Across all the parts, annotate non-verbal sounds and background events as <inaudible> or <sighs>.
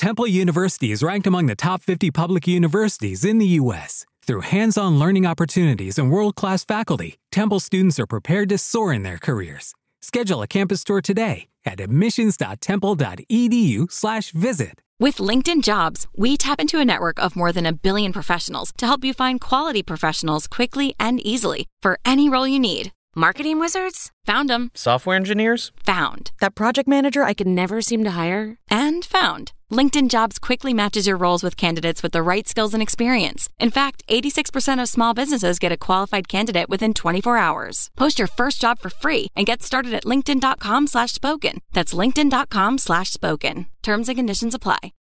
Temple University is ranked among the top 50 public universities in the U.S. Through hands on learning opportunities and world class faculty, Temple students are prepared to soar in their careers. Schedule a campus tour today at admissions.temple.edu/slash visit. With LinkedIn Jobs, we tap into a network of more than a billion professionals to help you find quality professionals quickly and easily for any role you need. Marketing wizards? Found them. Software engineers? Found. That project manager I could never seem to hire? And found. LinkedIn Jobs quickly matches your roles with candidates with the right skills and experience. In fact, 86% of small businesses get a qualified candidate within 24 hours. Post your first job for free and get started at linkedin.com slash spoken. That's linkedin.com slash spoken. Terms and conditions apply.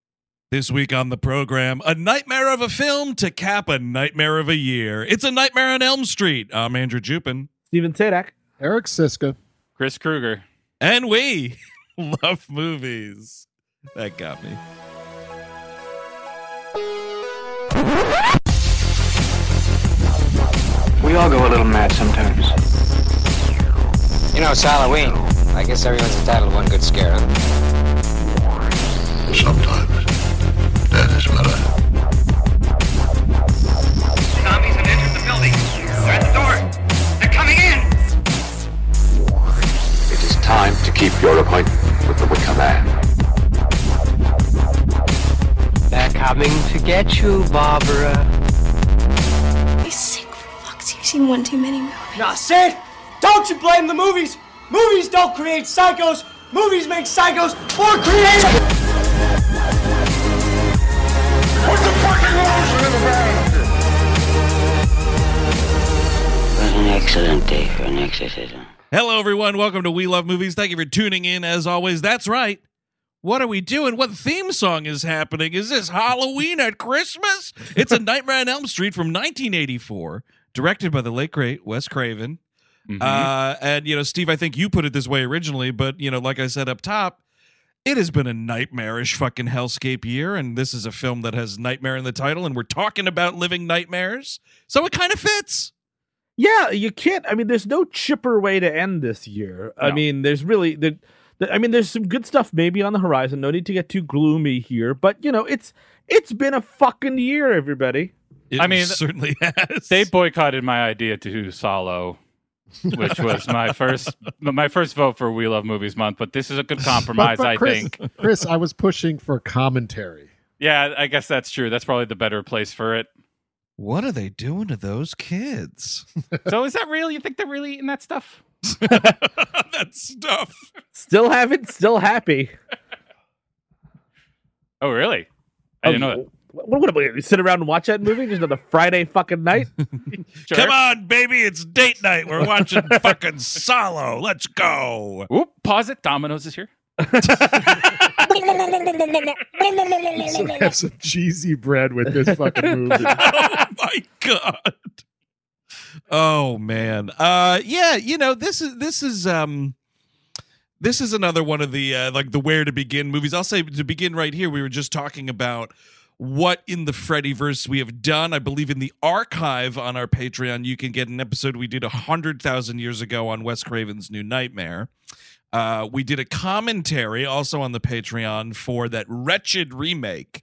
This week on the program, a nightmare of a film to cap a nightmare of a year. It's a nightmare on Elm Street. I'm Andrew Jupin. Steven Sajdak. Eric Siska. Chris Krueger. And we <laughs> love movies. <laughs> That got me. We all go a little mad sometimes. You know, it's Halloween. I guess everyone's entitled to one good scare, huh? Sometimes. That is better. Zombies have entered the building. They're at the door. They're coming in. It is time to keep your appointment with the Wicker Man. They're coming to get you, Barbara. He's sick for fuck's You've seen one too many movies. Nah, Sid! Don't you blame the movies! Movies don't create psychos! Movies make psychos more creative! Put the fucking lotion in the bag! What an excellent day for an exorcism. Hello, everyone. Welcome to We Love Movies. Thank you for tuning in. As always, that's right. What are we doing? What theme song is happening? Is this Halloween at Christmas? It's a Nightmare on Elm Street from 1984, directed by the late great Wes Craven. Mhm. Uh, and you know, Steve, I think you put it this way originally, but you know, like I said up top, it has been a nightmarish fucking hellscape year, and this is a film that has nightmare in the title, and we're talking about living nightmares, so it kind of fits. Yeah, you can't. I mean, there's no chipper way to end this year. I mean, there's really the. The- I mean, there's some good stuff maybe on the horizon. No need to get too gloomy here, but you know, it's it's been a fucking year, everybody. It I mean, certainly <laughs> has. They boycotted my idea to do Solo, which <laughs> was my first my first vote for We Love Movies Month. But this is a good <laughs> compromise, But- but I think. Chris, I was pushing for commentary. Yeah, I guess that's true. That's probably the better place for it. What are they doing to those kids? So is that real? You think they're really eating that stuff? <laughs> that stuff. Still haven't, still happy. Oh, really? I oh, didn't know that. What, what, what, you sit around and watch that movie just another Friday fucking night? <laughs> Sure. Come on, baby, it's date night. We're watching <laughs> fucking Solo. Let's go. Whoop, pause it. Domino's is here. Have some cheesy bread with this fucking movie. oh my god. Oh man. Uh yeah, you know, this is this is um this is another one of the uh, like the where to begin movies. I'll say to begin right here, we were just talking about what in the Freddyverse we have done. I believe in the archive on our Patreon, you can get an episode we did a hundred thousand years ago on Wes Craven's New Nightmare. Uh, we did a commentary also on the Patreon for that wretched remake.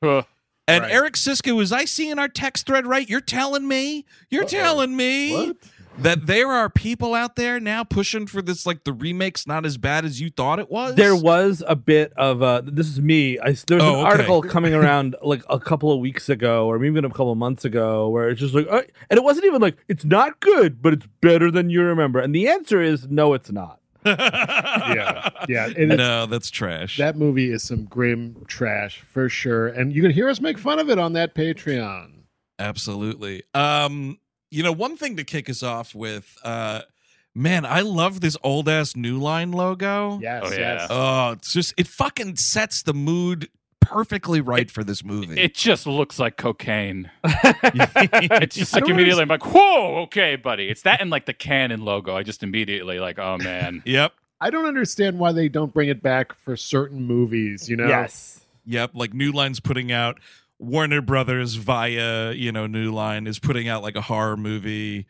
And Right. Eric Siska, was I seeing our text thread right? You're telling me, you're telling me What? that there are people out there now pushing for this, like the remake's not as bad as you thought it was. there was a bit of uh this is me I, there was Oh, an okay. article coming around <laughs> like a couple of weeks ago or maybe even a couple of months ago where it's just like uh, and it wasn't even like it's not good but it's better than you remember and the answer is no it's not Yeah, yeah. <laughs> And no, that's trash. that movie is some grim trash for sure. And you can hear us make fun of it on that Patreon. Absolutely. Um, you know, one thing to kick us off with, uh, man, I love this old ass New Line logo. Yes, Oh, yeah. yes. Oh, it's just it fucking sets the mood perfectly right for this movie. It just looks like cocaine. <laughs> It's just like immediately I'm like, whoa, okay, buddy. It's that and like the Canon logo. I just immediately like, oh man. <laughs> yep. I don't understand why they don't bring it back for certain movies, you know? yes Yep, like New Line's putting out Warner Brothers via, you know, New Line is putting out like a horror movie.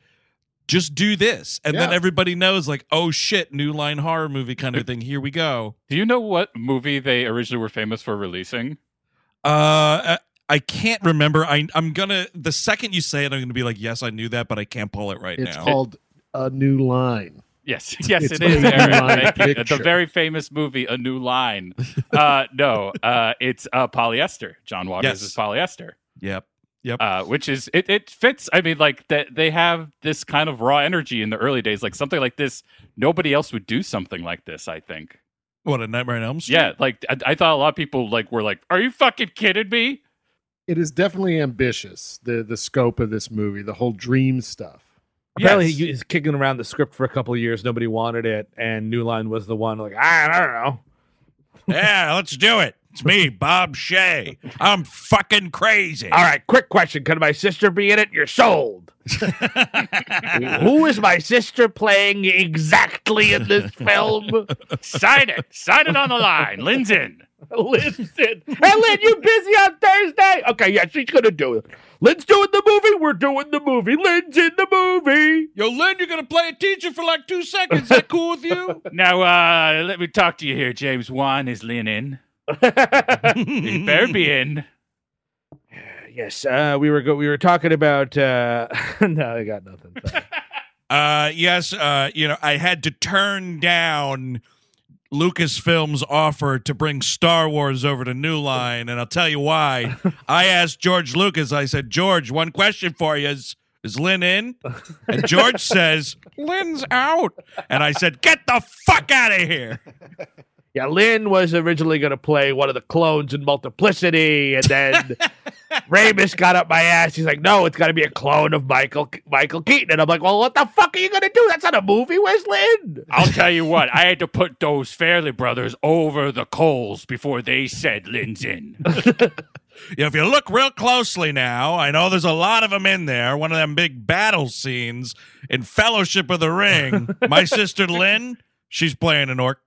Just do this. And then everybody knows like, oh shit, New Line horror movie kind of thing. Here we go. Do you know what movie they originally were famous for releasing? Uh, I can't remember. I I'm gonna the second you say it, I'm gonna be like, yes, I knew that, but I can't pull it right It's now. It's called A New Line. Yes, yes, It's it is. a Aaron. line Thank you. The very famous movie, A New Line. Uh, no, uh, it's uh, polyester. John Waters Yes. is polyester. Yep. Yep. Uh, which is it, it fits. I mean, like that they have this kind of raw energy in the early days. Like something like this, nobody else would do something like this. I think. what a Nightmare on Elm Street. Yeah, like I, I thought a lot of people like were like, "Are you fucking kidding me?" It is definitely ambitious. The the scope of this movie, the whole dream stuff. Apparently, Yes. he was kicking around the script for a couple of years. Nobody wanted it, and New Line was the one. Like, I don't know. Yeah, let's do it. It's me, Bob Shaye. I'm fucking crazy. All right, quick question: Can my sister be in it? You're sold. <laughs> Who is my sister playing exactly in this film? Sign it. Sign it on the line. Lin's in. Lin's in. Hey, Lin, you busy on Thursday? Okay, yeah, she's gonna do it. Lin's doing the movie. We're doing the movie. Lin's in the movie. Yo, Lin, you're gonna play a teacher for like two seconds. Is that cool with you? <laughs> Now, uh, let me talk to you here, James Wan. Is Lin in? <laughs> you better be in. <sighs> Yes, uh, we were go- we were talking about. Uh, <laughs> no, I got nothing. Uh, yes. Uh, you know, I had to turn down Lucasfilm's offer to bring Star Wars over to New Line, and I'll tell you why. I asked George Lucas. I said, George, one question for you is. Is Lin in? And George says, Lin's out. And I said, Get the fuck out of here. Yeah, Lin was originally going to play one of the clones in Multiplicity, and then <laughs> Ramis got up my ass. He's like, "No, it's got to be a clone of Michael Michael Keaton." And I'm like, "Well, what the fuck are you going to do? That's not a movie. Where's Lin?" I'll tell you what, I had to put those Farrelly brothers over the coals before they said Lin's in. Yeah, <laughs> if you look real closely now, I know there's a lot of them in there. One of them big battle scenes in Fellowship of the Ring. <laughs> My sister Lynn, she's playing an orc.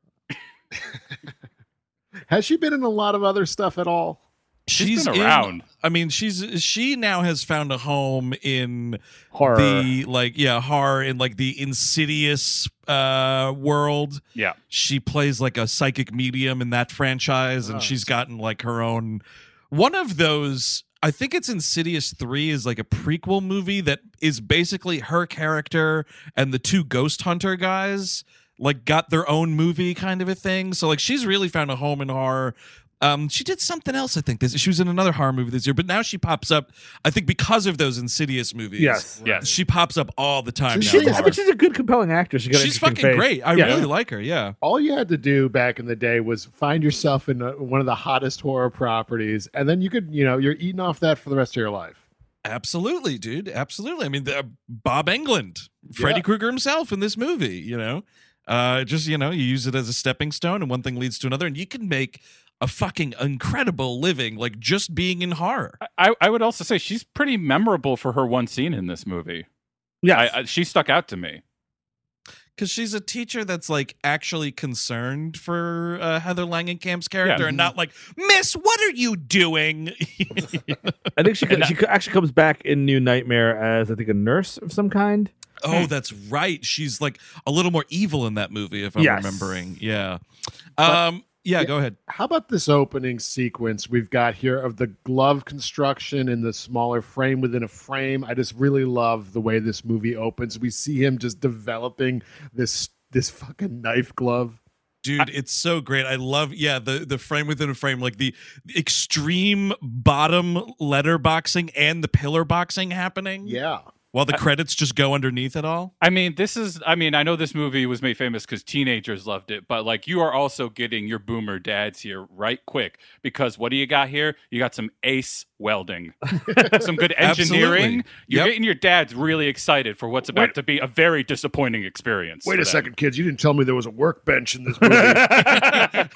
Has she been in a lot of other stuff at all? She's been in- around. I mean, she's she now has found a home in Horror. the like yeah horror in like the insidious uh world. Yeah. She plays like a psychic medium in that franchise, and Oh, she's gotten like her own one of those. I think it's Insidious 3 is like a prequel movie that is basically her character and the two ghost hunter guys like got their own movie kind of a thing. So like she's really found a home in horror. Um, she did something else, I think. This she was in another horror movie this year, but now she pops up. I think because of those Insidious movies. Yes. Yes. she pops up all the time. She's- now She's, I mean, she's a good, compelling actress. She's, She's fucking face. great. I Yeah. really like her. Yeah. All you had to do back in the day was find yourself in a, one of the hottest horror properties, and then you could, you know, you're eating off that for the rest of your life. Absolutely, dude. Absolutely. I mean, the, Bob Englund, Freddy Yeah. Krueger himself in this movie. You know, uh, just you know, you use it as a stepping stone, and one thing leads to another, and you can make a fucking incredible living like just being in horror. I, I would also say she's pretty memorable for her one scene in this movie. yeah I, I, she stuck out to me. Because she's a teacher that's like actually concerned for uh, Heather Langenkamp's character, Yeah. and not like, Miss, what are you doing? <laughs> I think she <laughs> And she actually comes back in New Nightmare as I think a nurse of some kind. Oh, that's right. She's like a little more evil in that movie, if I'm Yes. remembering. Yeah. Um. Yeah. Go ahead. How about this opening sequence we've got here of the glove construction and the smaller frame within a frame? I just really love the way this movie opens. We see him just developing this this fucking knife glove. dude it's so great i love yeah the the frame within a frame like the extreme bottom letter boxing and the pillar boxing happening Yeah. While the credits just go underneath it all I mean, this is, I mean, I know this movie was made famous because teenagers loved it, but like you are also getting your boomer dads here right quick because what do you got here? You got some ace welding, <laughs> some good engineering. Absolutely. You're Yep. getting your dads really excited for what's about Wait- to be a very disappointing experience. Wait a them. second, kids. You didn't tell me there was a workbench in this movie. <laughs>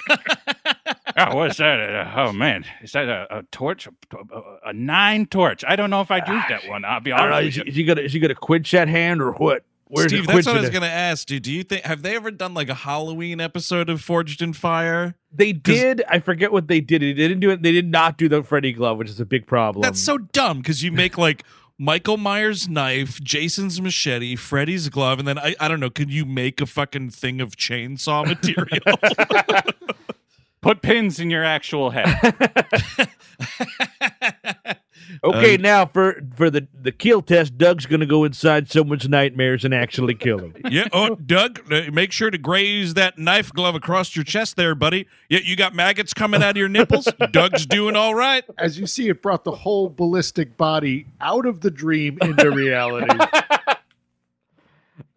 <laughs> oh, <laughs> what's that? Uh, oh man, is that a, a torch? A, a- a nine torch? I don't know if I'd use that one. I'll be I don't know. honest Is with she, you. is she got a, is she got a quinch hand or what? Where's steve that's what i was gonna ask dude do you think have they ever done like a halloween episode of forged in fire They did. I forget what they did. They didn't do it. They did not do the Freddy glove, which is a big problem. that's so dumb because you make like Michael Myers' knife, Jason's machete, Freddy's glove, and then I, I don't know. Could you make a fucking thing of chainsaw <laughs> material? <laughs> Put pins in your actual head. <laughs> Okay, Um, now for for the the kill test, Doug's gonna go inside someone's nightmares and actually kill him. <laughs> yeah. Oh, Doug, uh, make sure to graze that knife glove across your chest there, buddy. Yeah, you got maggots coming out of your nipples. <laughs> Doug's doing all right. As you see, it brought the whole ballistic body out of the dream into reality.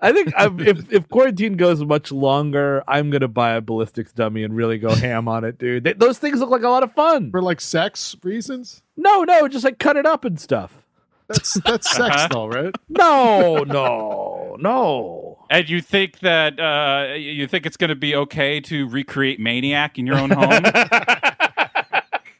I think i if if quarantine goes much longer, I'm gonna buy a ballistics dummy and really go ham on it, dude. They, those things look like a lot of fun. For like sex reasons? No, no, just like cut it up and stuff. That's that's sex though, right? No, no, no. and you think that uh, you think it's going to be okay to recreate Maniac in your own home? <laughs>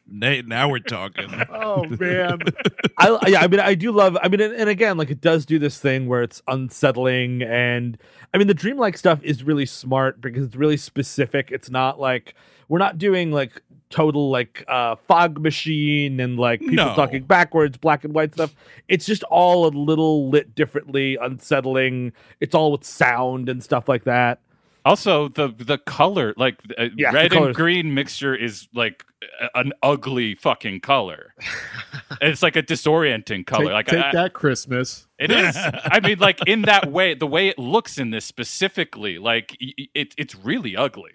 Nate, now we're talking. <laughs> Oh man. <laughs> I yeah, I mean, I do love. I mean, and, and again, like it does do this thing where it's unsettling, and I mean, the dreamlike stuff is really smart because it's really specific. It's not like we're not doing like total like uh fog machine and like people No. talking backwards, black and white stuff. It's just all a little lit differently, unsettling. It's all with sound and stuff like that. Also, the the color, like uh, Yeah, red and green mixture, is like a- an ugly fucking color. it's like a disorienting <laughs> color. Take, like take I, that Christmas. It is. <laughs> I mean, like in that way, the way it looks in this specifically, like y- y- it, it's really ugly.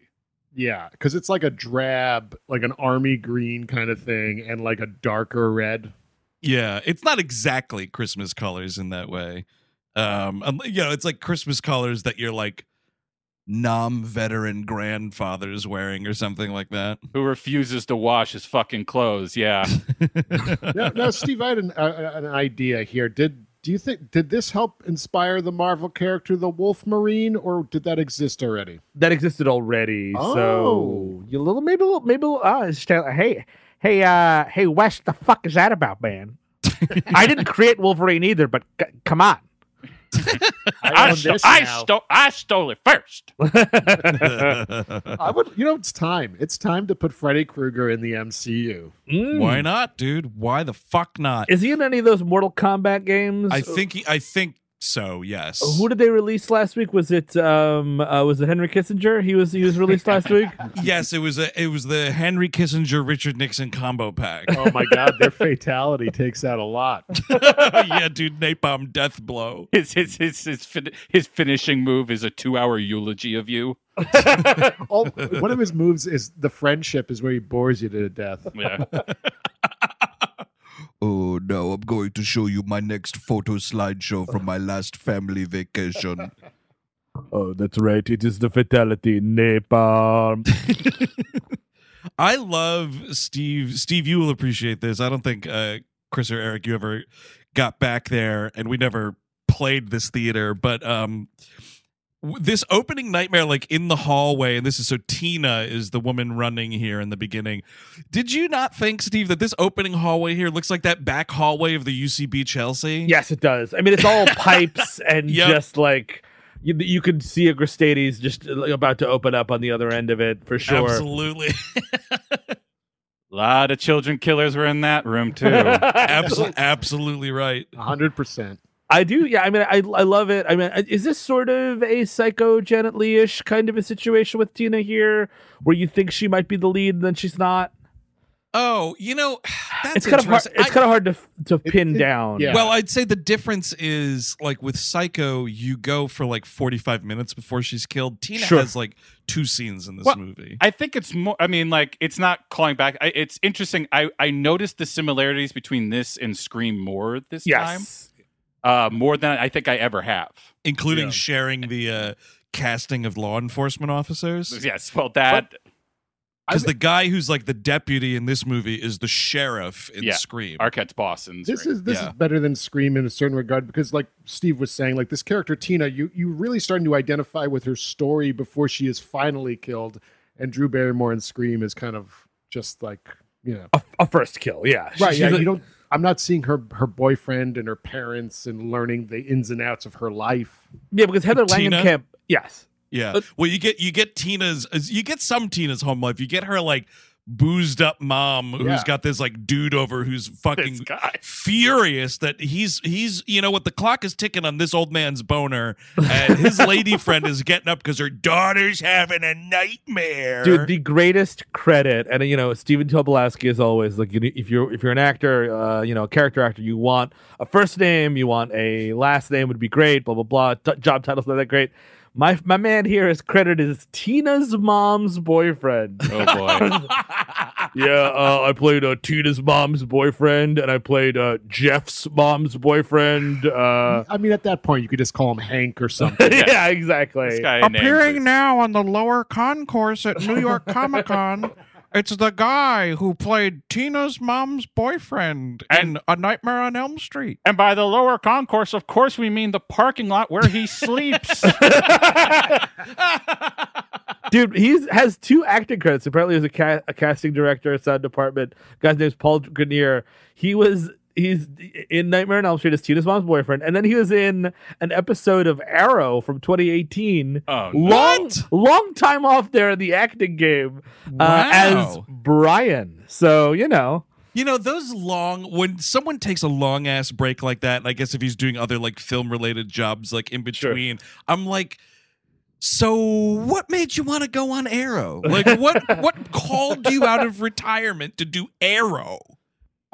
Yeah, because it's like a drab, like an army green kind of thing, and like a darker red. Yeah, it's not exactly Christmas colors in that way. Um, you know, it's like Christmas colors that you're like non-veteran grandfathers wearing or something like that. Who refuses to wash his fucking clothes? Yeah. <laughs> now, now, Steve, I had an, uh, an idea here. Did do you think did this help inspire the Marvel character, the Wolf Marine, or did that exist already? That existed already. Oh. So you little maybe a little maybe a little, uh, it's just, uh, hey hey uh hey Wes, the fuck is that about, man? <laughs> I didn't create Wolverine either, but c- come on. <laughs> I, own sto- I, now. sto- I stole it first. <laughs> I would, you know, it's time. It's time to put Freddy Krueger in the MCU. Mm. Why not, dude? Why the fuck not? Is he in any of those Mortal Kombat games? I think he, I think so. Yes. Who did they release last week? Was it um uh, was it Henry Kissinger? He was he was released last week. <laughs> yes, it was a, it was the Henry Kissinger Richard Nixon combo pack. Oh my God, their fatality takes out a lot. <laughs> yeah, dude, napalm death blow. His his his his, fin- his finishing move is a two hour eulogy of you. <laughs> Oh, one of his moves is the friendship, is where he bores you to death. Yeah. Oh no, I'm going to show you my next photo slideshow from my last family vacation. <laughs> Oh, that's right. It is the fatality napalm. <laughs> I love Steve. Steve, you will appreciate this. I don't think uh, Chris or Eric, you ever got back there, and we never played this theater. But um, w- this opening nightmare, like in the hallway, and this is so Tina is the woman running here in the beginning. Did you not think, Steve, that this opening hallway here looks like that back hallway of the UCB Chelsea? yes, it does. I mean, it's all <laughs> pipes and Yep. just like you, you could see a Gristedes just like, about to open up on the other end of it for sure. absolutely, A lot of children killers were in that room too. <laughs> absolutely, absolutely right. hundred percent. I do, yeah. I mean, I I love it. I mean, is this sort of a psycho Janet Leigh ish kind of a situation with Tina here, where you think she might be the lead and then she's not? Oh, you know, <sighs> that's it's kind of hard. It's I- kind of hard to to pin it- down. yeah. Well, I'd say the difference is like with Psycho, you go for like 45 minutes before she's killed. Tina Sure. has like two scenes in this Well, movie. I think it's more. I mean, like it's not calling back. I, it's interesting. I I noticed the similarities between this and Scream more this yes. time, uh, more than I think I ever have. including Yeah. sharing the uh, casting of law enforcement officers. Yes, well, that Because the guy who's like the deputy in this movie is the sheriff in Yeah. Scream. Arquette's boss in This is this Yeah. is better than Scream in a certain regard because, like Steve was saying, like this character Tina, you you really starting to identify with her story before she is finally killed, and Drew Barrymore in Scream is kind of just like you know, A, a first kill. Yeah. right? She's Yeah, a- you don't. I'm not seeing her her boyfriend and her parents and learning the ins and outs of her life. Yeah, because Heather Tina? Langenkamp. Yes. Yeah. But- well, you get you get Tina's you get some Tina's home life. You get her like boozed up mom who's Yeah. got this like dude over who's fucking furious that he's he's you know what the clock is ticking on this old man's boner and his <laughs> lady friend is getting up because her daughter's having a nightmare. Dude, the greatest credit, and you know, Stephen Tobolowsky is always like, if you're if you're an actor, uh, you know, a character actor, you want a first name, you want a last name would be great, blah blah blah. Job titles not that great. My my man here is credited as Tina's mom's boyfriend. Oh boy. <laughs> yeah, uh, I played uh, Tina's mom's boyfriend, and I played uh, Jeff's mom's boyfriend. Uh, I mean, at that point, you could just call him Hank or <laughs> something. yeah, exactly. This guy named Appearing now on the lower concourse at New York Comic Con, <laughs> it's the guy who played Tina's mom's boyfriend in A Nightmare on Elm Street. And by the lower concourse, of course, we mean the parking lot where he <laughs> sleeps. <laughs> Dude, he has two acting credits. Apparently, he's a, ca- a casting director, at sound department. Guy's name's Paul Grenier. He was he's in Nightmare on Elm Street as Tina's mom's boyfriend, and then he was in an episode of Arrow from 2018. Oh, long long time off there in the acting game uh, as Brian. So you know. You know, those long when someone takes a long ass break like that, and I guess if he's doing other like film related jobs like in between, I'm like, so what made you want to go on Arrow? Like what <laughs> what called you out of retirement to do Arrow?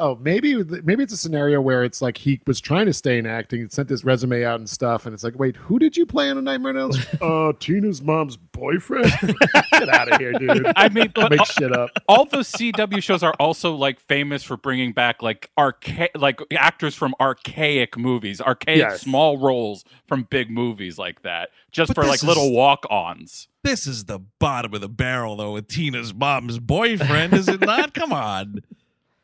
Oh, maybe maybe it's a scenario where it's like he was trying to stay in acting, he sent his resume out and stuff, and it's like, wait, who did you play on a Nightmare on Elm Street? <laughs> Uh, Tina's mom's boyfriend. <laughs> Get out of here, dude. I mean, but make all- shit up. all those CW shows are also like famous for bringing back like archa- like actors from archaic movies, archaic Yes. small roles from big movies like that, just But for this like little walk-ons. This is the bottom of the barrel though with Tina's mom's boyfriend, is it not? Come on.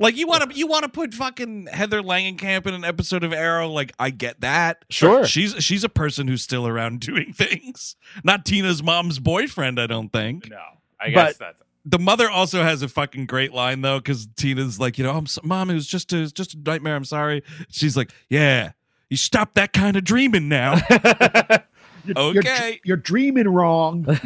Like you want to you want to put fucking Heather Langenkamp in an episode of Arrow? Like I get that. Sure. she's she's a person who's still around <laughs> doing things. Not Tina's mom's boyfriend, I don't think. No, I guess But- that's The mother also has a fucking great line though, because Tina's like, you know, I'm so, mom, it was just a, was just a nightmare. I'm sorry. She's like, yeah, you stop that kind of dreaming now. <laughs> You're, okay. you're dreaming wrong. <laughs>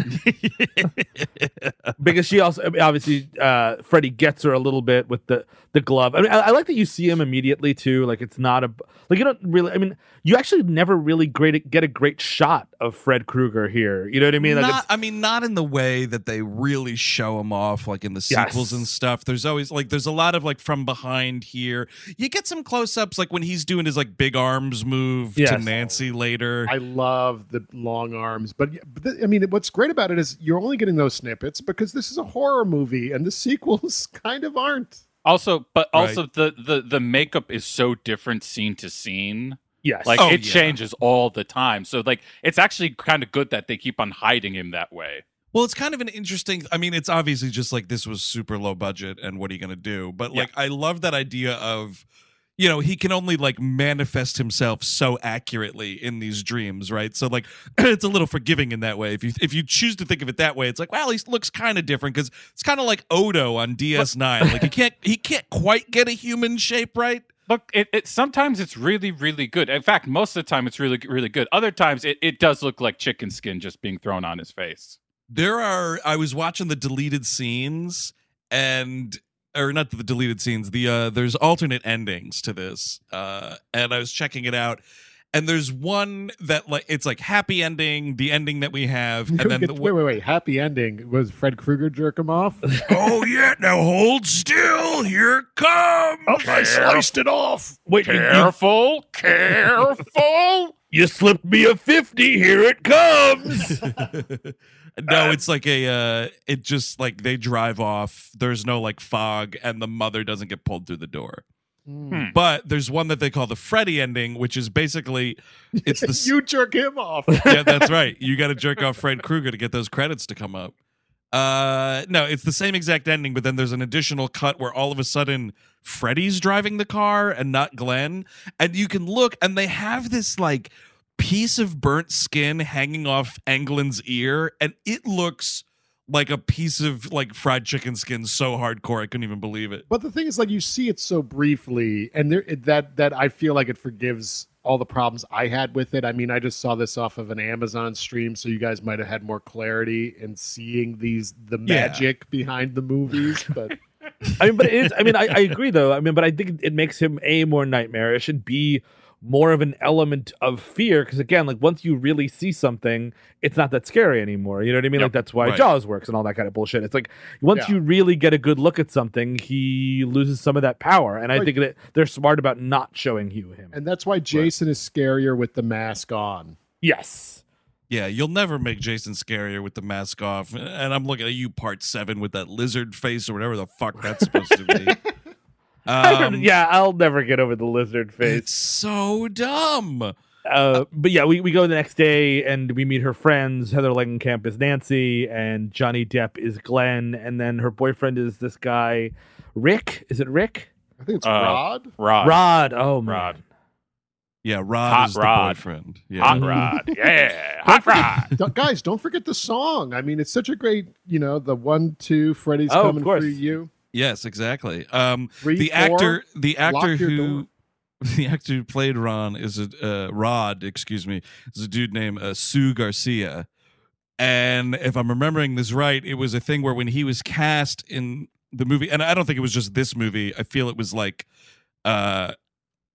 <laughs> because she also I mean, obviously uh Freddy gets her a little bit with the the glove. I mean, I, I like that you see him immediately too. Like it's not a like you don't really. I mean, you actually never really great get a great shot of Fred Krueger here. You know what I mean? Like not, I mean, not in the way that they really show him off, like in the sequels Yes. and stuff. There's always like there's a lot of like from behind here. You get some close ups, like when he's doing his like big arms move to Nancy later. I love the long arms, but, but th- I mean, what's great about it is you're only getting those snippets because this is a horror movie, and the <laughs> sequels kind of aren't. Also, but Right. also the the the makeup is so different scene to scene. Yes. Like Oh, it yeah. changes all the time. So like it's actually kind of good that they keep on hiding him that way. Well, it's kind of an interesting. I mean, it's obviously just like this was super low budget, and what are you going to do? But like, I love that idea of, you know, he can only like manifest himself so accurately in these dreams, right? So like, <clears throat> it's a little forgiving in that way. If you if you choose to think of it that way, it's like, well, he looks kind of different because it's kind of like Odo on DS9. <laughs> like he can't he can't quite get a human shape right. Look, it, it sometimes it's really, really good. In fact, most of the time it's really, really good. Other times it, it does look like chicken skin just being thrown on his face. There are I was watching the deleted scenes and or not the deleted scenes, the uh there's alternate endings to this. Uh and I was checking it out and there's one that like it's like happy ending, the ending that we have and then the, wait, wait, wait. Happy ending was Fred Krueger jerk him off. <laughs> Oh yeah, now hold still. Here it comes. Oh, I sliced it off. Wait, you- you- Careful, careful. <laughs> You slipped me a 50. Here it comes. <laughs> no, it's like a uh it just like they drive off. There's no like fog and the mother doesn't get pulled through the door. Hmm. But there's one that they call the Freddy ending, which is basically it's the <laughs> you jerk him off. yeah, that's right. You got to jerk off Fred Krueger to get those credits to come up. Uh, no, it's the same exact ending, but then there's an additional cut where all of a sudden Freddy's driving the car and not Glenn, and you can look, and they have this like piece of burnt skin hanging off Englund's ear, and it looks like a piece of like fried chicken skin so hardcore I couldn't even believe it. But the thing is, like, you see it so briefly, and there it- that that I feel like it forgives all the problems I had with it. I mean, I just saw this off of an Amazon stream, so you guys might have had more clarity in seeing these the Yeah. magic behind the movies. <laughs> But I mean, but it is. I mean, I, I agree though. I mean, but I think it makes him a more nightmarish and b more of an element of fear because again, like once you really see something, it's not that scary anymore. You know what I mean? Like that's why right. Jaws works and all that kind of bullshit. It's like once Yeah. you really get a good look at something, he loses some of that power. And I think that they're smart about not showing you him. and that's why Jason is scarier with the mask on. Yes. Yeah, you'll never make Jason scarier with the mask off. And I'm looking at you, part seven, with that lizard face or whatever the fuck that's supposed to be. <laughs> I don't- Um, yeah, I'll never get over the lizard face. It's so dumb. Uh, but yeah, we, we go the next day and we meet her friends. Heather Langenkamp is Nancy, and Johnny Depp is Glenn, and then her boyfriend is this guy, Rick. Is it Rick? I think it's Uh, Rod. Rod. Rod. Oh man. Rod. Yeah, Rod Hot is the Rod. boyfriend. Yeah. Hot Rod. <laughs> Yeah. Hot Rod. <laughs> Don't- guys, don't forget the song. I mean, it's such a great, you know, the one, two, Freddy's Oh, coming for you. Yes, exactly. Um, Three, the four, actor, the actor who, door. <laughs> the actor who played Ron is a uh, Rod. Excuse me, is a dude named uh, Jsu Garcia. And if I'm remembering this right, it was a thing where when he was cast in the movie, and I don't think it was just this movie. I feel it was like uh,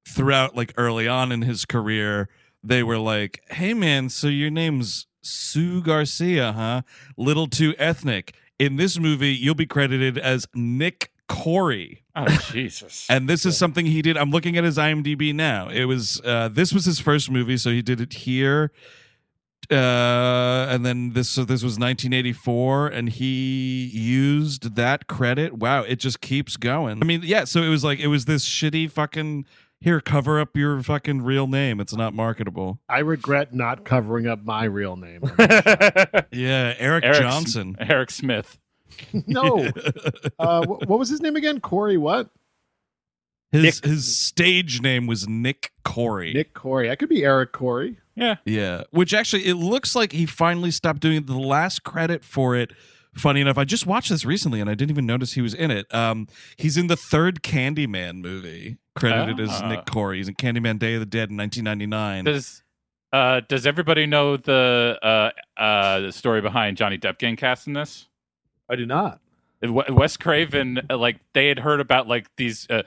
throughout, like early on in his career, they were like, "Hey, man, so your name's Jsu Garcia, huh? Little too ethnic." In this movie, you'll be credited as Nick Corey. Oh, Jesus. <laughs> And this is something he did. I'm looking at his IMDb now. It was uh, this was his first movie, so he did it here. Uh, and then this so this was 1984, and he used that credit. Wow, it just keeps going. I mean, yeah. So it was like it was this shitty fucking here. Cover up your fucking real name. It's not marketable. I regret not covering up my real name. <laughs> Yeah, Eric, Eric Johnson. <laughs> Eric Smith. no. <laughs> Uh, wh- what was his name again? Corey what? His his stage name was Nick Corey. Nick Corey. I could be Eric Corey. Yeah. Yeah, which actually it looks like he finally stopped doing it. the last credit for it. Funny enough, I just watched this recently and I didn't even notice he was in it. Um, he's in the third Candyman movie, credited as Ah. Nick Corey. He's in Candyman: Day of the Dead in 1999. Does uh does everybody know the uh uh the story behind Johnny Depp getting cast in this? I do not. W- Wes Craven, uh, like they had heard about like these. Uh,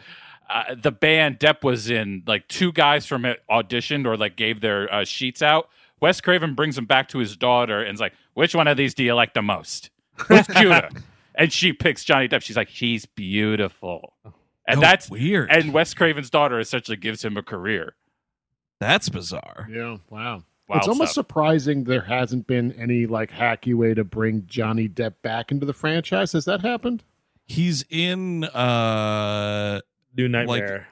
uh, the band Depp was in, like two guys from it auditioned or like gave their uh, sheets out. Wes Craven brings them back to his daughter and is like, "Which one of these do you like the most? <laughs> Who's cuter?" and she picks Johnny Depp. She's like, "He's beautiful," and Oh, that's weird. And Wes Craven's daughter essentially gives him a career. That's bizarre. Yeah. Wow. Wild it's almost stuff. surprising there hasn't been any like hacky way to bring Johnny Depp back into the franchise. Has that happened? He's in. uh New Nightmare.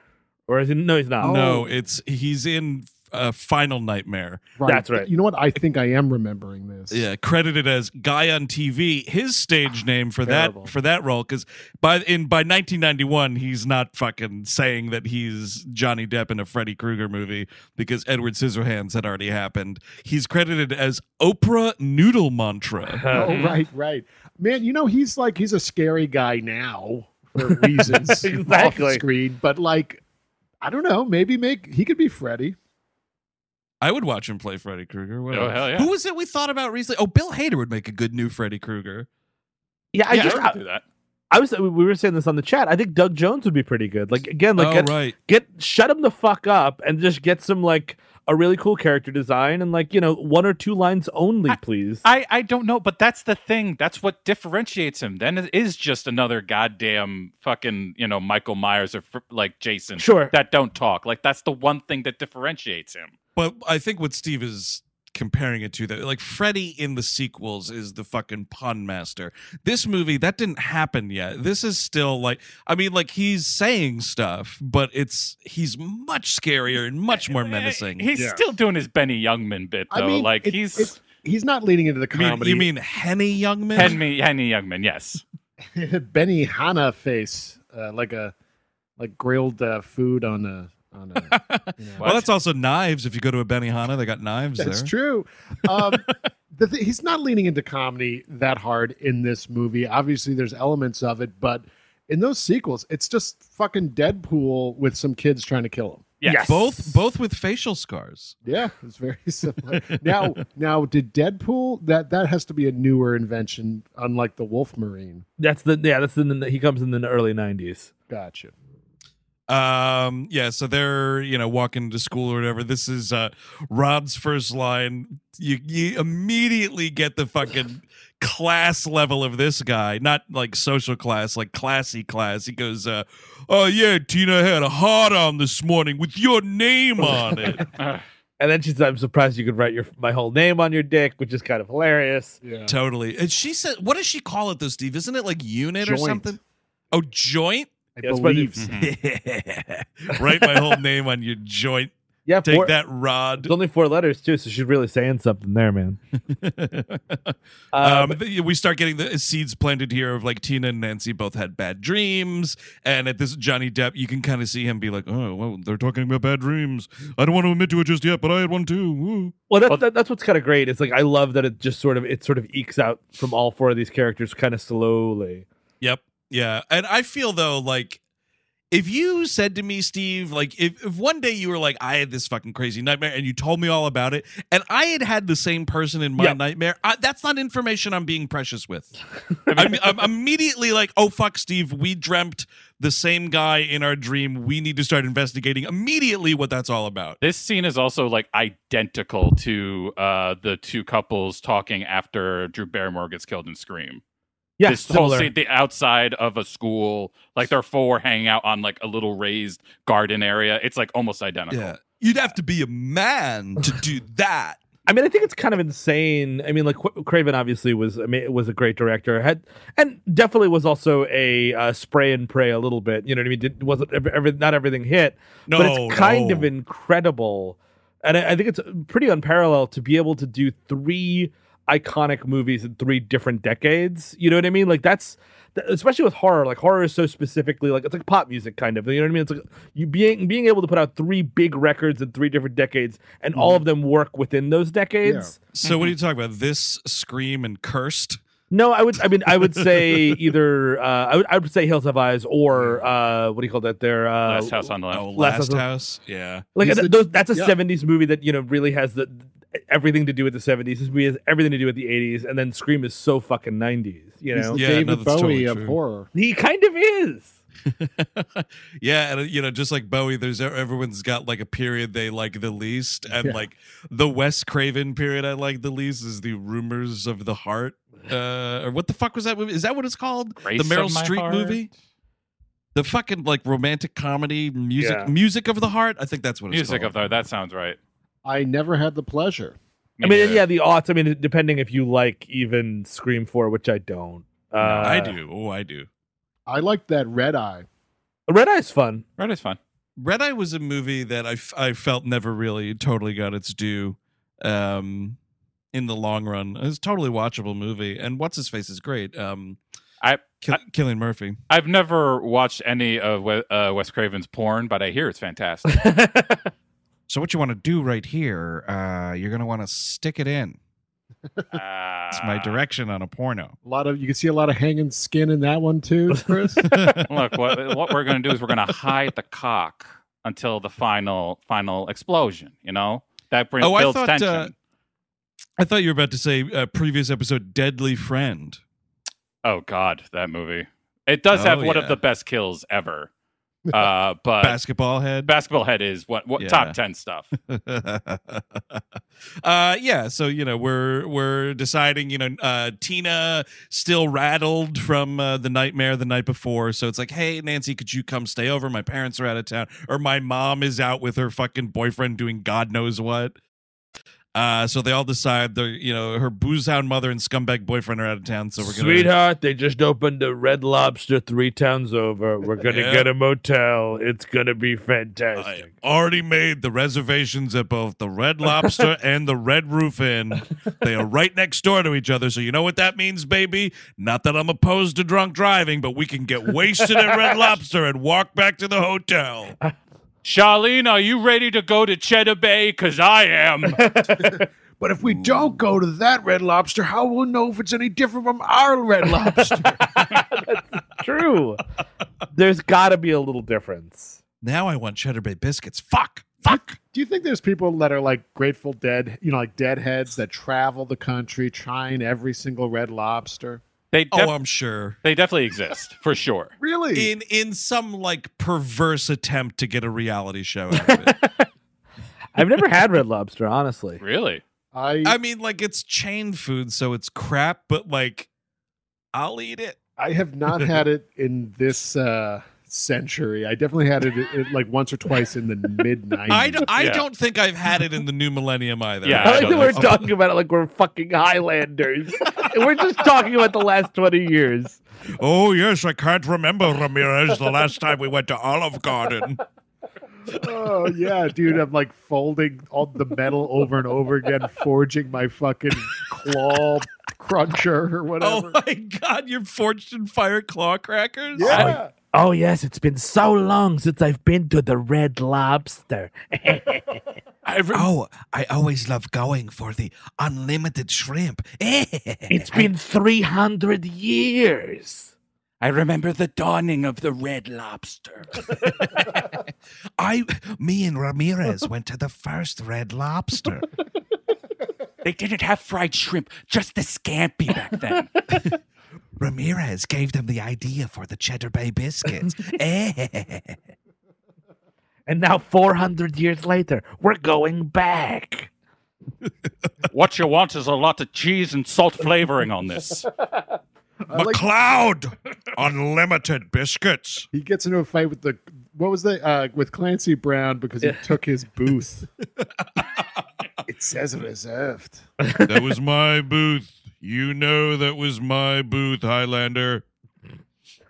or is he? No, he's not. No, it's he's in uh, Final Nightmare. Right. That's right. You know what? I think I am remembering this. Yeah, credited as guy on TV. His stage name for terrible. that for that role because by in by 1991 he's not fucking saying that he's Johnny Depp in a Freddy Krueger movie because Edward Scissorhands had already happened. He's credited as Oprah Noodle Mantra. <laughs> Oh, right, right. Man, you know, he's like he's a scary guy now for reasons <laughs> off screen, but like I don't know, maybe make he could be Freddy. I would watch him play Freddy Krueger. What Oh, else? hell yeah. Who was it we thought about recently? Oh, Bill Hader would make a good new Freddy Krueger. Yeah, I yeah, just I would do that. I was we were saying this on the chat. I think Doug Jones would be pretty good. Like again, like oh, get, right. get shut him the fuck up and just get some like a really cool character design and like you know one or two lines only, please. I, I don't know, but that's the thing. That's what differentiates him. Then it is just another goddamn fucking, you know, Michael Myers or fr- like Jason. Sure. That don't talk. Like that's the one thing that differentiates him. But I think what Steve is comparing it to that like Freddy in the sequels is the fucking pun master. This movie that didn't happen yet. This is still like I mean like he's saying stuff, but it's he's much scarier and much more menacing. He's Yeah. still doing his Benny Youngman bit though. I mean, like it- he's it's- he's not leading into the You mean, comedy. you mean Henny Youngman? Henny Henny Youngman. Yes. <laughs> Benny Hanna face, uh, like a like grilled uh, food on a on <laughs> a. You know. well, that's also knives. If you go to a Benihana, they got knives That's there. true. Um, <laughs> the th- he's not leaning into comedy that hard in this movie. Obviously, there's elements of it, but in those sequels, it's just fucking Deadpool with some kids trying to kill him. Yes. Both both with facial scars. Yeah, it's very <laughs> similar. now, now, did Deadpool that that has to be a newer invention, unlike the Wolf Marine? That's the yeah. That's in the he comes in the early '90s. Gotcha. Um, yeah, so they're you know walking to school or whatever. This is uh Rod's first line. You you immediately get the fucking class level of this guy, not like social class, like classy class. He goes, uh, "Oh yeah, Tina had a hard on this morning with your name on it." <laughs> And then she's, "I'm surprised you could write your my whole name on your dick," which is kind of hilarious. Yeah, totally. And she said, "What does she call it though, Steve? Isn't it like unit or something?" Oh, joint. I what believe. so. <laughs> Write my whole name on your joint. Yeah, Take four, that, Rod. It's only four letters too, so she's really saying something there, man. <laughs> um, th- we start getting the seeds planted here of like Tina and Nancy both had bad dreams, and at this Johnny Depp, you can kind of see him be like, "Oh, well, they're talking about bad dreams. I don't want to admit to it just yet, but I had one too." Woo." Well, that's that, that's what's kind of great. It's like I love that it just sort of it sort of ekes out from all four of these characters kind of slowly. Yep, yeah, and I feel though like. If you said to me, Steve, like if, if one day you were like, I had this fucking crazy nightmare and you told me all about it, and I had had the same person in my Yep. nightmare, I, that's not information I'm being precious with. <laughs> I'm, I'm immediately like, oh fuck, Steve, we dreamt the same guy in our dream. We need to start investigating immediately what that's all about. This scene is also like identical to uh, the two couples talking after Drew Barrymore gets killed in Scream. Yeah, this whole similar. scene, the outside of a school, like they're four hanging out on like a little raised garden area. It's like almost identical. Yeah, you'd have to be a man to do <laughs> that. I mean, I think it's kind of insane. I mean, like Craven obviously was I mean, was a great director, had and definitely was also a uh, spray and pray a little bit. You know what I mean? Did, wasn't every, every, not everything hit, but No, it's kind no. of incredible, and I, I think it's pretty unparalleled to be able to do three iconic movies in three different decades. You know what I mean? Like that's especially with horror. Like horror is so specifically like it's like pop music kind of. You know what I mean? It's like you being being able to put out three big records in three different decades, and all of them work within those decades. So what are you talking about? This scream and cursed. No, I would. I mean, I would say <laughs> either. Uh, I would. I would say Hills Have Eyes or uh, what do you call that? There. Uh, Last House on the Left. Oh, Last last House house. Yeah. Like He's th- the- those, that's a yeah. '70s movie that you know really has the everything to do with the '70s. This movie has everything to do with the '80s, and then Scream is so fucking '90s. You know, the Yeah, David no, Bowie totally of true. horror. he kind of is. <laughs> yeah, and you know, just like Bowie, there's everyone's got like a period they like the least, and Yeah. like the Wes Craven period I like the least is the Rumors of the Heart. Uh, or what the fuck was that movie? Is that what it's called? Grace the Meryl Streep movie. The fucking like romantic comedy music, Yeah. music of the heart. I think that's what it's called. Music called. of the heart that sounds right. I never had the pleasure. I mean, yeah, the aughts. I mean, depending if you like even Scream Four, which I don't. Uh, I do. Oh, I do. I like that Red Eye. Red Eye's fun. Red is fun. Red Eye was a movie that I, f- I felt never really totally got its due um, in the long run. It was a totally watchable movie, and what's his face is great. Um, I, Kill- Cillian Murphy. I've never watched any of We- uh, Wes Craven's porn, but I hear it's fantastic. <laughs> So what you want to do right here? Uh, you're gonna want to stick it in. It's Ah. my direction on a porno. A lot of you can see a lot of hanging skin in that one too, <laughs> Chris. Look, what what we're going to do is we're going to hide the cock until the final final explosion. You know that brings Oh, I builds thought, tension. uh, I thought you were about to say uh, previous episode, Deadly Friend. oh God, that movie. It does have one yeah. of the best kills ever. Uh, <laughs> but Basketball head. basketball head is what what Yeah. top ten stuff. <laughs> uh yeah so you know we're we're deciding you know uh tina still rattled from uh, the nightmare the night before so it's like hey nancy could you come stay over my parents are out of town or my mom is out with her fucking boyfriend doing god knows what uh so they all decide they're you know her boozehound mother and scumbag boyfriend are out of town so we're gonna Sweetheart, they just opened a Red Lobster three towns over. We're gonna Yeah. get a motel. It's gonna be fantastic. I fantastic. already made the reservations at both the Red Lobster <laughs> and the Red Roof Inn. They are right next door to each other. So you know what that means, baby? Not that I'm opposed to drunk driving, but we can get wasted at Red <laughs> Lobster and walk back to the hotel. <laughs> Charlene, are you ready to go to Cheddar Bay? Cause I am. <laughs> but if we don't go to that Red Lobster, how will we know if it's any different from our Red Lobster? <laughs> True. There's got to be a little difference. Now I want Cheddar Bay biscuits. Fuck. Fuck. Do you think there's people that are like Grateful Dead, you know, like deadheads that travel the country trying every single red lobster? They Oh, I'm sure. they definitely exist for sure. <laughs> Really? In in some like perverse attempt to get a reality show out of it. <laughs> I've never had Red Lobster, honestly. Really? I I mean, like it's chain food, so it's crap, but like I'll eat it. I have not had it in this uh century. I definitely had it, it like once or twice in the <laughs> mid I, '90s. d- I Yeah. don't think I've had it in the new millennium either. Yeah, I like don't that we're know. talking about it like we're fucking Highlanders. <laughs> we're just talking about the last 20 years. Oh yes, I can't remember Ramirez the last time we went to Olive Garden. Oh yeah, dude! I'm like folding all the metal over and over again, forging my fucking claw cruncher or whatever. Oh my god, you're forged in fire claw crackers? yeah. Oh, Oh, yes, it's been so long since I've been to the Red Lobster. <laughs> I re- Oh, I always love going for the unlimited shrimp. <laughs> it's been 300 years. I remember the dawning of the Red Lobster. <laughs> I, me and Ramirez went to the first Red Lobster. they didn't have fried shrimp, just the scampi back then. Ramirez gave them the idea for the Cheddar Bay biscuits. <laughs> And now, 400 years later, we're going back. <laughs> what you want is a lot of cheese and salt flavoring on this. <laughs> MacLeod, unlimited biscuits. He gets into a fight with the what was the uh with Clancy Brown because he took his booth. it says reserved. That was my booth. You know that was my booth, Highlander.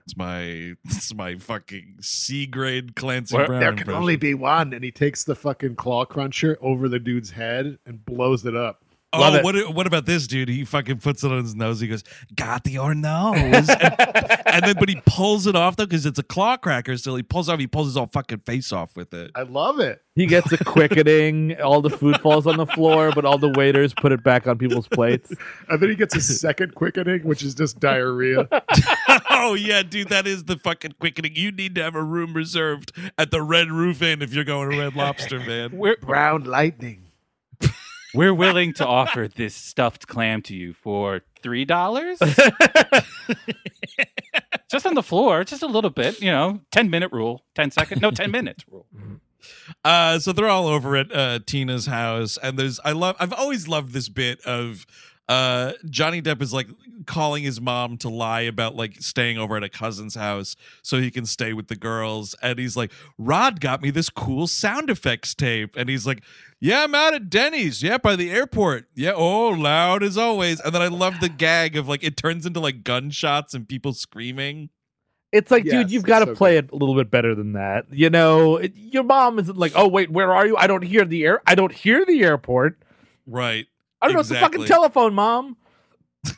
It's my <laughs> it's my fucking C grade Clancy Where- Brown. There can impression. only be one, and he takes the fucking claw cruncher over the dude's head and blows it up. Oh, love oh, it. what what about this dude? He fucking puts it on his nose. He goes, "Got your nose," and, <laughs> and then but he pulls it off though because it's a claw cracker. So he pulls off. He pulls his whole fucking face off with it. I love it. He gets a quickening. all the food falls on the floor, but all the waiters put it back on people's plates. <laughs> And then he gets a second quickening, which is just diarrhea. <laughs> oh yeah, dude, that is the fucking quickening. You need to have a room reserved at the Red Roof Inn if you're going to Red Lobster, man. We're, Brown lightning. We're willing to offer this stuffed clam to you for $3. <laughs> just on the floor, just a little bit, you know, 10 minute rule, 10 second, no, 10 minutes rule. <laughs> Uh, so they're all over at uh, Tina's house, and there's I love I've always loved this bit of uh Johnny Depp is like calling his mom to lie about like staying over at a cousin's house so he can stay with the girls, and he's like, Rod got me this cool sound effects tape, and he's like, Yeah, I'm out at Denny's, yeah, by the airport, yeah, oh, loud as always, and then I love the gag of like it turns into like gunshots and people screaming. It's like, Yes, dude, you've got to so play it a little bit better than that. You know, it, your mom isn't like, oh wait, where are you? I don't hear the air. I don't hear the airport. Right. I don't know. It's a fucking telephone, mom. <laughs>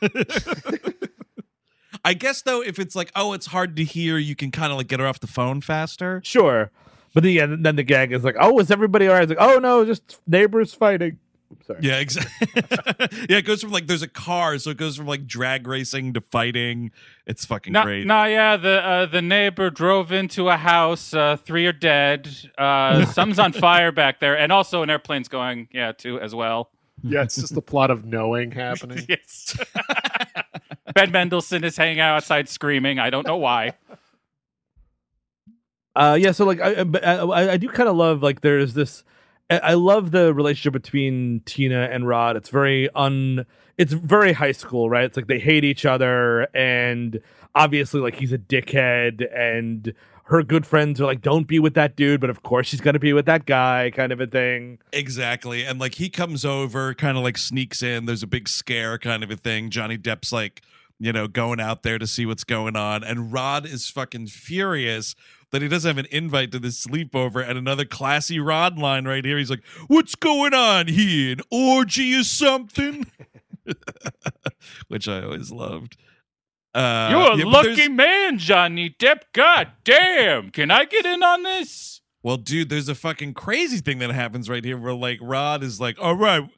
I guess though, if it's like, oh, it's hard to hear, you can kind of like get her off the phone faster. Sure, but then, yeah, then the gag is like, oh, is everybody all right? It's like, oh no, just neighbors fighting. Sorry. Yeah, exactly. <laughs> yeah, it goes from like there's a car, so it goes from like drag racing to fighting. It's fucking Nah, great. nah, yeah, the uh, the neighbor drove into a house. Uh, three are dead. Uh, <laughs> some's on fire back there, and also an airplane's going, yeah, too, as well. <laughs> Yeah, it's just the plot of knowing happening. <laughs> Yes. <laughs> ben Mendelsohn is hanging out outside screaming. I don't know why. Uh, yeah, so like I, I, I- I do kind of love like there's this. I I love the relationship between Tina and Rod. It's very un. It's very high school, right? It's like they hate each other, and obviously, like he's a dickhead, and her good friends are like, "Don't be with that dude," but of course she's gonna be with that guy, kind of a thing. Exactly. And like he comes over, kind of like sneaks in. There's a big scare, kind of a thing. Johnny Depp's like, you know, going out there to see what's going on. And Rod is fucking furious that he doesn't have an invite to this sleepover. And another classy Rod line right here. He's like, What's going on here? An orgy or something? <laughs> Which I always loved. Uh, You're a yeah, lucky man, Johnny Depp. God damn. Can I get in on this? Well, dude, there's a fucking crazy thing that happens right here where like Rod is like, all right,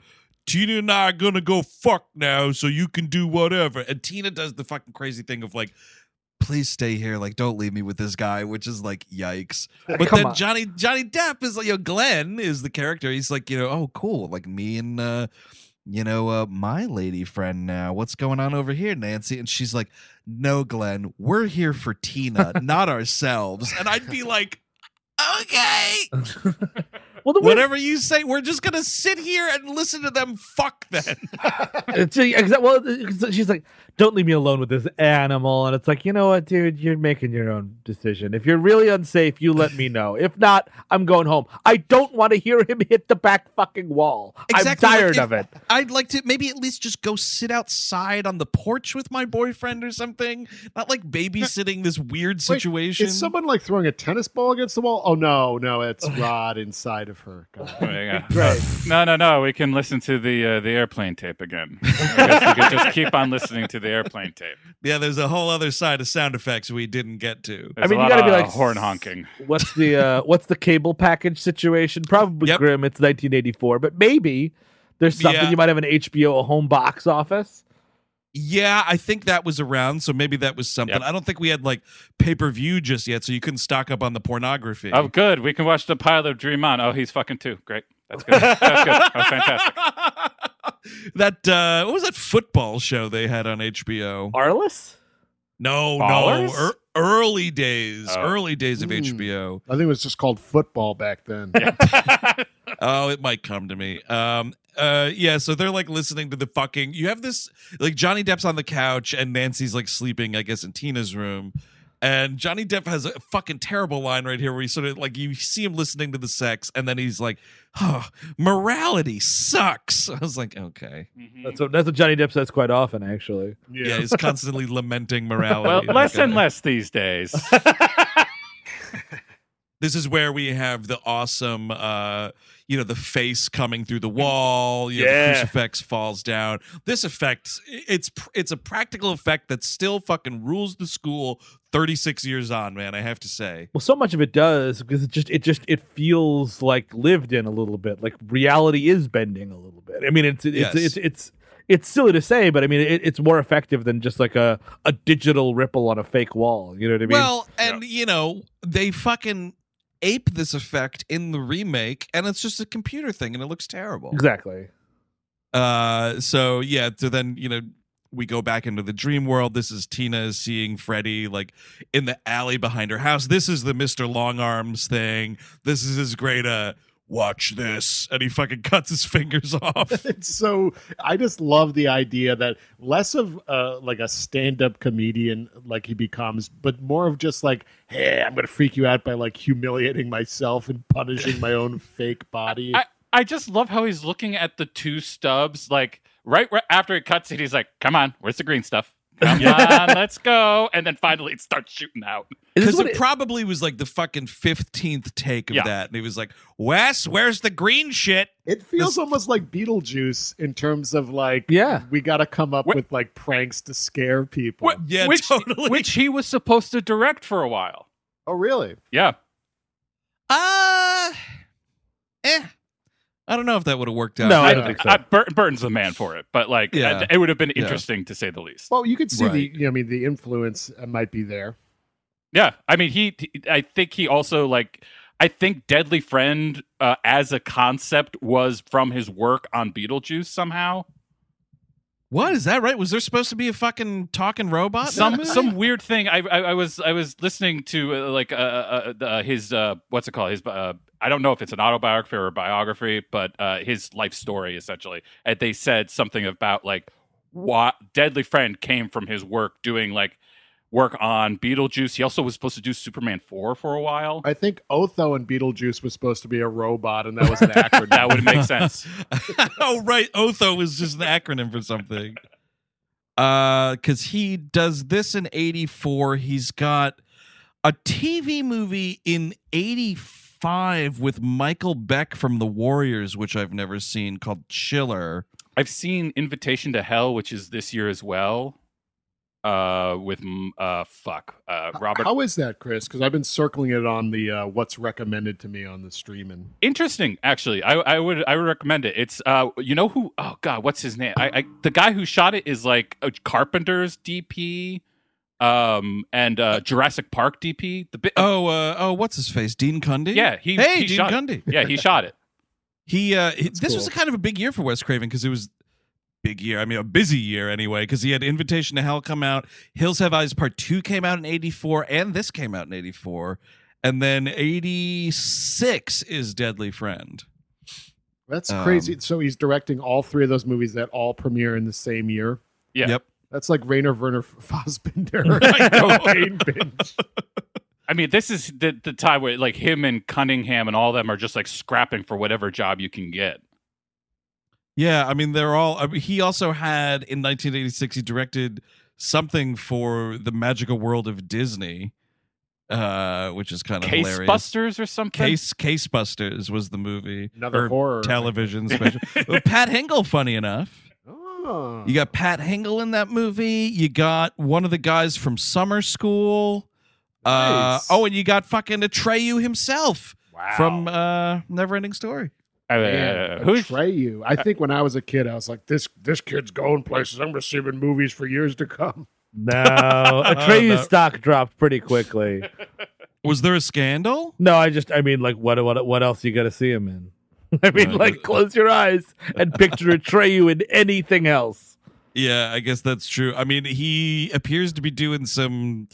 Tina and I are gonna go fuck now, so you can do whatever. And Tina does the fucking crazy thing of like please stay here. Like, don't leave me with this guy, which is like, yikes. <laughs> But come then on. Johnny Johnny Depp is like, you know, Glenn is the character. He's like, you know, oh, cool. Like me and uh, you know, uh, my lady friend now. What's going on over here, Nancy? And she's like, No, Glenn, we're here for Tina, <laughs> not ourselves. And I'd be like, Okay. <laughs> well, the Whatever you say, we're just gonna sit here and listen to them fuck <laughs> exa- well, she's like, "Don't leave me alone with this animal," and it's like, you know what, dude, you're making your own decision. If you're really unsafe, you let me <laughs> know. If not, I'm going home. I don't want to hear <laughs> him hit the back fucking wall. Exactly, I'm tired if- of it. I'd like to maybe at least just go sit outside on the porch with my boyfriend or something. Not like babysitting this weird Wait, situation. is someone like throwing a tennis ball against the wall? Oh no, no, it's <laughs> Rod inside of her. God. Oh, yeah. Great. No, no, no. We can listen to the uh, the airplane tape again. I guess we could just keep on listening to the airplane tape. <laughs> yeah, there's a whole other side of sound effects we didn't get to. There's I mean, a you gotta be like horn honking. What's the uh, <laughs> what's the cable package situation? Probably Yep. grim. It's 1984, but maybe there's something Yeah. you might have an HBO a home box office. Yeah, I think that was around, so maybe that was something. Yep. I don't think we had like pay per view just yet, so you couldn't stock up on the pornography. Oh, good. We can watch the pilot of Dream On. Oh, he's fucking too. Great. That's good. That's good. Oh, fantastic. <laughs> that uh what was that football show they had on HBO? Arliss? No, Ballers? no, er, early days, Oh. early days of Hmm. HBO. I think it was just called football back then. <laughs> Oh, it might come to me. Um, uh, yeah. So they're like listening to the fucking. You have this like Johnny Depp's on the couch and Nancy's like sleeping, I guess, in Tina's room. And Johnny Depp has a fucking terrible line right here where he sort of like you see him listening to the sex, and then he's like, "Oh, morality sucks." <laughs> I was like, "Okay, That's what that's what Johnny Depp says quite often, actually. yeah." he's constantly <laughs> lamenting morality. Well, less and less these days. <laughs> this is where we have the awesome uh you know the face coming through the wall you know, Yeah. the crucifix falls down this effect it's it's a practical effect that still fucking rules the school 36 years on man i have to say Well, so much of it does because it just it just it feels like lived in a little bit, like reality is bending a little bit. I mean, it's it's Yes. it's it's it's silly to say, but I mean, it, it's more effective than just like a a digital ripple on a fake wall. You know what I mean? well and you know they fucking ape this effect in the remake and it's just a computer thing and it looks terrible exactly. Uh, so yeah, so then you know we go back into the dream world. This is Tina is seeing Freddy like in the alley behind her house. This is the Mister Long Arms thing. This is his great uh watch this, and he fucking <laughs> cuts his fingers off. <laughs> it's so I just love the idea that less of uh, like a stand-up comedian like he becomes, but more of just like, hey, I'm gonna freak you out by like humiliating myself and punishing my own <laughs> fake body. I, I just love how he's looking at the two stubs, like right, right after it cuts it, he's like, "Come on, where's the green stuff? Come on, let's go!" And then finally, it starts shooting out. Because it, it- probably was like the fucking fifteenth take of Yeah. that, and he was like, "Wes, where's the green shit?" It feels almost like Beetlejuice in terms of like, Yeah. we got to come up Wh- with like pranks to scare people. Wh- Yeah, which, totally. Which he was supposed to direct for a while. Oh, really? Yeah, Uh, eh. I don't know if that would have worked out. No, I I, don't think so. I, Bur- Burton's the man for it, but like, Yeah. it would have been Yeah. interesting to say the least. Well, you could see Right. the, you know, I mean, the influence uh, might be there. Yeah, I mean, he. he- I think he also like. I think Deadly Friend uh, as a concept was from his work on Beetlejuice somehow. What is that right? Was there supposed to be a fucking talking robot? some some weird thing. I, I I was I was listening to uh, like uh, uh, uh, his uh, what's it called his uh, I don't know if it's an autobiography or a biography, but uh, his life story essentially. And they said something about like what Deadly Friend came from his work doing like work on Beetlejuice. He also was supposed to do Superman four for a while. I think Otho and Beetlejuice was supposed to be a robot, and that was an acronym. <laughs> That would make sense. <laughs> oh right, Otho is just an acronym for something. Uh, because he does this in '84. He's got a TV movie in '85 with Michael Beck from The Warriors, which I've never seen, called Chiller. I've seen Invitation to Hell, which is this year as well. Uh, with uh, fuck, uh, Robert. How is that, Chris? Because I've been circling it on the uh, what's recommended to me on the streaming. Interesting, actually. I, I would I would recommend it. It's uh, you know who? Oh God, what's his name? I, I the guy who shot it is like a Carpenter's DP. Um, and uh, Jurassic Park DP. The bi- Oh, uh, oh, what's his face? Dean Cundey. yeah, he hey, he Dean shot Cundey. It. Yeah, he shot it. <laughs> He uh he- this was a kind of a big year for Wes Craven because it was big year. I mean, a busy year anyway because he had Invitation to Hell come out, Hills Have Eyes Part 2 came out in 84 and this came out in 84. And then 86 is Deadly Friend. That's Um, crazy. So he's directing all three of those movies that all premiere in the same year. Yeah. Yep. That's like Rainer Werner <laughs> Fassbinder. <laughs> I cocaine <laughs> binge. I mean, this is the the time where like him and Cunningham and all of them are just like scrapping for whatever job you can get. Yeah, I mean they're all I mean, he also had in 1986 he directed something for the magical world of Disney. Uh, which is kind of Case hilarious. Busters or something. Case Case Busters was the movie. Another or horror. television special. Pat Hingle, funny enough. Oh. You got Pat Hingle in that movie. You got one of the guys from Summer School. Uh, oh, and you got fucking Atreyu himself Wow. from uh, Neverending Story. Uh, who's Atreyu. I think when I was a kid, I was like, "This this kid's going places. I'm gonna see him in movies for years to come." No, <laughs> Atreyu's no. stock dropped pretty quickly. <laughs> Was there a scandal? No, I just, I mean, like, what, what, what else you got to see him in? <laughs> I mean, Right. like, close your eyes and picture Atreyu in anything else. Yeah, I guess that's true. I mean, he appears to be doing some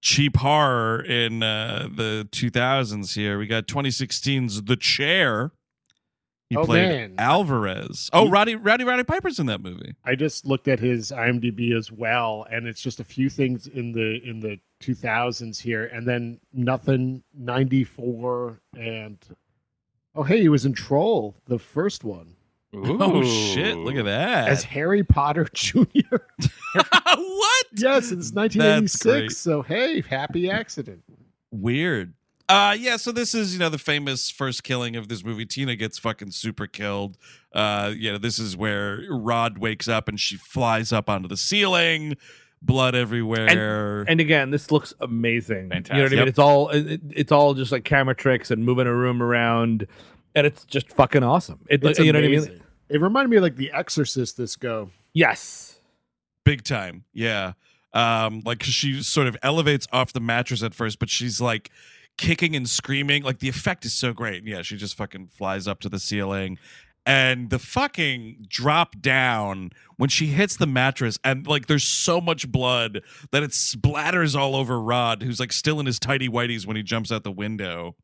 cheap horror in uh, the 2000s here. We got 2016's The Chair. He Oh, played man. Alvarez. Oh, He- Roddy Roddy Roddy Piper's in that movie. I just looked at his IMDb as well, and it's just a few things in the in the 2000s here, and then nothing 94 and oh hey, he was in Troll, the first one, <laughs> Oh shit! Look at that. as Harry Potter <laughs> Jr. <laughs> what? yes, it's 1986. So hey, happy accident. Weird. Uh yeah, so this is, you know, the famous first killing of this movie. Tina gets fucking super killed. Uh, you know, this is where Rod wakes up and she flies up onto the ceiling, blood everywhere. And again, this looks amazing. You know what I mean? Yep. It's all, it, it's all just like camera tricks and moving a room around, and it's just fucking awesome. It, It's you know what I mean? It reminded me of like The Exorcist. This go. Yes. big time yeah um like 'cause she sort of elevates off the mattress at first but she's like kicking and screaming like the effect is so great yeah she just fucking flies up to the ceiling and the fucking drop down when she hits the mattress and like there's so much blood that it splatters all over rod who's like still in his tidy whities when he jumps out the window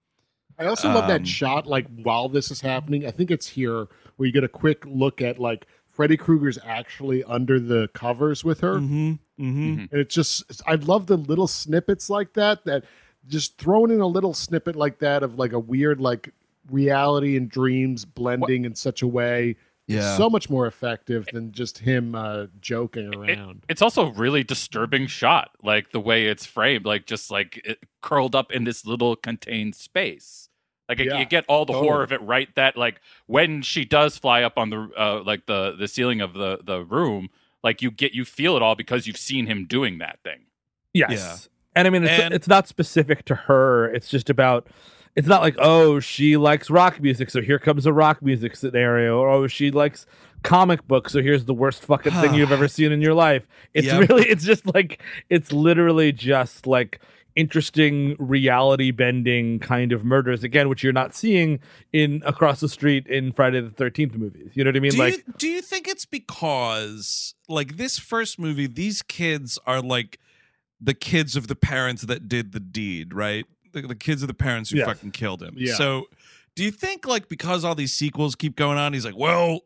I also love Um, that shot, like while this is happening. I think it's here where you get a quick look at like Freddy Krueger's actually under the covers with her, mm-hmm mm-hmm and it's just I love the little snippets like that. That just throwing in a little snippet like that of like a weird like reality and dreams blending in such a way. is Yeah. so much more effective than just him uh, joking It- around. it's also a really disturbing shot, like the way it's framed, like just like it curled up in this little contained space. Like it- Yeah, you get all the horror of it right. That like when she does fly up on the uh, like the the ceiling of the the room, like you get you feel it all because you've seen him doing that thing. Yes. Yeah. And I mean, it's, And- it's not specific to her. It's just about, it's not like, oh, she likes rock music, so here comes a rock music scenario. Or, oh, she likes comic books, so here's the worst fucking thing you've ever <sighs> seen in your life. It's Yep. really, it's just like, it's literally just like interesting reality bending kind of murders, again, which you're not seeing in across the street in Friday the 13th movies. You know what I mean? do like, you, do you think it's because like this first movie these kids are like the kids of the parents that did the deed right the, the kids of the parents who Yes. fucking killed him Yeah. so do you think like because all these sequels keep going on he's like well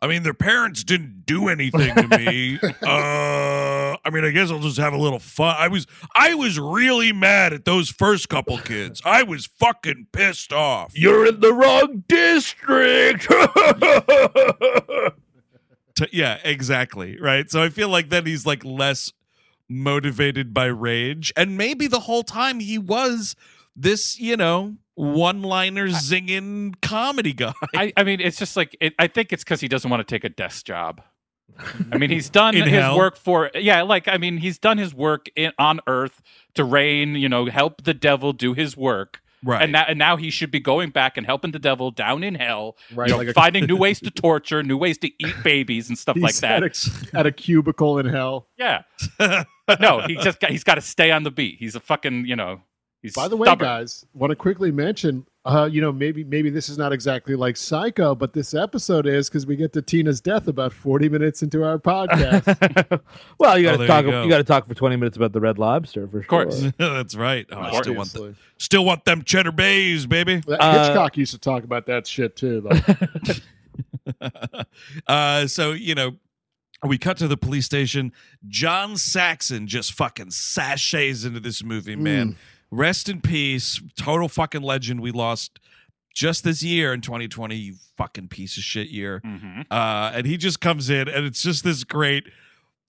I mean, their parents didn't do anything to me. <laughs> uh, I mean, I guess I'll just have a little fun. I was, I was really mad at those first couple kids. I was fucking pissed off. you're in the wrong district. <laughs> yeah, exactly. Right. So I feel like then he's like less motivated by rage. And maybe the whole time he was this, you know, one liner zinging comedy guy. I, I mean, it's just like it, I think it's because he doesn't want to take a desk job. I mean, he's <laughs> done his hell? work for yeah, like I mean, he's done his work in, on Earth to reign, you know, help the devil do his work. Right. And now, and now he should be going back and helping the devil down in hell, Right, you know, like a- finding new <laughs> ways to torture, new ways to eat babies and stuff like that. At a, at a cubicle in hell. Yeah. <laughs> but no, he just got, he's got to stay on the beat. He's a fucking you know. He's By the way, stubborn. guys, want to quickly mention, uh, you know, maybe maybe this is not exactly like Psycho, but this episode is because we get to Tina's death about forty minutes into our podcast. <laughs> <laughs> well, you Oh, got to there talk. you You, got to talk for twenty minutes about the Red Lobster for sure. Of course. <laughs> That's right. Oh, I still want them. Still want them cheddar bays, baby. That- Uh, Hitchcock used to talk about that shit too. Though. uh, so you know, we cut to the police station. John Saxon just fucking sachets into this movie, man. Rest in peace. Total fucking legend. We lost just this year in 2020. You fucking piece of shit year. Mhm. Uh, and he just comes in, and it's just this great.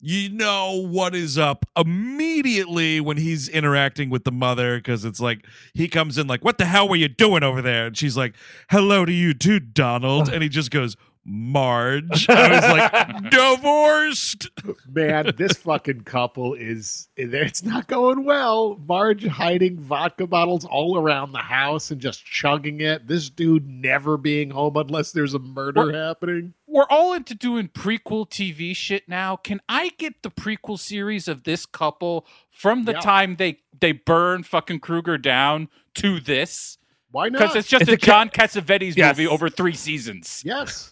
You know what is up immediately when he's interacting with the mother because it's like he comes in like, "What the hell were you doing over there?" And she's like, "Hello to you too, Donald." And he just goes, "Marge." I was like, <laughs> "Divorced." Man, this fucking couple is it's not going well. Marge hiding vodka bottles all around the house and just chugging it. This dude never being home unless there's a murder What? happening. We're all into doing prequel TV shit now. Can I get the prequel series of this couple from the Yeah. time they they burn fucking Krueger down to this? Why not? Because it's just It's a a John Cassavetes Yes. movie over three seasons. Yes.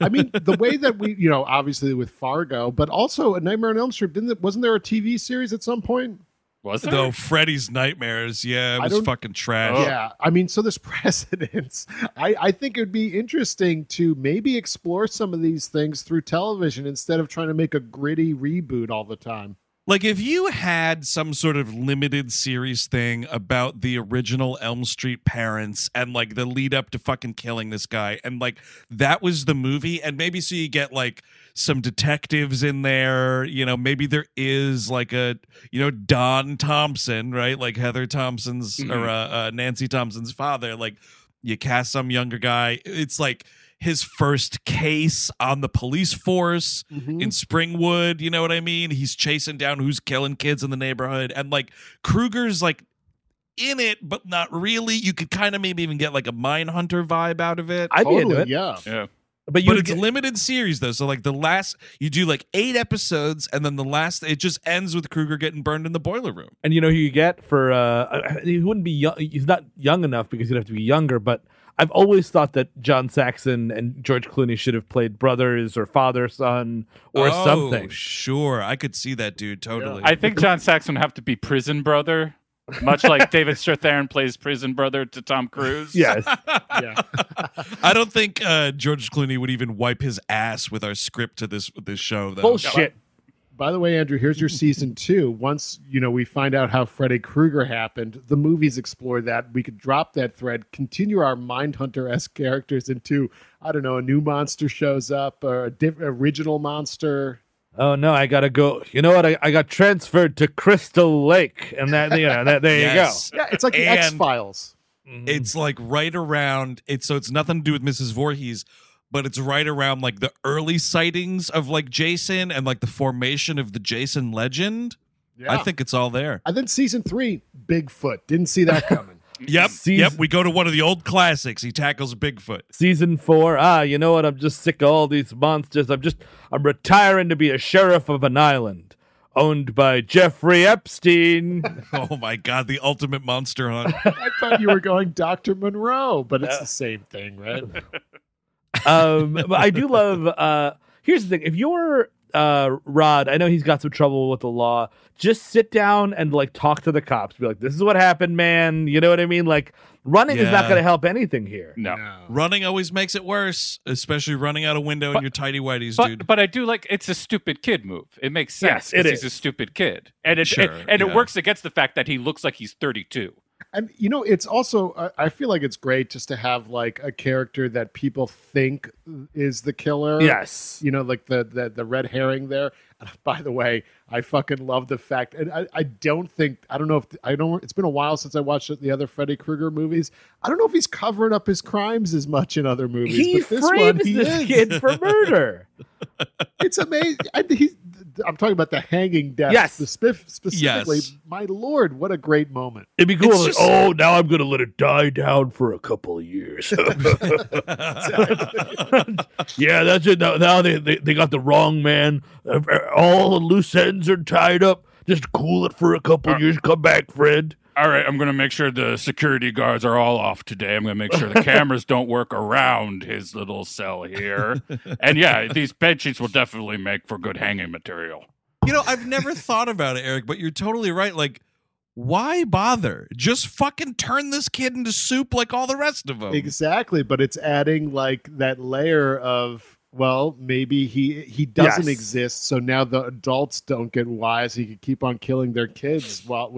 I mean, the way that we, you know, obviously with Fargo, but also a Nightmare on Elm Street, didn't it, wasn't there a TV series at some point? Was there? Though Freddy's nightmares, yeah, it was fucking trash. Yeah. I mean, so there's <laughs> precedence. I, I think it would be interesting to maybe explore some of these things through television instead of trying to make a gritty reboot all the time. Like if you had some sort of limited series thing about the original Elm Street parents and like the lead up to fucking killing this guy and like that was the movie and maybe so you get like some detectives in there, you know, maybe there is like a you know Don Thompson, right? Like Heather Thompson's Mhm. or uh, uh, Nancy Thompson's father, like you cast some younger guy. It's like his first case on the police force Mm-hmm. in Springwood. You know what I mean? He's chasing down who's killing kids in the neighborhood, and like Krueger's like in it, but not really. You could kind of maybe even get like a Mindhunter vibe out of it. I'd be into it. yeah. Yeah. But you but would it's get- limited series though, so like the last you do like eight episodes, and then the last it just ends with Kruger getting burned in the boiler room. and you know who you get for uh he wouldn't be young he's not young enough because he'd have to be younger but i've always thought that john saxon and george clooney should have played brothers or father son or something. Oh, something Sure, I could see that dude totally. I think John Saxon would have to be prison brother, much like <laughs> David Strathairn plays prison brother to Tom Cruise. yes Yeah. <laughs> <laughs> I don't think uh, George Clooney would even wipe his ass with our script to this this show. Though. bullshit By the way, Andrew, here's your season <laughs> two. Once you know we find out how Freddy Krueger happened, the movies explore that. We could drop that thread, continue our Mindhunter esque characters into I don't know, a new monster shows up or a diff- original monster. oh no i gotta go you know what i, I got transferred to crystal lake and that you know that there Yes. You go. Yeah, it's like the X Files. you go Mhm. It's like right around it's so it's nothing to do with Mrs. Voorhees, but it's right around like the early sightings of like Jason and like the formation of the Jason legend. Yeah. I think it's all there. And then season three, Bigfoot. Didn't see that coming. <laughs> Yep. Season- Yep. We go to one of the old classics. He tackles Bigfoot. season four ah you know what i'm just sick of all these monsters i'm just i'm retiring to be a sheriff of an island owned by jeffrey epstein <laughs> Oh my god, the ultimate monster hunt. <laughs> I thought you were going Dr. Monroe, but it's the same thing, right? Um, but I do love. Uh, here's the thing: if you're uh, Rod, I know he's got some trouble with the law. Just sit down and like talk to the cops. Be like, "This is what happened, man." You know what I mean? Like, running is not going to help anything here. No. running always makes it worse, especially running out a window in your tidy whities, But dude. but I do like it's a stupid kid move. It makes sense. Yes, it 'cause he's a stupid kid, and it Sure, and, and yeah. it works against the fact that he looks like he's 32. And you know, it's also I- I feel like it's great just to have like a character that people think is the killer. Yes. You know, like the the, the red herring there. And <laughs> by the way, I fucking love the fact, and I, I don't think I don't know if I don't. It's been a while since I watched the other Freddy Krueger movies. I don't know if he's covering up his crimes as much in other movies. He but this one, frames he this is. kid for murder. <laughs> It's amazing. I, he's, I'm talking about the hanging death. Yes. the spiff specifically. Yes. My lord, what a great moment. It'd be cool. It's like, just- oh, now I'm going to let it die down for a couple of years. <laughs> <laughs> yeah, that's it. Now, now they, they, they got the wrong man. Uh, All the loose ends are tied up. just cool it for a couple years. Come back, Fred. All right, I'm going to make sure the security guards are all off today. I'm going to make sure the cameras don't work around his little cell here. And yeah, these bed sheets will definitely make for good hanging material. You know, I've never thought about it, Eric, but you're totally right. Like, why bother? Just fucking turn this kid into soup like all the rest of them. Exactly, but it's adding like that layer of well, maybe he he doesn't Yes. exist, so now the adults don't get wise. He could keep on killing their kids while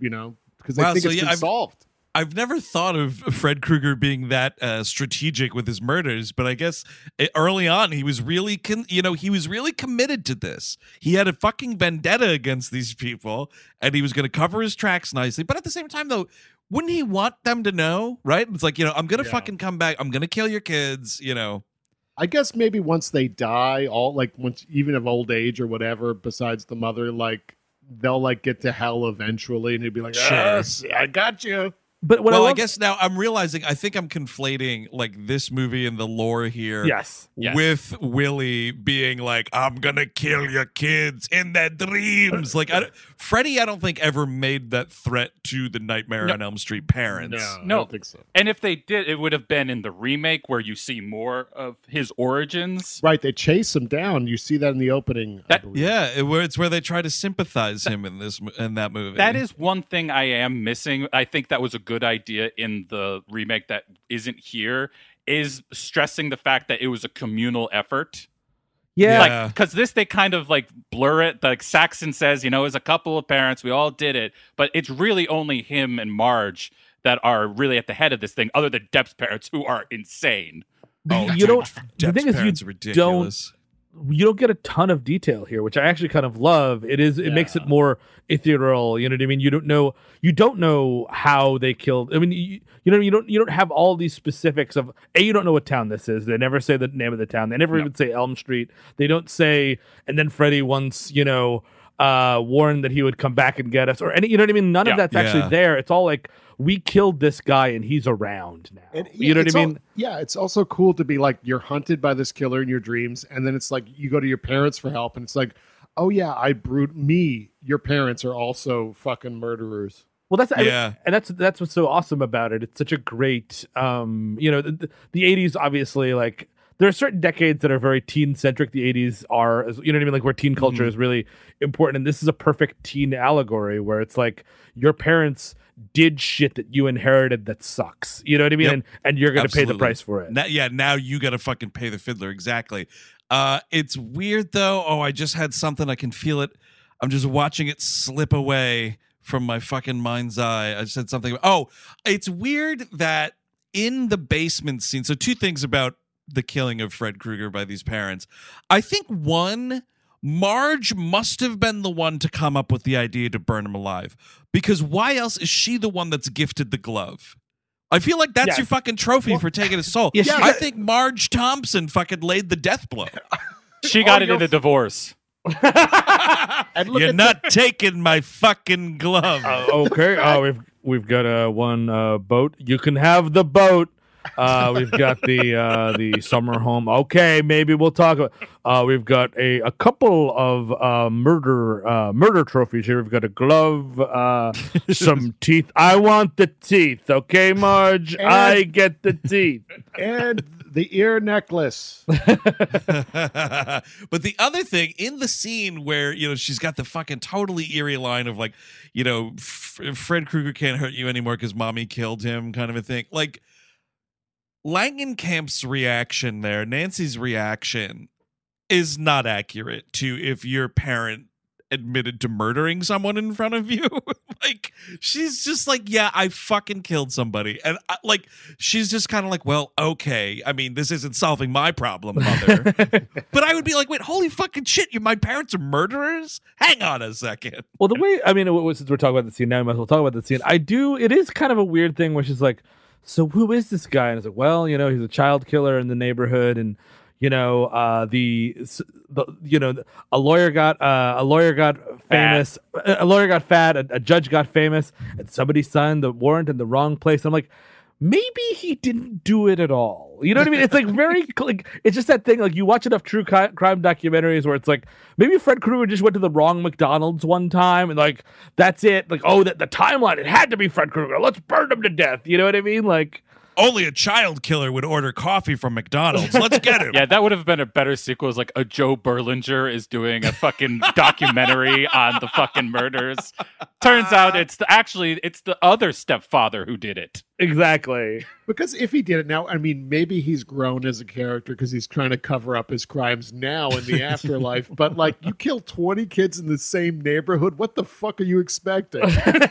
you know because they Wow, think so it's yeah, been I've- solved. I've never thought of Fred Krueger being that uh, strategic with his murders, but I guess eh, early on he was really, con- you know, he was really committed to this. He had a fucking vendetta against these people, and he was going to cover his tracks nicely. But at the same time, though, wouldn't he want them to know? Right? It's like, you know, I'm going to Yeah. fucking come back. I'm going to kill your kids. You know. I guess maybe once they die, all like once even of old age or whatever, besides the mother, like they'll like get to hell eventually, and he'd be like, Sure. "Ah, see, I got you." But what well, I, I, guess now I'm realizing I think I'm conflating like this movie and the lore here. yes, yes. with Willie being like, "I'm gonna kill your kids in their dreams." Like, I, Freddy, I don't think ever made that threat to the Nightmare No. on Elm Street parents. No, I No. don't think so. And if they did, it would have been in the remake where you see more of his origins. Right, they chase him down. You see that in the opening. That- believe. Yeah, it, where it's where they try to sympathize him in this in that movie. That is one thing I am missing. I think that was a good idea in the remake that isn't here is stressing the fact that it was a communal effort. yeah, Yeah. Like cuz this they kind of like blur it like Saxon says, you know, as a couple of parents, we all did it, but it's really only him and Marge that are really at the head of this thing other than Depp's parents who are insane. oh, you dude, don't- the Depp's thing is you parents are ridiculous. You don't get a ton of detail here, which I actually kind of love. It is it makes it more ethereal. You know what I mean? You don't know you don't know how they killed. I mean, you, you know you don't you don't have all these specifics of a. You don't know what town this is. They never say the name of the town. They never even say Elm Street. They don't say. And then Freddy once you know uh warned that he would come back and get us or any. You know what I mean? None Yeah. of that's Yeah. actually there. It's all like we killed this guy and he's around now. And, you know what I al- mean? yeah, it's also cool to be like you're hunted by this killer in your dreams, and then it's like you go to your parents for help, and it's like, oh yeah, I brute me. Your parents are also fucking murderers. Well, that's I Yeah. and that's that's what's so awesome about it. It's such a great, um, you know, the, the '80s obviously like there are certain decades that are very teen centric. The '80s are, as you know what I mean, like where teen culture Mhm. is really important, and this is a perfect teen allegory where it's like your parents did shit that you inherited that sucks. You know what I mean? Yep. And and you're gonna pay the price for it. Now, yeah, now you got to fucking pay the fiddler. Exactly. Uh, it's weird though. Oh, I just had something. I can feel it. I'm just watching it slip away from my fucking mind's eye. I just had something. Oh, it's weird that in the basement scene. So two things about the killing of Fred Krueger by these parents. I think one. Marge must have been the one to come up with the idea to burn him alive because why else is she the one that's gifted the glove? I feel like that's Yes. your fucking trophy for taking his soul. <laughs> Yeah, I think Marge Thompson fucking laid the death blow. <laughs> She got Oh, it in you're a divorce. <laughs> And look You're at not taking my fucking glove. Uh, okay. Oh, we've we've got uh, one uh, boat. You can have the boat. Uh, we've got the uh, the summer home. Okay, maybe we'll talk. About, uh, we've got a, a couple of uh, murder uh, murder trophies here. We've got a glove, uh, <laughs> some teeth. I want the teeth. Okay, Marge. I get the teeth. and the ear necklace. <laughs> but the other thing in the scene where you know she's got the fucking totally eerie line of like, you know, F- Fred Krueger can't hurt you anymore because mommy killed him, kind of a thing. Like Langenkamp's reaction there, Nancy's reaction, is not accurate to if your parent admitted to murdering someone in front of you. <laughs> like she's just like, yeah, I fucking killed somebody, and I, like she's just kind of like, well, okay. I mean, this isn't solving my problem, mother. <laughs> but I would be like, wait, holy fucking shit! You, my parents are murderers. Hang on a second. Well, the way I mean, since we're talking about the scene now, we might as well talk about the scene. I do. It is kind of a weird thing, where she's like, "So who is this guy?" And it's like, "Well, you know, he's a child killer in the neighborhood, and you know, uh, the, the you know, a lawyer got uh, a lawyer got famous, a a lawyer got fat, a, a judge got famous, and somebody signed the warrant in the wrong place." I'm like. Maybe he didn't do it at all. You know what I mean? It's like very <laughs> like it's just that thing. Like you watch enough true crime documentaries where it's like maybe Fred Krueger just went to the wrong McDonald's one time and like that's it. Like oh, that the timeline it had to be Fred Krueger. Let's burn him to death. You know what I mean? Like Only a child killer would order coffee from McDonald's. Let's get him. <laughs> Yeah, that would have been a better sequel. Is like a Joe Berlinger is doing a fucking <laughs> documentary on the fucking murders. Turns out it's the, actually it's the other stepfather who did it. exactly. Because if he did it now, I mean, maybe he's grown as a character because he's trying to cover up his crimes now in the <laughs> afterlife. But like, you kill twenty kids in the same neighborhood. What the fuck are you expecting?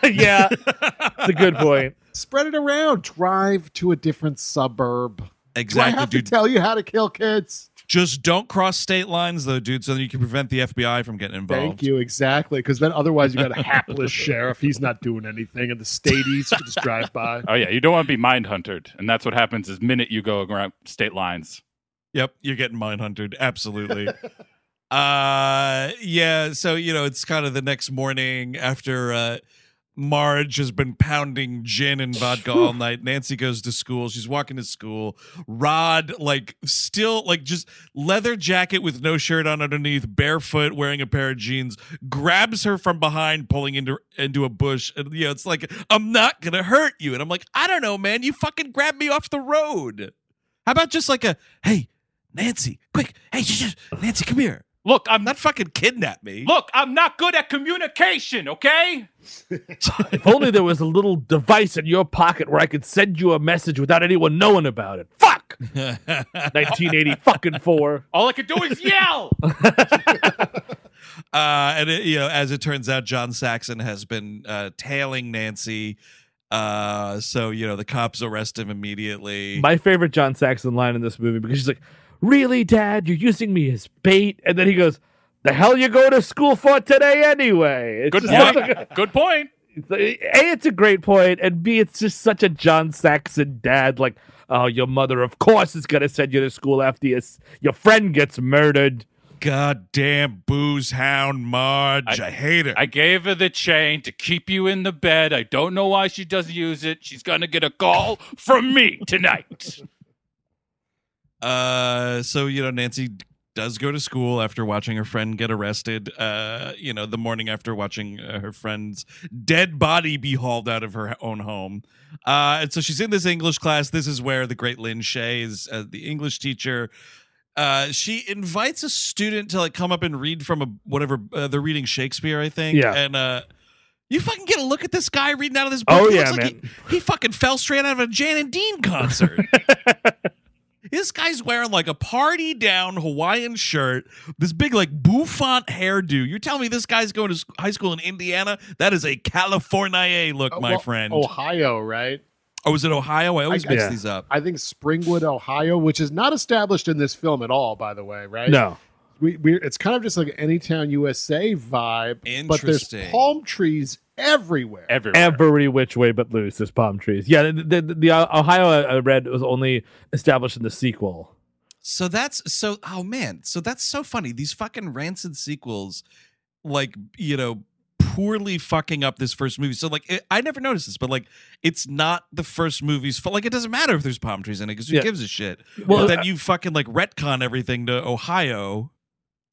yeah, it's a good point. Spread it around. Drive to a different suburb. Exactly. Do I Exactly, have dude. to tell you how to kill kids? Just don't cross state lines, though, dude, so that you can prevent the FBI from getting involved. Thank you. Exactly. Because then otherwise you got a hapless <laughs> sheriff. He's not doing anything, and the stadies can <laughs> just drive by. Oh yeah, you don't want to be mind hunted, and that's what happens is minute you go around state lines. Yep, you're getting mind hunted. Absolutely. <laughs> uh yeah, so you know, it's kind of the next morning after uh Marge has been pounding gin and vodka all <laughs> night. Nancy goes to school. She's walking to school. Rod, like, still, like, just leather jacket with no shirt on underneath, barefoot, wearing a pair of jeans, grabs her from behind, pulling into into a bush. And, you know, it's like, I'm not gonna hurt you. And I'm like, I don't know, man. You fucking grabbed me off the road. How about just like a, hey, Nancy, quick, hey, shh, shh, Nancy, come here. Look, I'm Not fucking kidnap me. Look, I'm not good at communication, okay? <laughs> If only there was a little device in your pocket where I could send you a message without anyone knowing about it. Fuck. <laughs> 1980 fucking four. All I could do is yell. <laughs> Uh, and it, you know, as it turns out, John Saxon has been uh, tailing Nancy. Uh, so you know, the cops arrest him immediately. My favorite John Saxon line in this movie because she's like, "Really, Dad? You're using me as bait?" And then he goes, "The hell you go to school for today anyway?" It's Good just such point. a- Good point. it's a, a, it's a great point, and B, it's just such a John Saxon dad. Like, oh, your mother, of course, is gonna send you to school after your your friend gets murdered. Goddamn booze hound Marge. I, I- hate her. I gave her the chain to keep you in the bed. I don't know why she doesn't use it. She's gonna get a call from me tonight. <laughs> Uh, so you know, Nancy does go to school after watching her friend get arrested. Uh, you know, the morning after watching uh, her friend's dead body be hauled out of her own home. Uh, and so she's in this English class. This is where the great Lin Shaye is uh, the English teacher. Uh, she invites a student to like come up and read from a whatever uh, they're reading Shakespeare, I think. Yeah. And uh, you fucking get a look at this guy reading out of this book. Oh, He yeah, looks like man. He, he fucking fell straight out of a Jan and Dean concert. <laughs> This guy's wearing like a party down Hawaiian shirt, this big like bouffant hairdo. You're telling me this guy's going to high school in Indiana? That is a California look, Oh, my well, friend. Ohio, right? oh, is it Ohio? I always I- mix yeah. these up. I think Springwood, Ohio, which is not established in this film at all, by the way, right? No, we, we it's kind of just like an Anytown USA vibe, but there's Interesting. palm trees everywhere. Everywhere. every which way but loose. There's palm trees. Yeah, the, the, the uh, Ohio uh, uh, I I read was only established in the sequel. So that's so oh man, so that's so funny. These fucking rancid sequels, like you know, poorly fucking up this first movie. So like, it, I never noticed this, but like, it's not the first movie's fault. Like, it doesn't matter if there's palm trees in it because who Yeah. gives a shit. Well, Well, then you fucking like retcon everything to Ohio,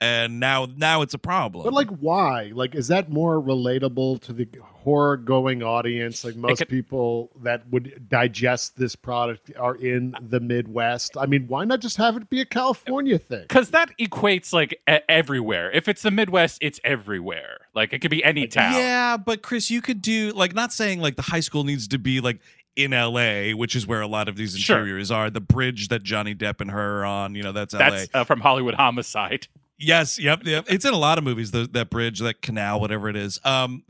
and now now it's a problem. But like, why? Like, is that more relatable to the horror-going audience? Like, most could- people that would digest this product are in the Midwest. I mean, why not just have it be a California thing? Because that equates like e- everywhere. If it's the Midwest, it's everywhere. Like it could be any town. Yeah, but Chris, you could do like not saying like the high school needs to be like in LA, which is where a lot of these Sure. interiors are. The bridge that Johnny Depp and her are on, you know, that's, LA. That's uh, from Hollywood Homicide. Yes, yep, yep. It's in a lot of movies. The, that bridge, that canal, whatever it is. Um,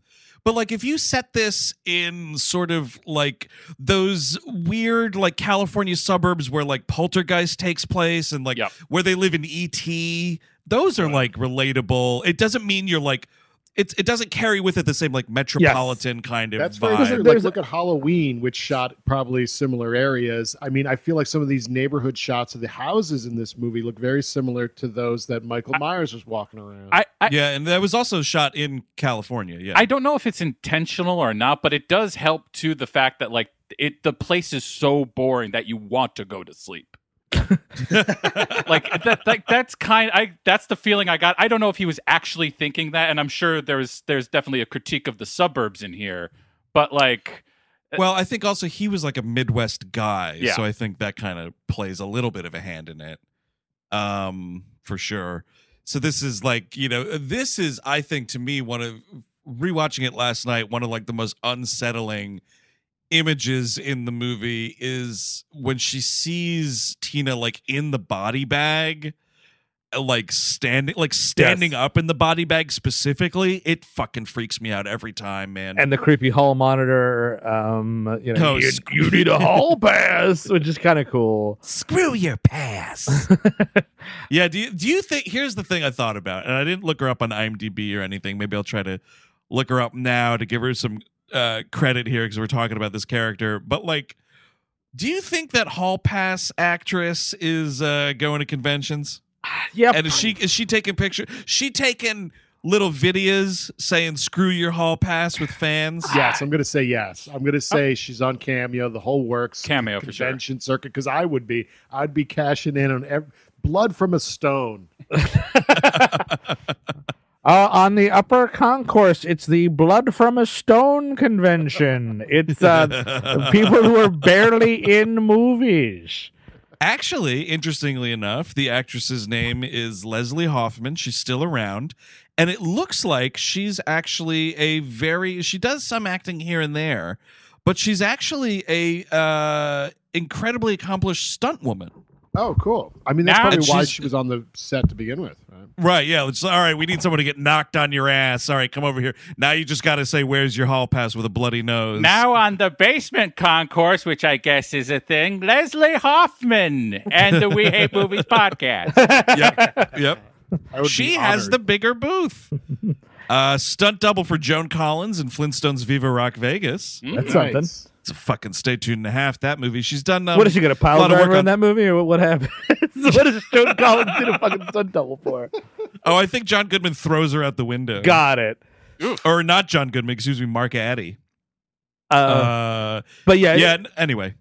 but like if you set this in sort of like those weird like California suburbs where like Poltergeist takes place and like Yep. where they live in ET, those are like relatable. It doesn't mean you're like it's it doesn't carry with it the same like metropolitan kind of That's very vibe. true. Like, There's- look at Halloween, which shot probably similar areas. I mean, I feel like some of these neighborhood shots of the houses in this movie look very similar to those that Michael Myers was walking around. I, I yeah, and that was also shot in California. Yeah, I don't know if it's intentional or not, but it does help to the fact that like it the place is so boring that you want to go to sleep. <laughs> like that, that that's kind I that's the feeling I got. I don't know if he was actually thinking that and I'm sure there's there's definitely a critique of the suburbs in here, but like Well, I think also he was like a Midwest guy, Yeah. so I think that kind of plays a little bit of a hand in it, um, for sure. So this is like you know, this is I think to me one of rewatching it last night, one of like the most unsettling images in the movie is when she sees Tina like in the body bag. Like standing, like standing up in the body bag specifically, it fucking freaks me out every time, man. and the creepy hall monitor. Um, you know, Oh, you, sc- you need a hall <laughs> pass, which is kind of cool. Screw your pass. <laughs> yeah. Do you, do you think? Here's the thing I thought about, and I didn't look her up on IMDb or anything. Maybe I'll try to look her up now to give her some uh, credit here because we're talking about this character. But like, do you think that hall pass actress is uh, going to conventions? <sighs> Yep. And is she is she taking pictures? She taking little videos saying "screw your hall pass" with fans? <sighs> Yes, I'm going to say yes. I'm going to say she's on Cameo, the whole works. Cameo for sure. convention circuit because I would be. I'd be cashing in on ev- blood from a stone. <laughs> <laughs> Uh, on the upper concourse, it's the Blood from a Stone convention. It's uh, <laughs> people who are barely in movies. Actually, interestingly enough, the actress's name is Leslie Hoffman. She's still around. And it looks like she's actually a very she does some acting here and there, but she's actually a uh incredibly accomplished stunt woman. Oh, cool. I mean, that's Now- probably why she was on the set to begin with. Right? Right, yeah. It's all right, we need someone to get knocked on your ass. All right, come over here. Now you just gotta say where's your hall pass with a bloody nose. Now on the basement concourse, which I guess is a thing, Leslie Hoffman and the We Hate Movies podcast. <laughs> Yep. Yep. She has the bigger booth. uh stunt double for Joan Collins in Flintstones Viva Rock Vegas. That's something. Nice. It's a fucking stay tuned and a half. That movie. She's done. Um, what is she gonna pile lot of work driver in on- that movie, or what, what happened? <laughs> what is Joan <laughs> Collins did a fucking stunt double for? Oh, I think John Goodman throws her out the window. Got it. Or not John Goodman. Excuse me, Mark Addy. Uh, Uh, but yeah, yeah. n- Anyway,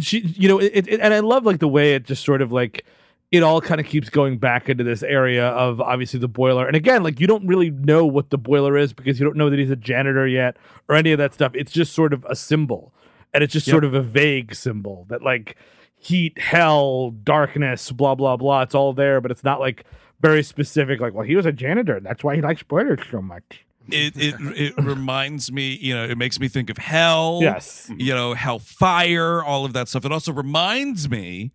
she, you know, it, it, and I love like the way it just sort of like it all kind of keeps going back into this area of obviously the boiler. And again, like you don't really know what the boiler is because you don't know that he's a janitor yet or any of that stuff. It's just sort of a symbol, and it's just Yep. sort of a vague symbol that like heat, hell, darkness, blah blah blah. It's all there, but it's not like very specific. Like, well, he was a janitor, and that's why he likes boilers so much. it it it <laughs> reminds me. You know, it makes me think of hell. Yes. You know, hellfire. All of that stuff. It also reminds me.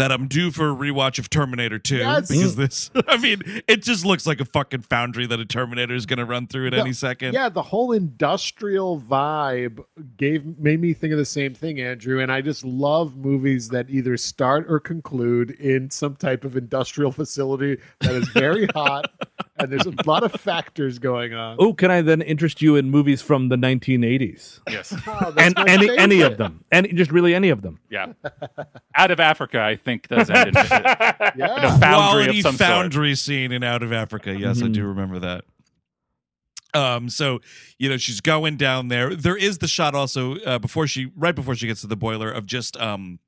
That I'm due for a rewatch of Terminator 2 Yes. because this, <laughs> I mean, it just looks like a fucking foundry that a Terminator is going to run through at Yeah, any second. Yeah, the whole industrial vibe gave made me think of the same thing, Andrew. And I just love movies that either start or conclude in some type of industrial facility that is very <laughs> hot, and there's a lot of factors going on. Oh, can I then interest you in movies from the 1980s? yes. Oh, and my any any of them, and just really any of them. Yeah. Out of Africa, I think does end in a, in a foundry quality of some sort. foundry scene in Out of Africa. Yes, I do remember that. Um, so you know she's going down there. There is the shot also uh, before she, right before she gets to the boiler, of just um,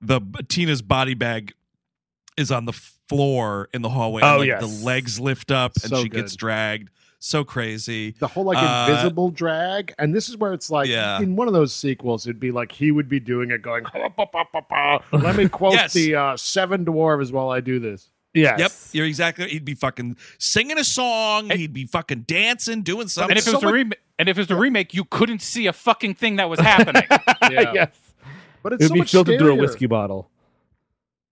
the Tina's body bag is on the floor in the hallway. and, Oh, like, yes. the legs lift up and So she gets dragged. So crazy. the whole like Uh, invisible drag and this is where it's like Yeah. in one of those sequels it'd be like he would be doing it going "Ha, pa, pa, pa, pa." let me quote Yes. the uh, seven dwarves while i do this Yes. Yep, you're exactly. He'd be fucking singing a song. He'd be fucking dancing, doing something. And if it was so a remake, and if it was a remake, you couldn't see a fucking thing that was happening. <laughs> Yeah. <laughs> yes. but It it's would so be much filtered through a whiskey bottle.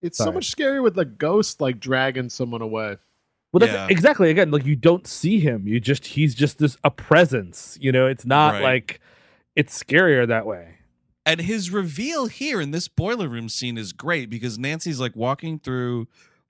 it's so much scarier with a ghost like dragging someone away Well, that's Yeah. exactly again like you don't see him. You just he's just this a presence. You know, it's not Right. like it's scarier that way. and his reveal here in this boiler room scene is great because Nancy's like walking through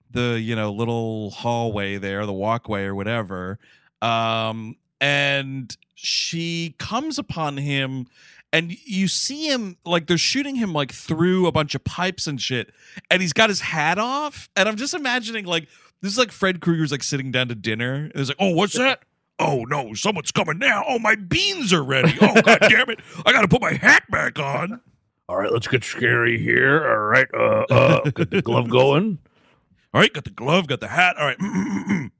the you know little hallway there, the walkway or whatever, um, and she comes upon him. And you see him like they're shooting him like through a bunch of pipes and shit, and he's got his hat off. And I'm just imagining like this is like Fred Krueger's like sitting down to dinner, and he's like, "Oh, what's that? Oh no, someone's coming now. Oh, my beans are ready. Oh <laughs> god damn it. I gotta put my hat back on. All right, let's get scary here. All right, uh, uh, get the glove going. All right, got the glove, got the hat. All right.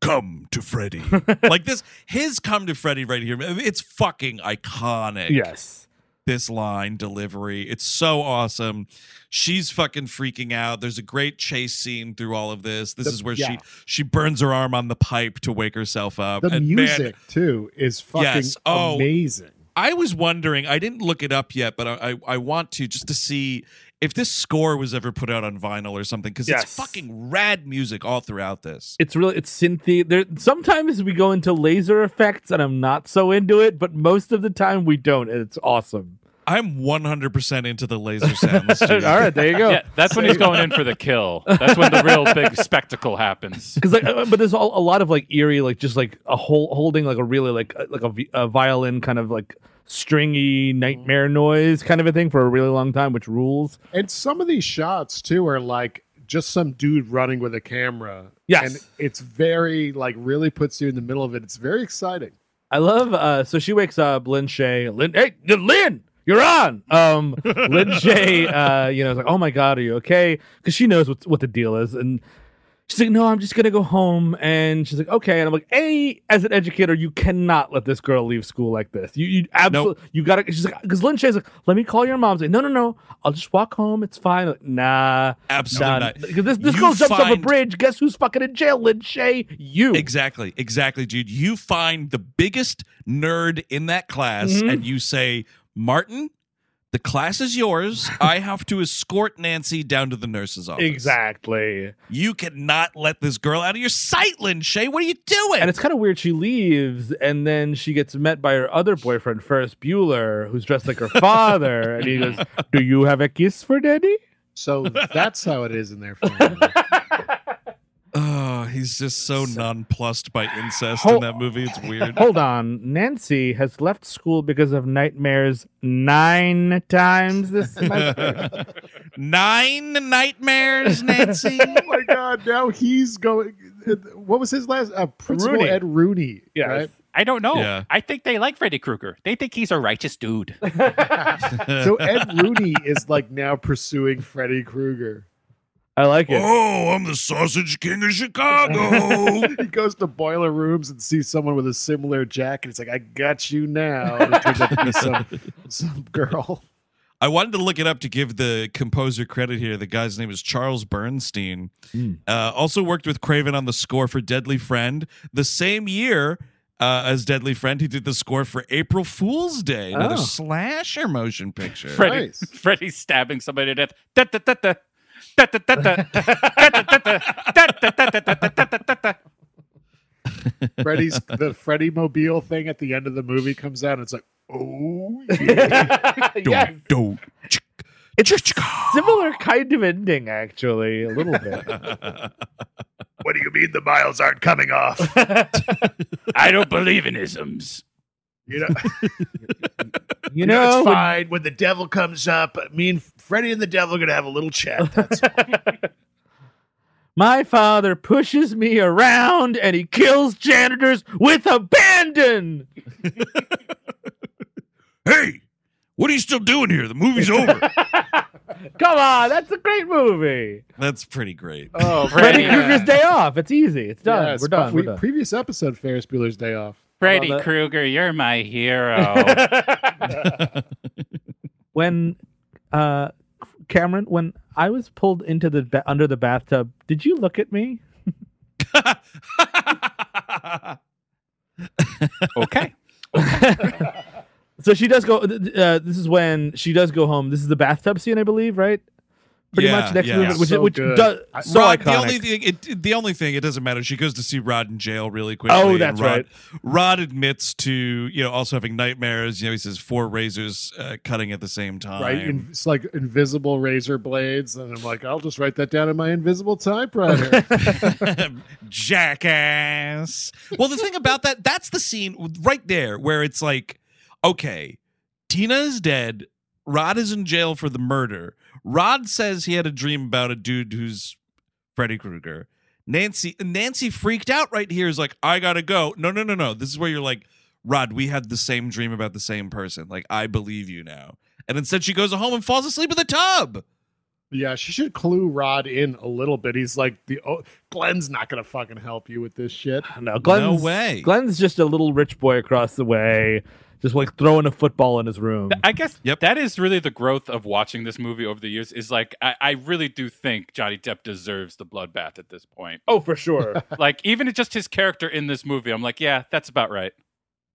come to Freddy. <laughs> like this, his come to Freddy right here. It's fucking iconic. Yes. This line delivery. It's so awesome. She's fucking freaking out. There's a great chase scene through all of this. This The- is where yeah. she she burns her arm on the pipe to wake herself up. The and man, music too is fucking Yes. Oh. amazing. I was wondering, I didn't look it up yet, but I, I, I want to just to see if this score was ever put out on vinyl or something because Yes. it's fucking rad music all throughout this. It's really it's synthy. There sometimes we go into laser effects and I'm not so into it, but most of the time we don't, and it's awesome. I'm 100% into the laser sounds. <laughs> All right, there you go. Yeah, that's when he's going in for the kill. That's when the real big <laughs> spectacle happens. Because like, uh, but there's all, a lot of like eerie, like just like a whole holding like a really like uh, like a, a violin kind of like stringy nightmare noise kind of a thing for a really long time, which rules. And some of these shots too are like just some dude running with a camera. Yes. And it's very like really puts you in the middle of it. It's very exciting. I love. uh So she wakes up. Lin Shaye. Lin. Hey, Lin. You're on. Um, <laughs> Lin Shaye. Uh, you know, is like, oh my god, are you okay? Because she knows what what the deal is, and she's like, no, I'm just gonna go home. And she's like, okay. And I'm like, a as an educator, you cannot let this girl leave school like this. You you absolutely you gotta. She's like, because Lin Shaye's like, let me call your mom. I'm like, no, no, no. I'll just walk home. It's fine. Like, nah, Absolutely nah. not. Because this this You girl jumps off a bridge. Guess who's fucking in jail? Lin Shaye. You. Exactly, exactly, dude. You find the biggest nerd in that class Mhm. and you say, Martin, the class is yours. <laughs> I have to escort Nancy down to the nurse's office. Exactly. You cannot let this girl out of your sight, Lin Shaye. What are you doing? And it's kind of weird. She leaves, and then she gets met by her other boyfriend, Ferris Bueller, who's dressed like her <laughs> father. and he goes, "Do you have a kiss for Daddy?" So that's how it is in their family. <laughs> oh, he's just so nonplussed by incest Hol- in that movie. It's weird. Hold on. Nancy has left school because of nightmares nine times this <laughs> semester. Nine nightmares, Nancy. <laughs> oh my god! Now he's going. What was his last? Uh, Principal Rooney. Ed Rooney. Yes. Right? I don't know. Yeah. I think they like Freddy Krueger. They think he's a righteous dude. <laughs> So Ed Rooney is like now pursuing Freddy Krueger. I like it. Oh, I'm the sausage king of Chicago. <laughs> he goes to boiler rooms and sees someone with a similar jacket. It's like, I got you now. And it turns out to be some <laughs> some girl. I wanted to look it up to give the composer credit here. The guy's name is Charles Bernstein. Hmm. Uh, also worked with Craven on the score for Deadly Friend. The same year uh, as Deadly Friend, he did the score for April Fool's Day, another Oh. slasher motion picture. Freddy, Nice. Freddy stabbing somebody to death. Da, da, da, Freddy's the Freddy Mobile thing at the end of the movie comes out. It's like, oh, yeah. <laughs> yes. It's a similar kind of ending, actually, a little bit. what do you mean the miles aren't coming off? I don't believe in isms. You know, you know, it's when, fine when the devil comes up. Me and Freddy and the devil are gonna have a little chat. That's all. <laughs> My father pushes me around and he kills janitors with abandon. <laughs> Hey, what are you still doing here? The movie's over. <laughs> Come on, that's a great movie. That's pretty great. oh, Freddy Freddy, Krueger's Day Off. It's easy. It's done. Yes, We're done. we- We're done. Previous episode, Ferris Bueller's Day Off. Freddy. Krueger, you're my hero. when uh Cameron, when I was pulled into the ba- under the bathtub, did you look at me? <laughs> okay. <laughs> So she does go. Uh, this is when she does go home. This is the bathtub scene, I believe, right? Pretty Yeah, much next yeah. movement, which So which does so Rod, iconic. the only thing, it, the only thing, it doesn't matter. She goes to see Rod in jail really quickly. Oh, that's Rod, right. Rod admits to you know also having nightmares. You know, he says four razors uh, cutting at the same time. Right? In, it's like invisible razor blades, and I'm like, I'll just write that down in my invisible typewriter. <laughs> <laughs> Jackass. Well, the thing about that, that's the scene right there where it's like, okay, Tina is dead. Rod is in jail for the murder. Rod says he had a dream about a dude who's Freddy Krueger. Nancy Nancy freaked out right here. Is like, I gotta go. No, no, no, no. This is where you're like, Rod, we had the same dream about the same person. Like, I believe you now. And instead, she goes home and falls asleep in the tub. Yeah, she should clue Rod in a little bit. He's like the oh, Glenn's not gonna fucking help you with this shit. <sighs> No, Glenn's, way. Glenn's just a little rich boy across the way, just like throwing a football in his room. I guess yep. that is really the growth of watching this movie over the years. Is like I, I really do think Johnny Depp deserves the bloodbath at this point. Oh, for sure. <laughs> like even just his character in this movie, I'm like, yeah, that's about right.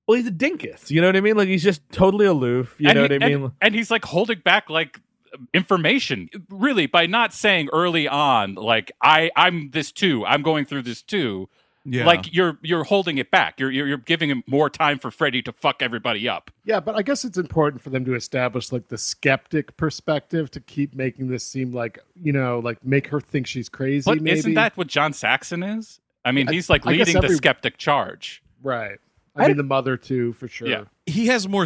well, he's a dinkus. You know what I mean? Like he's just totally aloof. You and know he- what I mean? And, and he's like holding back like information really by not saying early on like i i'm this too i'm going through this too Yeah. like you're you're holding it back you're, you're you're giving him more time for freddy to fuck everybody up Yeah, but I guess it's important for them to establish like the skeptic perspective to keep making this seem like you know, like make her think she's crazy. but maybe. isn't that what john saxon is i mean I- he's like I guess leading the skeptic charge right? I, mean, the mother too, for sure. Yeah. He has more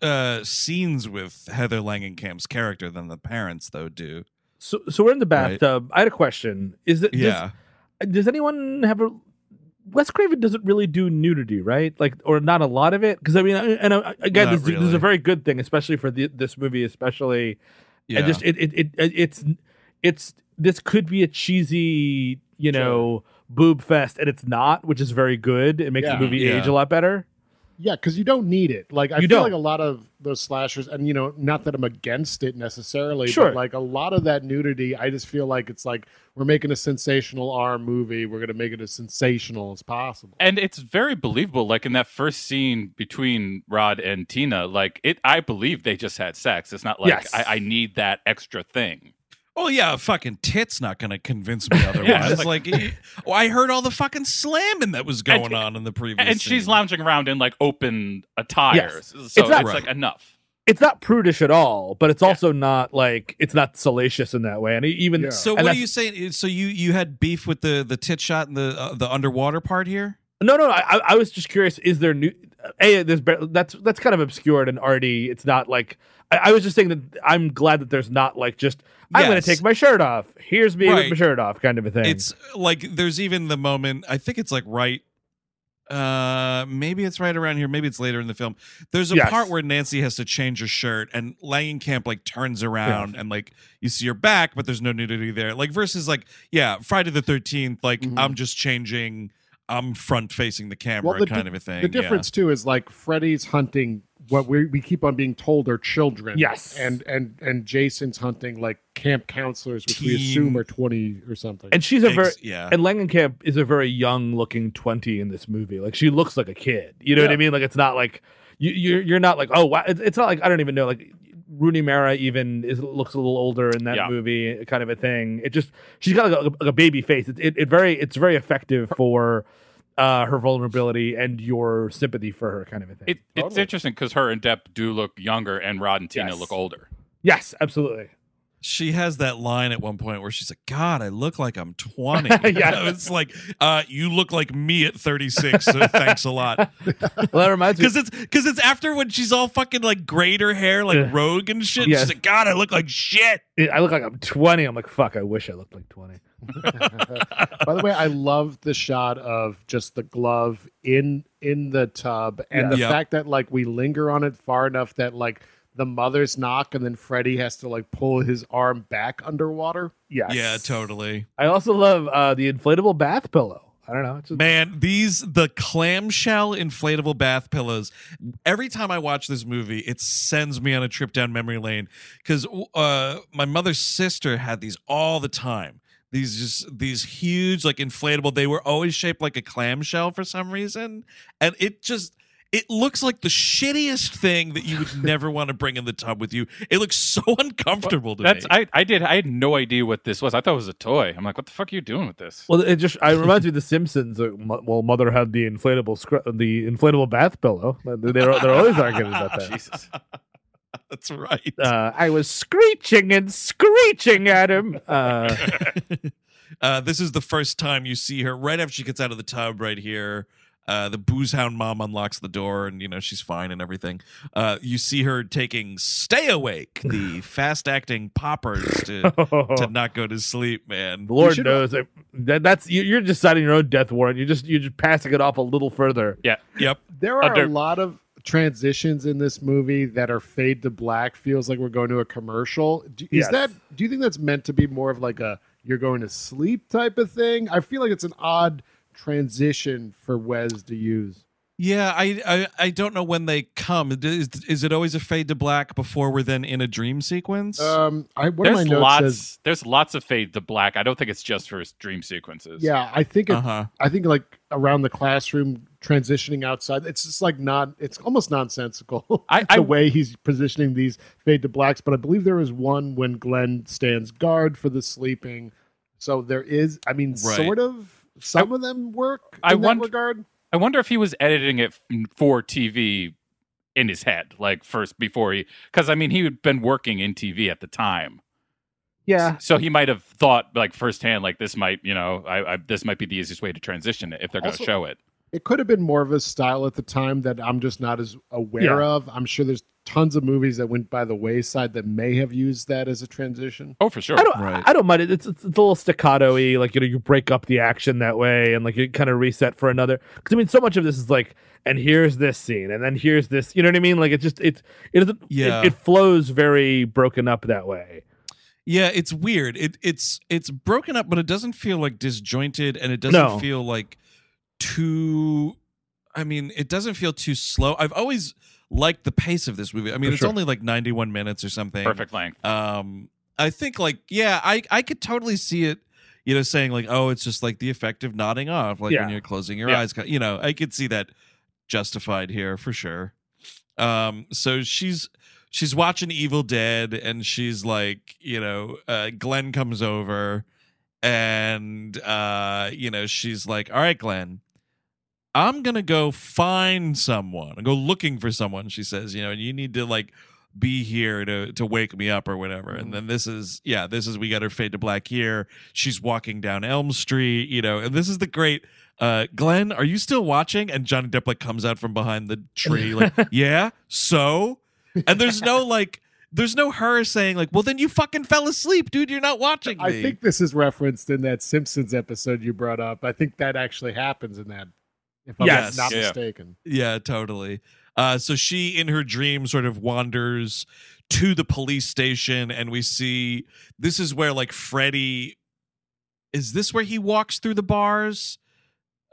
uh, scenes with Heather Langenkamp's character than the parents, though, do. So, so we're in the Right. bathtub. I had a question. Is it? Yeah. Does, does anyone have a? Wes Craven doesn't really do nudity, right? Like, or not a lot of it. Because I mean, and I, again, this, this is a very good thing, especially for the, this movie, especially. Yeah. And just it, it, it, uh, it's, it's this could be a cheesy, you know, boob fest, and it's not, which is very good. It makes Yeah. the movie Yeah. age a lot better. Yeah, because you don't need it. Like I You feel don't. like a lot of those slashers, and you know, not that I'm against it necessarily, Sure. but like a lot of that nudity, I just feel like it's like we're making a sensational R movie. We're gonna make it as sensational as possible. and it's very believable like in that first scene between rod and tina like it i believe they just had sex it's not like Yes. I, I need that extra thing Oh yeah, fucking tit's not gonna convince me <laughs> otherwise. Yeah, it's like, eh, oh, I heard all the fucking slamming that was going on in the previous. and she's lounging around in like open attire Yes. so It's it's, not- like enough It's not prudish at all, but it's also not like it's not salacious in that way. And even So and what are you saying? So you you had beef with the the tit shot and the uh, the underwater part here? No, no, no. I, I was just curious. Is there new? A, there's that's that's kind of obscured and arty. It's not like I, I was just saying that I'm glad that there's not like just I'm going to take my shirt off. Here's me with my shirt off, kind of a thing. It's like there's even the moment. I think it's like right. Uh, maybe it's right around here. Maybe it's later in the film. There's a Yes. part where Nancy has to change her shirt, and Langenkamp like turns around, and like you see her back, but there's no nudity there. Like versus like yeah, Friday the Thirteenth. Like I'm just changing. I'm front facing the camera, the kind di- of a thing. The yeah. difference too is like Freddy's hunting what we we keep on being told are children. Yes. and and and Jason's hunting like camp counselors, which we assume are twenty or something. and she's a Ex- very yeah. and Langenkamp is a very young looking twenty in this movie. Like she looks like a kid. You know what I mean? Like it's not like you you're you're not like oh wow. It's, it's not like I don't even know like. Rooney Mara even is looks a little older in that Yeah. movie, kind of a thing. It just she's got like a, like a baby face. It, it, it very it's very effective for uh, her vulnerability and your sympathy for her, kind of a thing. it, it's interesting because her and depp do look younger and rod and tina Yes. look older yes, absolutely. She has that line at one point where she's like, "God, I look like I'm 20." <laughs> <laughs> Yeah. it's like, uh, you look like me at 36. So thanks a lot. <laughs> Well, that reminds me. Because it's because it's after when she's all fucking like grayed her hair like Yeah. Rogue and shit. Yes. She's like, God, I look like shit. I look like I'm 20. I'm like, fuck. I wish I looked like 20. By the way, I love the shot of just the glove in in the tub, and Yeah. the Yep. fact that like we linger on it far enough that like the mother's knock, and then Freddy has to like pull his arm back underwater. Yes. Yeah, totally. I also love uh, the inflatable bath pillow. I don't know. It's just, Man, these the clamshell inflatable bath pillows. Every time I watch this movie, it sends me on a trip down memory lane because uh, my mother's sister had these all the time. These just these huge like inflatable. They were always shaped like a clamshell for some reason, and it just it looks like the shittiest thing that you would <laughs> never want to bring in the tub with you. It looks so <laughs> uncomfortable to that's me. I, I did i had no idea what this was i thought it was a toy i'm like what the fuck are you doing with this well, it just I <laughs> reminds me of The Simpsons. Uh, well, mother had the inflatable scr- the inflatable bath pillow. They're they're always arguing about that. jesus That's right. Uh, I was screeching and screeching at him. Uh, uh, this is the first time you see her right after she gets out of the tub right here. Uh, the booze hound mom unlocks the door, and you know she's fine and everything. Uh, you see her taking "Stay Awake," the <laughs> fast-acting poppers to <laughs> to not go to sleep. Man, the Lord knows that, that that's you- you're just signing your own death warrant. You're just you're just passing it off a little further. Yeah. Yep. There are Under- a lot of transitions in this movie that are fade to black. Feels like we're going to a commercial. Do, is Yes. that? Do you think that's meant to be more of like a you're going to sleep type of thing? I feel like it's an odd transition for Wes to use. Yeah, I, I I don't know when they come. Is, is it always a fade to black before we're then in a dream sequence? Um, I one of my There's notes lots. says, there's lots of fade to black. I don't think it's just for his dream sequences. yeah, I think it, Uh-huh. I think like around the classroom transitioning outside. It's just like not. It's almost nonsensical. <laughs> I- the I- way he's positioning these fade to blacks. But I believe there is one when Glenn stands guard for the sleeping. So there is. I mean, Right. sort of. Some of them work I in that wonder- regard. I wonder if he was editing it for TV in his head, like first before he, because I mean he had been working in TV at the time, Yeah. so he might have thought like firsthand, like this might, you know, I, I this might be the easiest way to transition it if they're going to show it. It could have been more of a style at the time that I'm just not as aware Yeah. of. I'm sure there's tons of movies that went by the wayside that may have used that as a transition. Oh, for sure. I don't. Right. I don't mind it. It's, it's it's a little staccato-y. Like you know, you break up the action that way, and like you kind of reset for another. Because I mean, so much of this is like, and here's this scene, and then here's this. You know what I mean? Like it just it's it doesn't. Yeah. It, it flows very broken up that way. Yeah, it's weird. It it's it's broken up, but it doesn't feel like disjointed, and it doesn't No. feel like too. I mean, it doesn't feel too slow. I've always liked the pace of this movie. I mean, For it's sure. only like ninety one minutes or something. Perfect length. Um, I think like yeah, I I could totally see it. You know, saying like, oh, it's just like the effect of nodding off, like when you're closing your Yeah. eyes. You know, I could see that justified here for sure. Um, so she's she's watching Evil Dead, and she's like, you know, uh, Glenn comes over, and uh, you know, she's like, all right, Glenn. I'm gonna go find someone. and go looking for someone. She says, you know, and you need to like be here to to wake me up or whatever. And then this is yeah, this is we got her fade to black here. She's walking down Elm Street, you know, and this is the great uh Glenn, are you still watching? And Johnny Depp like comes out from behind the tree, like, <laughs> yeah, so and there's no like there's no her saying like, well then you fucking fell asleep, dude. You're not watching me. I think this is referenced in that Simpsons episode you brought up. I think that actually happens in that, if I'm Yes. not Yeah. mistaken. Yeah, totally. Uh, so she, in her dream, sort of wanders to the police station, and we see this is where like Freddy. Is this where he walks through the bars?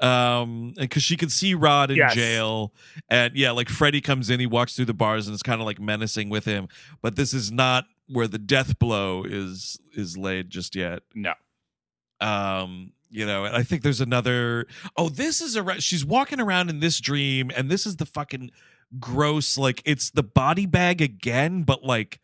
Um, because she can see Rod in Yes. jail, and yeah, like Freddy comes in, he walks through the bars, and it's kind of like menacing with him. But this is not where the death blow is is laid just yet No. um you know and i think there's another oh this is a re- she's walking around in this dream and this is the fucking gross like it's the body bag again but like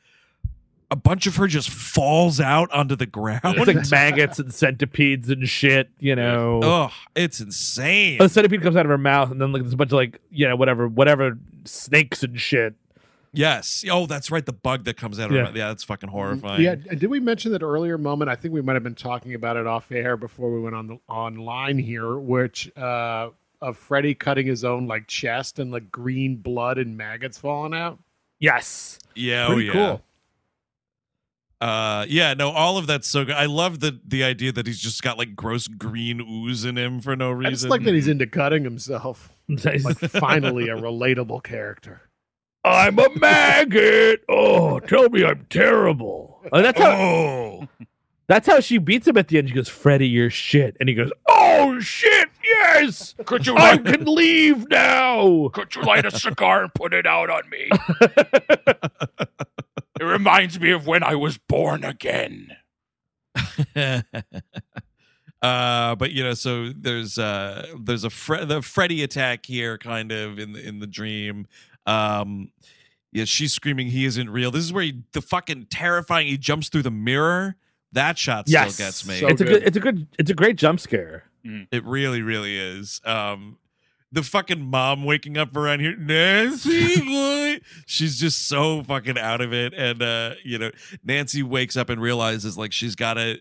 a bunch of her just falls out onto the ground It's like maggots and centipedes and shit. You know. oh it's insane A centipede comes out of her mouth, and then like there's a bunch of like you know whatever whatever snakes and shit. Yes oh that's right the bug that comes out of Yeah. her yeah that's fucking horrifying Yeah, did we mention that earlier moment? I think we might have been talking about it off air before we went on the online here, which uh of Freddy cutting his own like chest and like green blood and maggots falling out. Yes. yeah oh Pretty yeah cool. uh yeah no all of that's so good i love the the idea that he's just got like gross green ooze in him for no I just reason like that he's into cutting himself. <laughs> Like finally a relatable character. I'm a maggot. Oh, tell me I'm terrible. Oh, that's how. oh That's how she beats him at the end. She goes, "Freddy, you're shit," and he goes, "Oh shit, yes! Could you I can leave now." could you light a cigar and put it out on me? <laughs> it reminds me of when I was born again. <laughs> uh but you know so there's uh there's a Fre- the freddy attack here kind of in the in the dream um yeah she's screaming he isn't real this is where he the fucking terrifying he jumps through the mirror that shot yes, still gets me So it's a good. good. It's a good. It's a great jump scare. it really really is um the fucking mom waking up around here nancy boy she's just so fucking out of it and uh you know nancy wakes up and realizes like she's gotta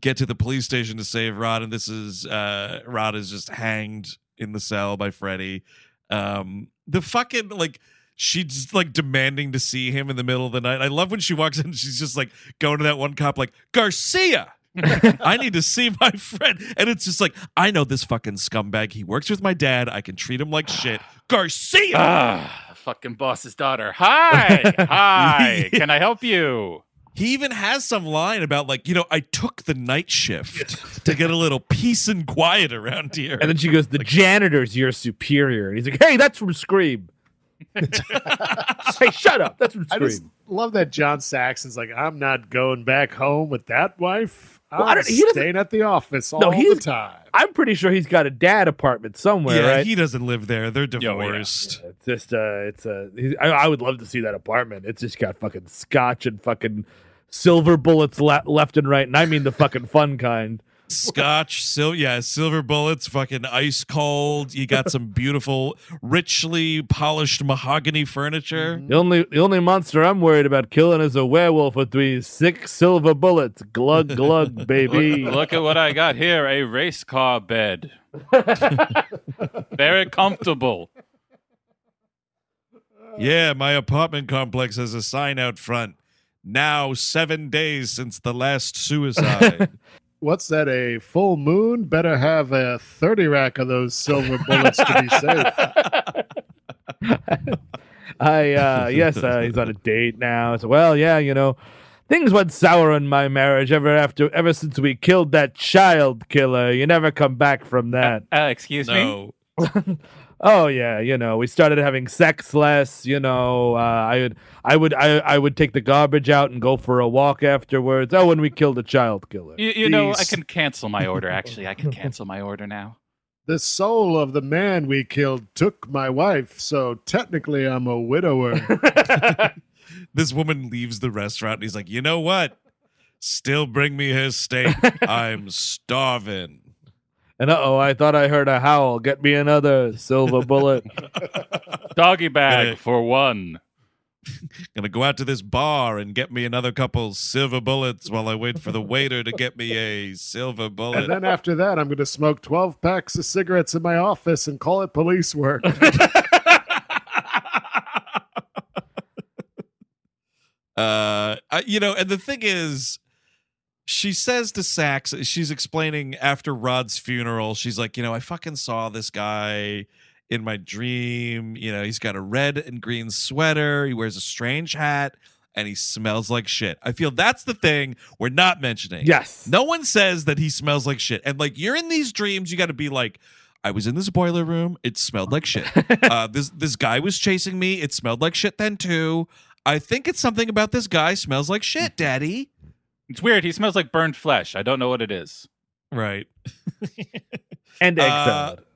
get to the police station to save rod and this is uh rod is just hanged in the cell by Freddy. Um, the fucking like she's like demanding to see him in the middle of the night. I love when she walks in. She's just like going to that one cop, like Garcia. <laughs> I need to see my friend, and it's just like I know this fucking scumbag. He works with my dad. I can treat him like shit. <sighs> Garcia. Ah, fucking boss's daughter. Hi, <laughs> hi. <laughs> Can I help you? He even has some line about like, you know, I took the night shift to get a little peace and quiet around here. And then she goes, "The janitor's your superior." And he's like, "Hey, that's from Scream." <laughs> hey, shut up. That's from I Scream. just love that John Saxon's like, I'm not going back home with that wife. I'm Well, I don't- he staying at the office all No, the time. I'm pretty sure he's got a dad apartment somewhere, yeah, right? he doesn't live there. They're yeah. divorced. It's just uh, it's a. he's- I, I would love to see that apartment. It's just got fucking scotch and fucking silver bullets le- left and right, and I mean the fucking fun kind. Scotch, sil- yeah, silver bullets, fucking ice cold. You got some beautiful, richly polished mahogany furniture. Mm-hmm. The only the only monster I'm worried about killing is a werewolf with these six silver bullets. Glug glug, <laughs> baby. Look, look at what I got here a race car bed. Very comfortable. Yeah, my apartment complex has a sign out front. Now seven days since the last <laughs> suicide. What's that? A full moon? Better have a 30 rack of those silver bullets to be safe. <laughs> <laughs> I uh yes, uh, he's on a date now. So well, yeah, you know, things went sour in my marriage ever after ever since we killed that child killer. You never come back from that. Uh, excuse me. No. Oh yeah, you know, we started having sex less. You know, uh, I would, I would, I, I would take the garbage out and go for a walk afterwards. Oh, when we killed a child killer. You, you know, I can cancel my order. <laughs> Actually, I can cancel my order now. The soul of the man we killed took my wife, so technically I'm a widower. <laughs> <laughs> this woman leaves the restaurant and he's like, you know what? Still bring me his steak. I'm starving. And uh oh, I thought I heard a howl. Get me another silver bullet. <laughs> Doggy bag Yeah. for one. Gonna go out to this bar and get me another couple silver bullets while I wait for the waiter to get me a silver bullet. and then after that, I'm going to smoke 12 packs of cigarettes in my office and call it police work. <laughs> uh I, you know and the thing is she says to sax she's explaining after rod's funeral she's like you know i fucking saw this guy in my dream you know he's got a red and green sweater he wears a strange hat and he smells like shit i feel that's the thing we're not mentioning yes. no one says that he smells like shit and like you're in these dreams you got to be like I was in this boiler room. It smelled like shit. <laughs> uh, this this guy was chasing me. It smelled like shit then too. I think it's something about this guy smells like shit, <laughs> Daddy. It's weird. He smells like burned flesh. I don't know what it is. Right. <laughs> And egg Uh, salad. <laughs>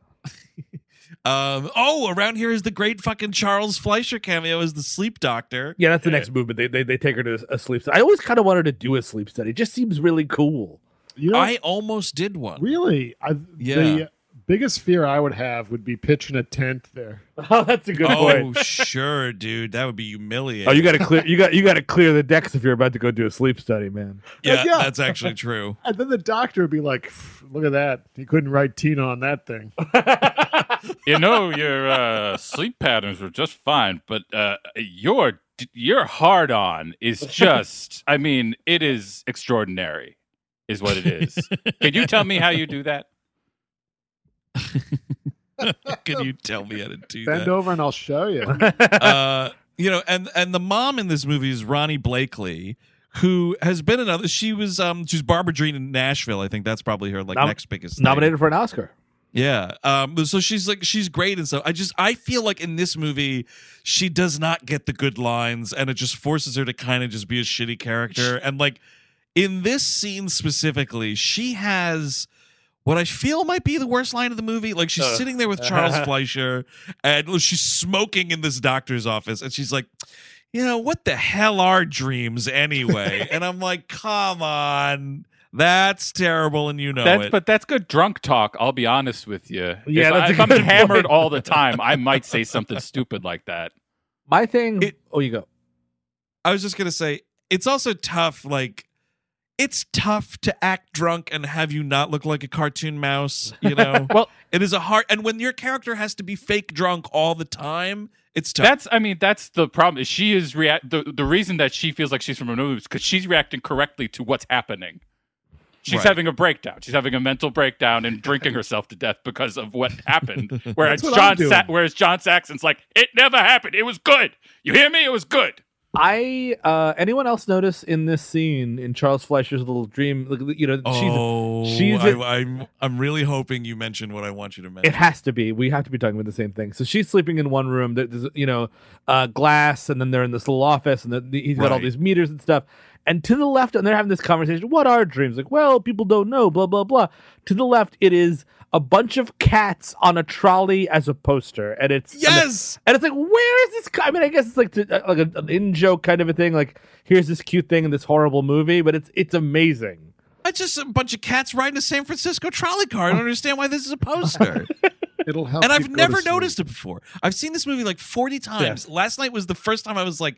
Um. Oh, around here is the great fucking Charles Fleischer cameo as the sleep doctor. Yeah, that's the next movement. They, they they take her to a sleep study. I always kind of wanted to do a sleep study. It just seems really cool. You know, I almost did one. really, I, Yeah. the biggest fear I would have would be pitching a tent there. <laughs> Oh, that's a good Oh, point. Oh, sure, dude. That would be humiliating. Oh, you got to clear you got you got to clear the decks if you're about to go do a sleep study, man. yeah, Yeah. that's actually <laughs> true. And then the doctor would be like, look at that. He couldn't write Tina on that thing. <laughs> You know, your uh, sleep patterns were just fine, but uh, your your hard on is just. I mean, it is extraordinary, is what it is. Can you tell me how you do that? <laughs> Can you tell me how to do Bend that? over and I'll show you. <laughs> uh, you know, and and the mom in this movie is Ronee Blakely, who has been another. She was um, she's Barbara Dreene in Nashville. I think that's probably her like Nom- next biggest thing. Nominated for an Oscar. Yeah. Um. So she's like she's great and so I just I feel like in this movie she does not get the good lines and it just forces her to kind of just be a shitty character and like in this scene specifically she has what I feel might be the worst line of the movie. Like she's Ugh. sitting there with Charles <laughs> Fleischer and she's smoking in this doctor's office and she's like, you know, what the hell are dreams anyway? <laughs> and I'm like, come on. That's terrible and you know that's it. but that's good drunk talk. I'll be honest with you. Yeah, if, that's I, a if I'm good hammered point. all the time, I might say <laughs> something stupid like that. My thing. It- oh, you go. I was just gonna say it's also tough. Like, it's tough to act drunk and have you not look like a cartoon mouse. You know, <laughs> Well, It is a hard, and when your character has to be fake drunk all the time, it's tough. That's I mean that's the problem. Is she is react the, the reason that she feels like she's from a movie is because she's reacting correctly to what's happening. She's Right. having a breakdown. She's having a mental breakdown and drinking herself to death because of what happened. <laughs> Whereas what John, Sa- whereas John Saxon's like, it never happened. It was good. You hear me? It was good. I uh anyone else notice in this scene in Charles Fleischer's little dream, like, you know, oh, she's she's I, a- I'm I'm really hoping you mention what I want you to mention. It has to be. We have to be talking about the same thing. So she's sleeping in one room. There- There's, you know, uh, glass, and then they're in this little office, and the, the- he's got all these meters and stuff. And to the left, and they're having this conversation. What are dreams? Like, well, people don't know. Blah blah blah. To the left, it is a bunch of cats on a trolley as a poster, and it's and the- yes. and it's like, where is this? co- I mean, I guess it's like to, uh, like a, an in joke kind of a thing. Like, here's this cute thing in this horrible movie, but it's it's amazing. It's just a bunch of cats riding a San Francisco trolley car. I don't understand why this is a poster. <laughs> It'll help. and I've never noticed it before. I've seen this movie like 40 times. Last night was the first time I was like,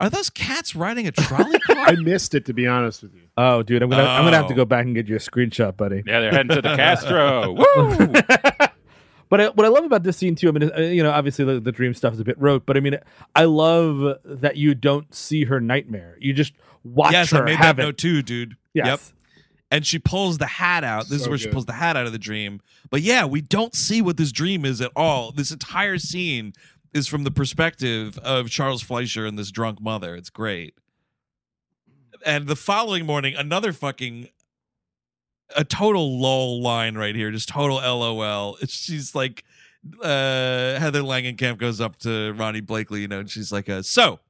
are those cats riding a <laughs> trolley car? I missed it to be honest with you. Oh, dude, I'm gonna I'm gonna have to Oh. go back and get you a screenshot, buddy. Yeah, they're heading to the <laughs> Castro. <laughs> Woo! But I, what I love about this scene too, I mean, uh, you know, obviously the, the dream stuff is a bit rote, but I mean, I love that you don't see her nightmare. You just watch yes, her I made have that it. note too, dude. Yes. Yep. And she pulls the hat out. This is So where she pulls the hat out of the dream. But yeah, we don't see what this dream is at all. This entire scene is from the perspective of Charles Fleischer and this drunk mother. It's great. And the following morning, another fucking a total lull line right here, just total LOL. She's like, uh, Heather Langenkamp goes up to Ronee Blakely, you know, and she's like, uh, "So,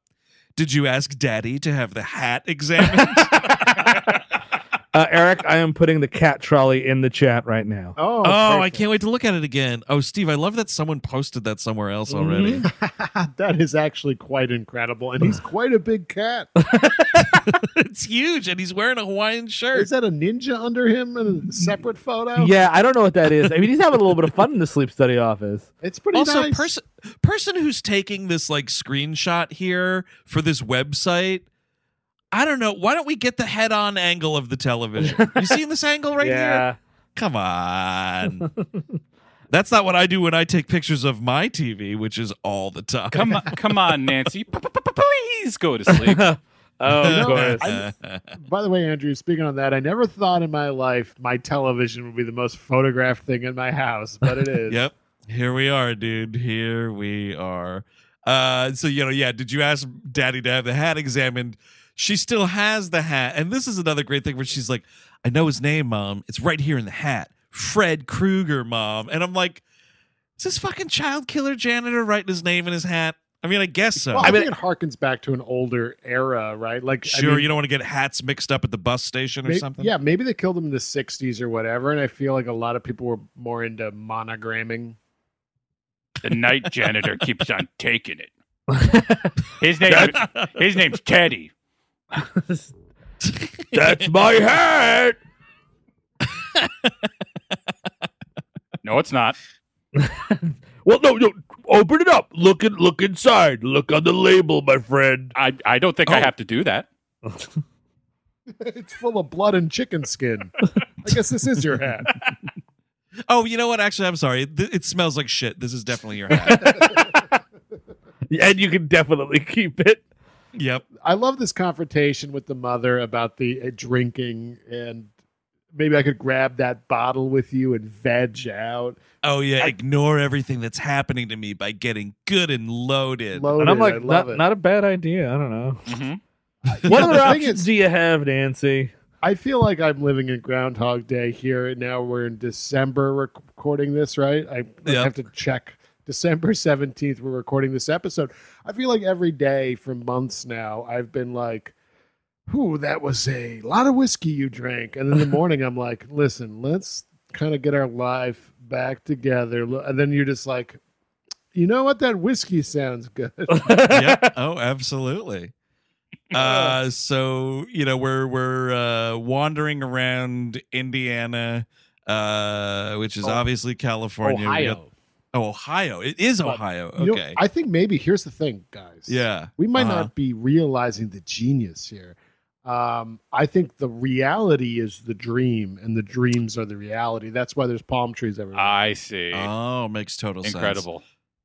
did you ask Daddy to have the hat examined?" <laughs> Uh, Eric, I am putting the cat trolley in the chat right now. Oh, Oh, I can't wait to look at it again. Oh, Steve, I love that someone posted that somewhere else already. <laughs> that is actually quite incredible, and he's <sighs> quite a big cat. <laughs> it's huge, and he's wearing a Hawaiian shirt. Is that a ninja under him in a separate photo? Yeah, I don't know what that is. I mean, he's having a little bit of fun in the sleep study office. it's pretty also, nice. person person who's taking this like screenshot here for this website. I don't know. Why don't we get the head-on angle of the television? You seeing this angle right yeah. here? Come on. That's not what I do when I take pictures of my TV, which is all the time. come on, come on, Nancy. Please go to sleep. <laughs> Oh, You of <laughs> course. I- By the way, Andrew, speaking on that, I never thought in my life my television would be the most photographed thing in my house, but it is. Yep. Here we are, dude. Here we are. Uh so you know, yeah, did you ask daddy to have the hat examined? She still has the hat. And this is another great thing where she's like, I know his name, mom. It's right here in the hat. Fred Krueger, mom. And I'm like, is this fucking child killer janitor writing his name in his hat? I mean, I guess so. Well, I, I mean- think it harkens back to an older era, right? Like, I sure, mean, you don't want to get hats mixed up at the bus station or may- something. Yeah, maybe they killed him in the '60s or whatever, and I feel like a lot of people were more into monogramming. The night janitor keeps on taking it. <laughs> His name, his name's Teddy. <laughs> That's my hat. <laughs> No, it's not. <laughs> Well, no, no. Open it up. Look at look inside. Look on the label, my friend. I, I don't think I Oh. have to do that. it's full of blood and chicken skin. I guess this is your hat. Oh, you know what? Actually, I'm sorry. Th- It smells like shit. This is definitely your hat. And you can definitely keep it. Yep. I love this confrontation with the mother about the uh, drinking and maybe I could grab that bottle with you and veg out. Oh yeah, ignore everything that's happening to me by getting good and loaded. Loaded. And I'm like, love not, it. not a bad idea. I don't know. <laughs> hmm What other the thing options do you have, Nancy? I feel like I'm living in Groundhog Day here. and Now we're in December rec- recording this, right? I, I Yep. have to check. December <laughs> 17th, we're recording this episode. I feel like every day for months now, I've been like, Whew, that was a lot of whiskey you drank. And in the <laughs> morning, I'm like, listen, let's kind of get our life back together. And then you're just like, you know what? That whiskey sounds good. <laughs> yeah. Oh, absolutely. Uh, so you know we're we're uh, wandering around Indiana, uh, which is Oh, obviously California. Ohio. Oh, Ohio. It is But, Ohio. You know, Okay. I think maybe here's the thing, guys. yeah. We might Uh-huh. not be realizing the genius here. Um, I think the reality is the dream, and the dreams are the reality. That's why there's palm trees everywhere. I see. Oh, makes total Incredible.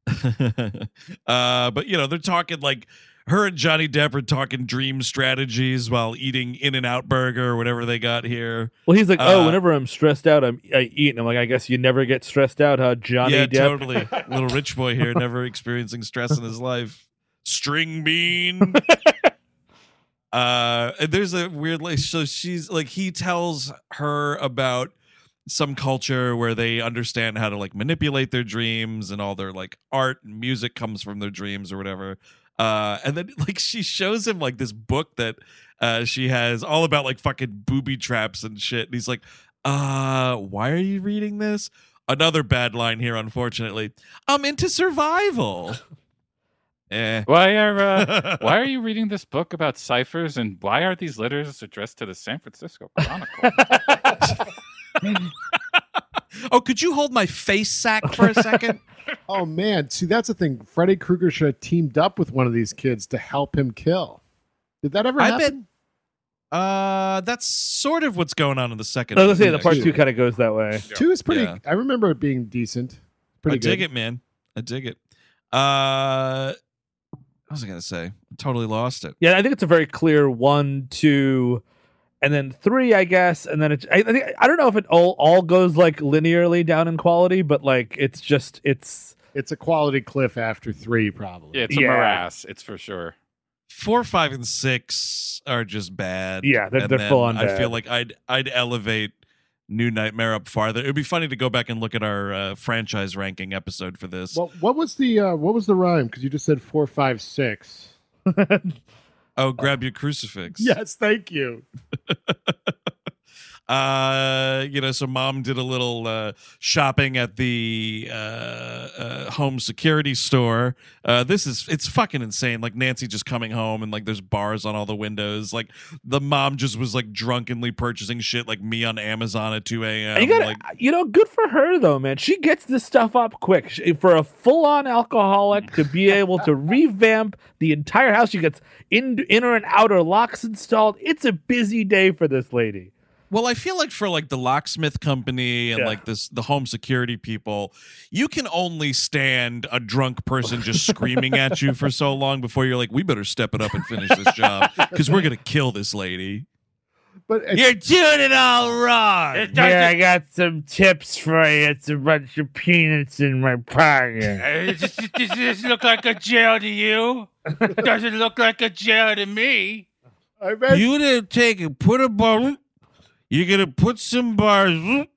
sense. <laughs> uh, but you know, they're talking like her and Johnny Depp are talking dream strategies while eating In and Out Burger or whatever they got here. Well, he's like, oh, Uh, whenever I'm stressed out, I'm I eat. And I'm like, I guess you never get stressed out, huh, Johnny yeah, Depp? totally. <laughs> Little rich boy here, never experiencing stress in his life. String bean. <laughs> uh, there's a weird like so she's like he tells her about some culture where they understand how to like manipulate their dreams and all their like art and music comes from their dreams or whatever. Uh, and then <laughs> like she shows him like this book that uh she has all about like fucking booby traps and shit. And he's like, uh, why are you reading this? Another bad line here, unfortunately. I'm into survival. <laughs> eh. Why are uh, <laughs> why are you reading this book about ciphers and why are these letters addressed to the San Francisco Chronicle? oh, could you hold my face sack for a second? Oh man, see that's the thing. Freddy Krueger should have teamed up with one of these kids to help him kill. Did that ever I happen? Uh, that's sort of what's going on in the second. I was gonna say the part actually. two kind of goes that way. Two is pretty. Yeah. I remember it being decent. Pretty I dig it, man. I dig it. Uh, what was I gonna say? I totally lost it. Yeah, I think it's a very clear one, two, and then three, I guess, and then it's. I, I think I don't know if it all all goes like linearly down in quality, but like it's just it's. It's a quality cliff after three, probably. Yeah, it's a Yeah. morass. It's for sure. Four, five, and six are just bad. Yeah, they're- they're full on I feel like I'd I'd elevate New Nightmare up farther. It would be funny to go back and look at our uh, franchise ranking episode for this. What what was the uh, what was the rhyme? Because you just said four, five, six. <laughs> oh, grab your crucifix. Yes, thank you. <laughs> uh you know so mom did a little uh shopping at the uh, uh home security store uh this is it's fucking insane like nancy just coming home and like there's bars on all the windows like the mom just was like drunkenly purchasing shit like me on amazon at 2 a.m you gotta, like you know, good for her though, man. She gets this stuff up quick. She, for a full-on alcoholic to be able to revamp the entire house, she gets in, inner and outer locks installed. It's a busy day for this lady. Well, I feel like for like the locksmith company and Yeah. like this the home security people, you can only stand a drunk person just screaming at you for so long before you're like, we better step it up and finish this job because we're gonna kill this lady. But You're doing it all wrong. Yeah, I got some tips for you. It's a bunch of peanuts in my pocket. Uh, does, this, does this look like a jail to you? Does it look like a jail to me? I bet You didn't take and put a bar. You're gonna put some bars.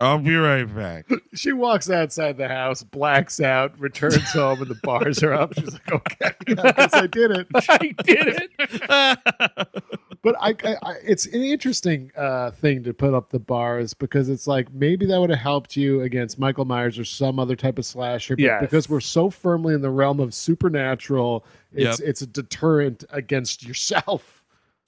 I'll be right back. <laughs> she walks outside the house, blacks out, returns home, and the bars are up. She's like, "Okay, I guess I did it." <laughs> I did it. <laughs> But I, I, I it's an interesting uh, thing to put up the bars because it's like maybe that would have helped you against Michael Myers or some other type of slasher. But Yes. because we're so firmly in the realm of supernatural, it's Yep. it's a deterrent against yourself.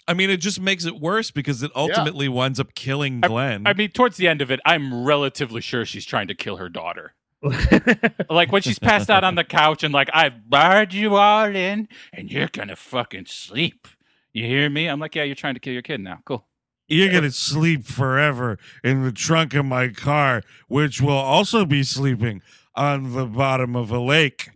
I mean, it just makes it worse because it ultimately winds up killing Glenn. I mean, towards the end of it, I'm relatively sure she's trying to kill her daughter. <laughs> like when she's passed out on the couch and like I've barred you all in and you're gonna fucking sleep. You hear me? I'm like, yeah, you're trying to kill your kid now. Cool. You're gonna sleep forever in the trunk of my car, which will also be sleeping on the bottom of a lake.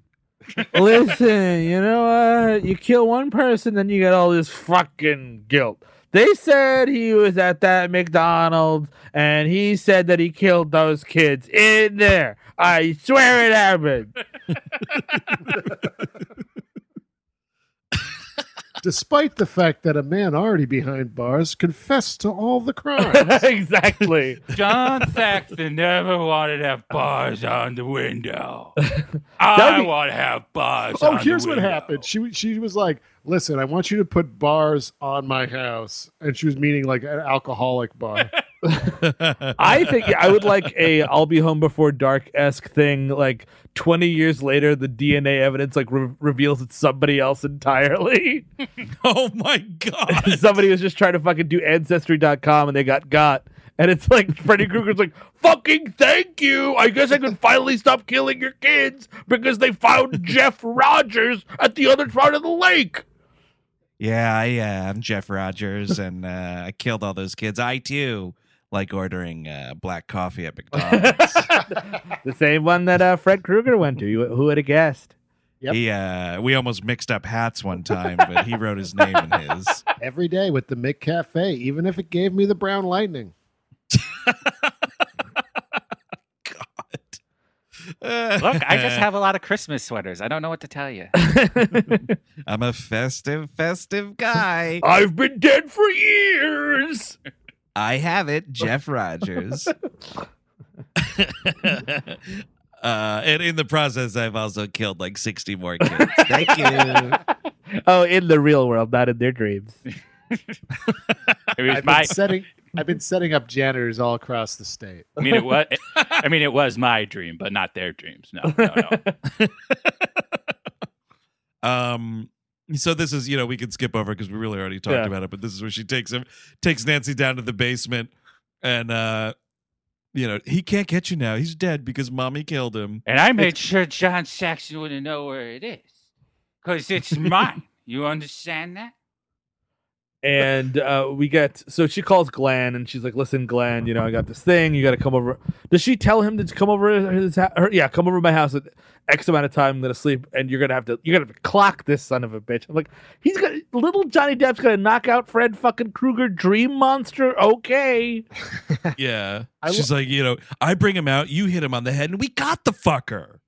Listen, you know what? You kill one person, then you get all this fucking guilt. They said he was at that McDonald's and he said that he killed those kids in there. I swear it happened. <laughs> Despite the fact that a man already behind bars confessed to all the crimes. <laughs> exactly. John Saxon never wanted to have bars on the window. <laughs> That'd I be- want to have bars Oh, on the here's what happened. She she was like, "Listen, I want you to put bars on my house," and she was meaning like an alcoholic bar. <laughs> <laughs> I think yeah, I would like a I'll be home before dark esque thing. Like 20 years later, the DNA evidence like re- reveals it's somebody else entirely. <laughs> oh my god! <laughs> somebody was just trying to fucking do ancestry.com and they got got. And it's like Freddy Krueger's like, fucking thank you. I guess I can finally stop killing your kids because they found Jeff Rogers at the other part of the lake. Yeah, I, uh, I'm Jeff Rogers, and uh, I killed all those kids. I too like ordering uh, black coffee at <laughs> McDonald's. <laughs> the same one that uh, Fred Krueger went to. You- Who would have guessed? Yep. He, uh, we almost mixed up hats one time, but he wrote his name in his. <laughs> Every day with the Mick McCafe, even if it gave me the brown lightning. Look, I just have a lot of Christmas sweaters. I don't know what to tell you. I'm a festive, festive guy. I've been dead for years. I have it, <laughs> Jeff Rogers. <laughs> uh, and in the process, I've also killed like 60 more kids. Thank you. <laughs> oh, in the real world, not in their dreams. I've my. been setting I've been setting up janitors all across the state. I mean, it was. I mean, it was my dream, but not their dreams. No, no, no. Um, so this is, you know, we can skip over because we really already talked Yeah. about it, but this is where she takes him, takes Nancy down to the basement, and uh, you know, he can't get you now. He's dead because mommy killed him. And I made sure John Saxon wouldn't know where it is, because it's mine. You understand that? And uh, we get so she calls Glenn and she's like, "Listen, Glenn, you know I got this thing. You got to come over." Does she tell him to come over his ha- her, Yeah, come over to my house at X amount of time. I'm gonna sleep, and you're gonna have to you're gonna have to clock this son of a bitch. I'm like, he's got little Johnny Depp's gonna knock out Fred fucking Krueger, Dream Monster. Okay, <laughs> Yeah, I she's like, you know, I bring him out, you hit him on the head, and we got the fucker.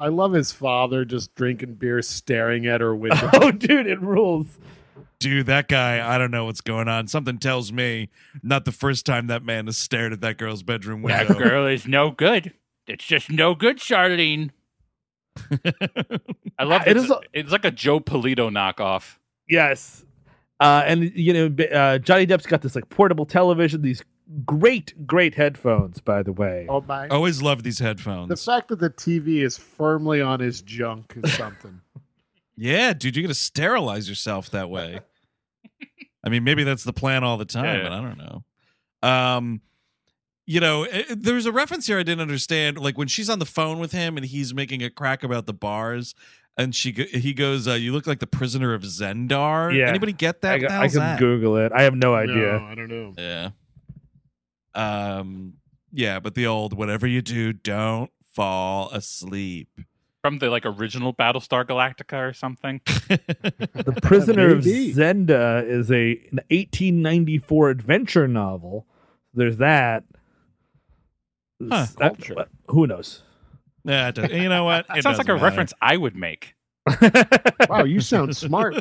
I love his father just drinking beer, staring at her window. <laughs> oh dude, it rules. Dude, that guy, I don't know what's going on. Something tells me not the first time that man has stared at that girl's bedroom window. That girl is no good. It's just no good, Charlene. <laughs> I love It it. is It's, a- it's like a Jon Polito knockoff. Yes. Uh, and you know, uh, Johnny Depp's got this like portable television, these great, great headphones, by the way. Oh my! Always love these headphones. The fact that the TV is firmly on his junk is something. <laughs> Yeah, dude, you're gonna sterilize yourself that way. I mean, maybe that's the plan all the time, Yeah. but I don't know. Um, you know, eh, eh, there's a reference here I didn't understand. Like when she's on the phone with him and he's making a crack about the bars, and she he goes, uh, "You look like the prisoner of Zendar." Yeah. Anybody get that? I, I can that? Google it. I have no No, idea. I don't know. Yeah. Um. Yeah, but the old "whatever you do, don't fall asleep." From the like original Battlestar Galactica or something. <laughs> The Prisoner of Zenda is a an 1894 adventure novel. There's that. Huh. S- uh, who knows? Yeah, it does- you know what? <laughs> It sounds like a matter. reference I would make. <laughs> Wow, you sound smart.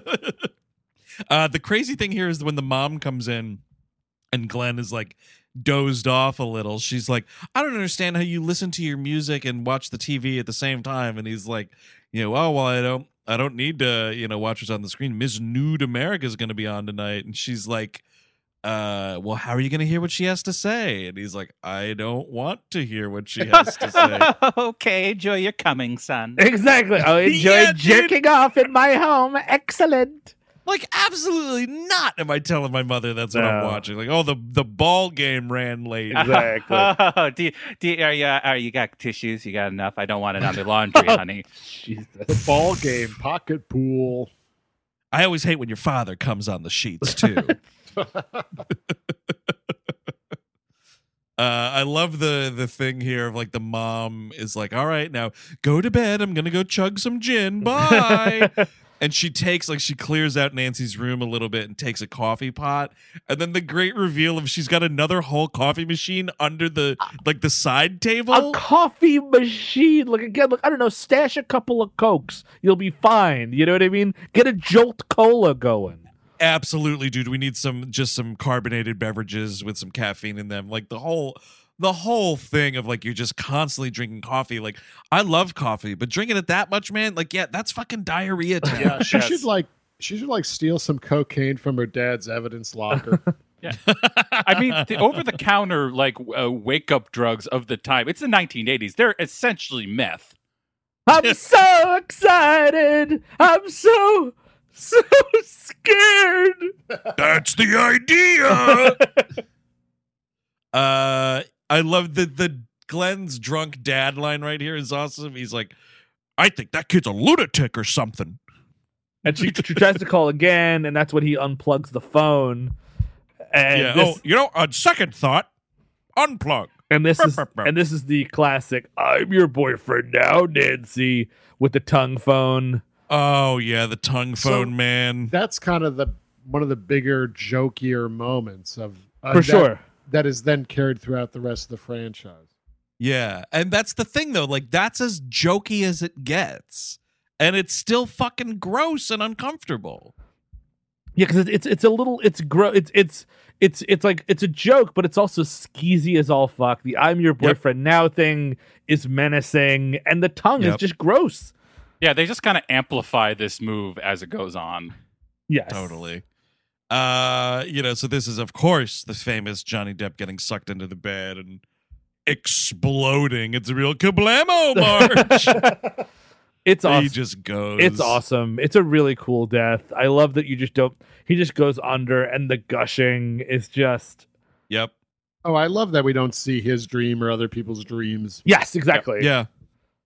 uh, the crazy thing here is when the mom comes in and Glenn is like dozed off a little. She's like, I don't understand how you listen to your music and watch the TV at the same time. And he's like, you know, oh well, I don't, I don't need to, you know, watch what's on the screen. Miss Nude America is going to be on tonight, and she's like. Uh, well, how are you going to hear what she has to say? And he's like, I don't want to hear what she has to say. <laughs> okay, enjoy your coming, son. Exactly. I <laughs> enjoy Yeah, dude. jerking off in my home. Excellent. Like, absolutely not. Am I telling my mother that's what I'm watching? Like, oh, the the ball game ran late. Exactly. Oh, <laughs> do you, do you, are you, are you got tissues? You got enough? I don't want it on the laundry, <laughs> honey. Jesus. The ball game, pocket pool. I always hate when your father comes on the sheets too. <laughs> Uh, I love the the thing here of like the mom is like, "All right, now go to bed. I'm gonna go chug some gin. Bye." And she takes like she clears out Nancy's room a little bit and takes a coffee pot, and then the great reveal of she's got another whole coffee machine under the like the side table. A coffee machine. Look again. Look, I don't know. Stash a couple of cokes. You'll be fine. You know what I mean? Get a Jolt Cola going. Absolutely, dude. We need some just some carbonated beverages with some caffeine in them. Like the whole the whole thing of like you're just constantly drinking coffee. Like I love coffee, but drinking it that much, man, like yeah, that's fucking diarrhea <laughs> time. Yeah, she Yes. should like she should like steal some cocaine from her dad's evidence locker. <laughs> yeah, I mean, the over the counter, like, uh, wake up drugs of the time, it's the 1980s. They're essentially meth. I'm so excited. I'm so so scared. That's the idea. <laughs> uh I love the the Glenn's drunk dad line right here is awesome. He's like, I think that kid's a lunatic or something. and she, she tries to call again, and that's when he unplugs the phone. And yeah. this, oh, you know, on second thought, unplug. and this is and this is the classic "I'm your boyfriend now, Nancy" with the tongue phone. Oh yeah, the tongue So- phone man. That's kind of the one of the bigger, jokier moments of uh, For that- sure. That is then carried throughout the rest of the franchise. Yeah, and that's the thing though. Like that's as jokey as it gets, and it's still fucking gross and uncomfortable. Yeah, because it's, it's it's a little it's gro it's it's it's it's like it's a joke, but it's also skeezy as all fuck. The "I'm your boyfriend now" thing is menacing, and the tongue is just gross. Yeah, they just kind of amplify this move as it goes on. Yes, Totally. Uh, you know, so this is of course the famous Johnny Depp getting sucked into the bed and exploding. It's a real kablamo <laughs> march. It's awesome. He just goes. It's awesome. It's a really cool death. I love that you just don't. He just goes under, and the gushing is just. Yep. Oh, I love that we don't see his dream or other people's dreams. Yes, exactly. Yeah.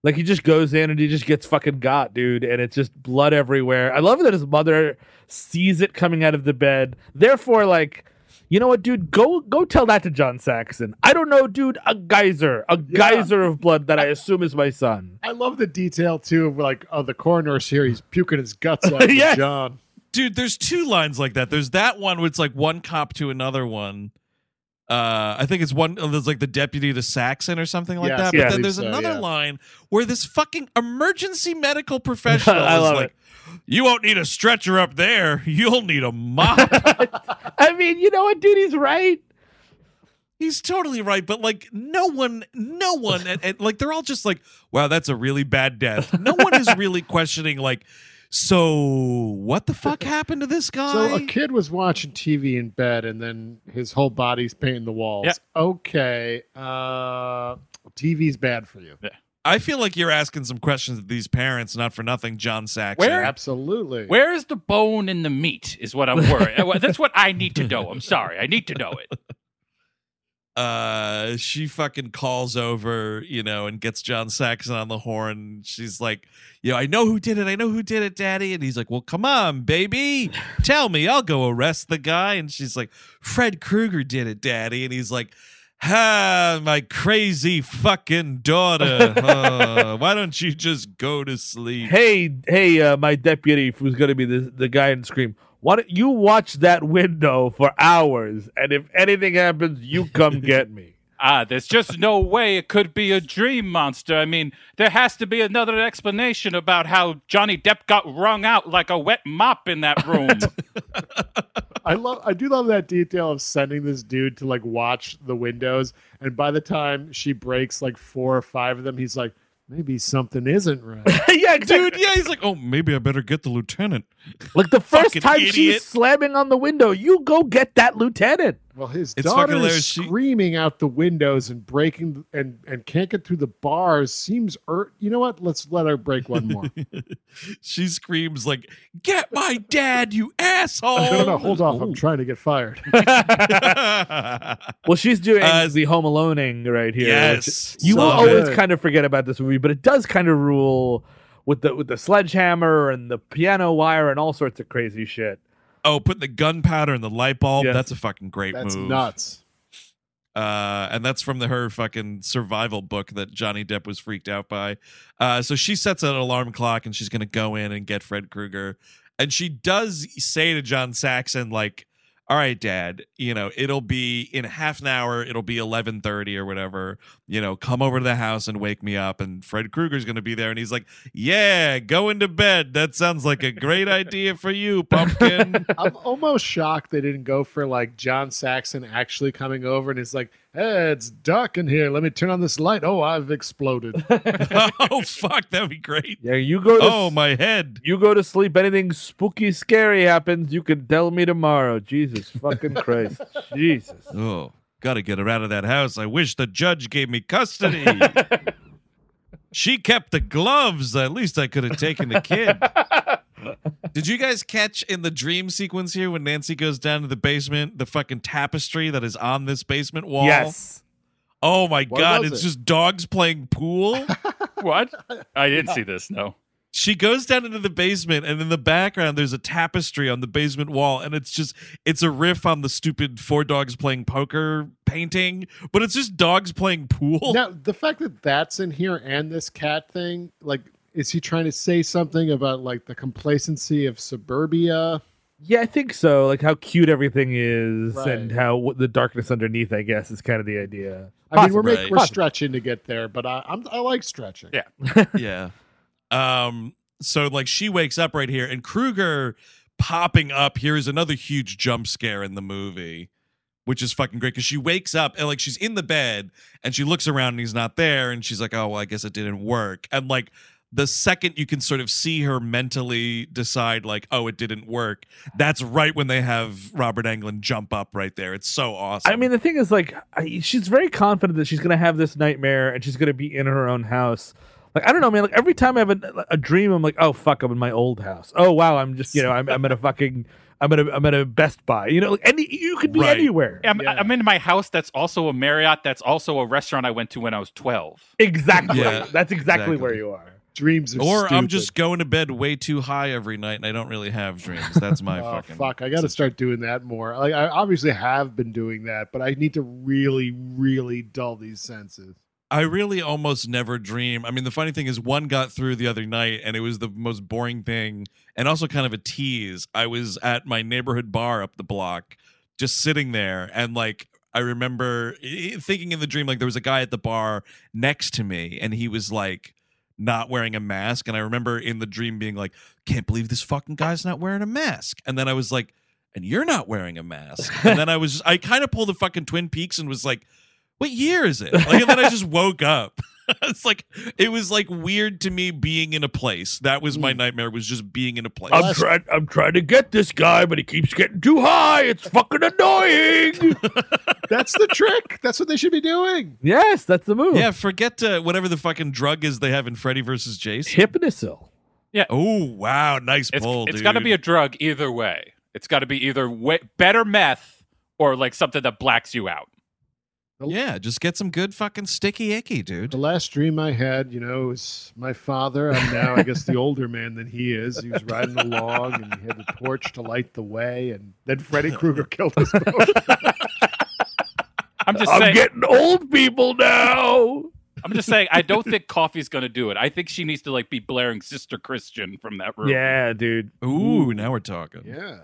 Like he just goes in and he just gets fucking got, dude, and it's just blood everywhere. I love that his mother sees it coming out of the bed. Therefore, like, you know what, dude? Go go tell that to John Saxon. I don't know, dude. A geyser, a geyser of blood that I assume is my son. I love the detail too of like, oh, the coroner's here. He's puking his guts <laughs> out. Yes. to John. dude there's two lines like that there's that one where it's like one cop to another one uh i think it's one there's like the deputy to saxon or something like Yes, that I but then there's so, another yeah. line where this fucking emergency medical <laughs> professional I is love like you won't need a stretcher up there you'll need a mop <laughs> I mean, you know what, dude? He's right. he's totally right but like no one no one and, and, like they're all just like wow that's a really bad death no one is <laughs> really questioning like so what the fuck happened to this guy <laughs> So a kid was watching TV in bed, and then his whole body's painting the walls. Yeah. Okay, uh, TV's bad for you. I feel like you're asking some questions of these parents, not for nothing, John Saxon. Where- Absolutely. Where's the bone in the meat? Is what I'm worried. <laughs> That's what I need to know. I'm sorry. I need to know it. Uh, she fucking calls over, you know, and gets John Saxon on the horn. She's like, you know I know who did it. I know who did it, Daddy." And he's like, "Well, come on, baby, tell me. I'll go arrest the guy." And she's like, "Fred Krueger did it, Daddy." And he's like. Ah, my crazy fucking daughter. Uh, <laughs> why don't you just go to sleep? Hey, hey, uh, my deputy, who's going to be the the guy in Scream. Why don't you watch that window for hours, and if anything happens, you come <laughs> get me. Ah, there's just no way it could be a dream monster. I mean, there has to be another explanation about how Johnny Depp got wrung out like a wet mop in that room. <laughs> I love I do love that detail of sending this dude to like watch the windows and by the time she breaks like four or five of them he's like maybe something isn't right. <laughs> yeah, exactly. <laughs> Dude, yeah, he's like, oh, maybe I better get the lieutenant. Like the first Fucking time idiot. she's slamming on the window, you go get that lieutenant. Well, his It's daughter hilarious. is She- screaming out the windows and breaking and and can't get through the bars. Seems er- you know what? Let's let her break one more. <laughs> she screams like, "Get my dad, you asshole!" no, no, no, hold off. I'm trying to get fired. <laughs> <laughs> Well, she's doing Uh, the Home Aloneing right here. Yes, which you will so always good. kind of forget about this movie, but it does kind of rule with the with the sledgehammer and the piano wire and all sorts of crazy shit. Oh, put the gunpowder in the light bulb. Yes. That's a fucking great That's move. nuts. Uh, and that's from the her fucking survival book that Johnny Depp was freaked out by. Uh, so she sets an alarm clock and she's gonna go in and get Fred Krueger, and she does say to John Saxon like. All right, Dad. You know it'll be in half an hour. It'll be eleven thirty or whatever. You know, come over to the house and wake me up. And Fred Krueger's gonna be there, and he's like, "Yeah, go into bed. That sounds like a great idea for you, pumpkin." <laughs> I'm almost shocked they didn't go for like John Saxon actually coming over and he's like, "Hey, it's dark in here. Let me turn on this light. Oh, I've exploded." <laughs> <laughs> oh fuck, that'd be great. Yeah, you go. To Oh my head. You go to sleep. Anything spooky, scary happens, you can tell me tomorrow. Jesus fucking Christ. <laughs> Jesus. Oh, gotta get her out of that house. I wish the judge gave me custody. she kept the gloves. At least I could have taken the kid. Did you guys catch in the dream sequence here when Nancy goes down to the basement, the fucking tapestry that is on this basement wall? Yes. Oh my What god, it's it? just dogs playing pool. <laughs> what? I didn't see this. No. she goes down into the basement and in the background there's a tapestry on the basement wall and it's just it's a riff on the stupid four dogs playing poker painting but it's just dogs playing pool Now, the fact that that's in here and this cat thing, like, is he trying to say something about like the complacency of suburbia? Yeah, I think so. Like how cute everything is, Right. and how what the darkness underneath. I guess is kind of the idea. I mean, we're Possibly. make, we're stretching to get there, but I, I'm I like stretching. Yeah. <laughs> yeah um so like she wakes up right here and krueger popping up here is another huge jump scare in the movie which is fucking great because she wakes up and like she's in the bed and she looks around and he's not there and she's like oh well i guess it didn't work and like the second you can sort of see her mentally decide like oh it didn't work that's right when they have robert englund jump up right there it's so awesome I mean, the thing is, like, I, she's very confident that she's gonna have this nightmare and she's gonna be in her own house. Like, I don't know, man. Like every time I have a, a dream, I'm like, oh fuck, I'm in my old house. Oh wow, I'm just, you know, I'm, I'm at a fucking, I'm at a, I'm at a Best Buy. You know, like any, you could be Right. anywhere. I'm, I'm in my house. That's also a Marriott. That's also a restaurant I went to when I was 12. Exactly. Yeah, That's exactly, exactly. where you are. Dreams or i'm just going to bed way too high every night and i don't really have dreams that's my <laughs> Oh, fucking fuck! I got to start doing that more. Like I obviously have been doing that, but I need to really, really dull these senses. I really almost never dream. I mean, the funny thing is, one got through the other night, and it was the most boring thing, and also kind of a tease. I was at my neighborhood bar up the block, just sitting there, and like I remember thinking in the dream, like there was a guy at the bar next to me, and he was like not wearing a mask, and I remember in the dream being like, "Can't believe this fucking guy's not wearing a mask," and then I was like, "And you're not wearing a mask," <laughs> and then I was, I kind of pulled the fucking Twin Peaks and was like what year is it? Like, and then I just woke up. <laughs> it's like it was like weird to me being in a place. That was my nightmare. Was just being in a place. I'm trying. I'm trying to get this guy, but he keeps getting too high. It's fucking annoying. <laughs> That's the trick. That's what they should be doing. yes, that's the move. yeah, forget uh, whatever the fucking drug is they have in Freddy versus Jason. Hypnocil. Yeah. Oh wow, nice It's, pull, it's dude. got to be a drug either way. It's got to be either way, better meth or like something that blacks you out. Yeah. Just get some good fucking sticky icky, dude. The last dream I had, you know, was my father. I'm now, I guess, the older man than he is. He was riding along and he had the torch to light the way, and then Freddy <laughs> Krueger killed us both. I'm just I'm saying. getting old people now. I'm just saying. I don't think coffee's going to do it. I think she needs to like be blaring Sister Christian from that room. Yeah, dude. Ooh, now we're talking. yeah.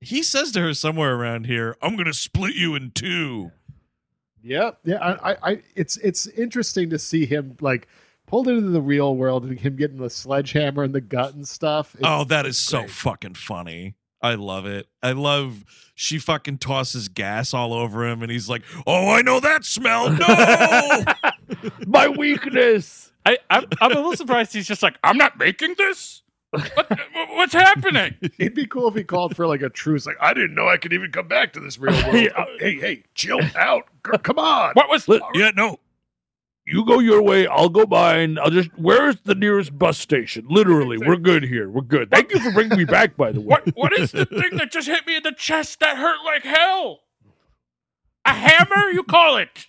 He says to her somewhere around here, "I'm gonna split you in two. Yeah, yeah. I, I, I, it's it's interesting to see him like pulled into the real world and him getting the sledgehammer in the gut and stuff. It's- oh, that is so great. fucking funny. I love it. I love she fucking tosses gas all over him and he's like, "Oh, I know that smell." No. <laughs> <laughs> My weakness. I, I'm, I'm a little surprised. He's just like, I'm not making this. What, what's happening? <laughs> It'd be cool if he called for like a truce. Like I didn't know I could even come back to this real world. <laughs> Yeah. Oh, hey, hey, chill out. C- Come on. What was? Let- yeah, no. You go your way, I'll go mine. I'll just. Where's the nearest bus station? Literally, we're good here. We're good. Thank you for bringing me back, by the way. What? What is the thing that just hit me in the chest that hurt like hell? A hammer? You call it?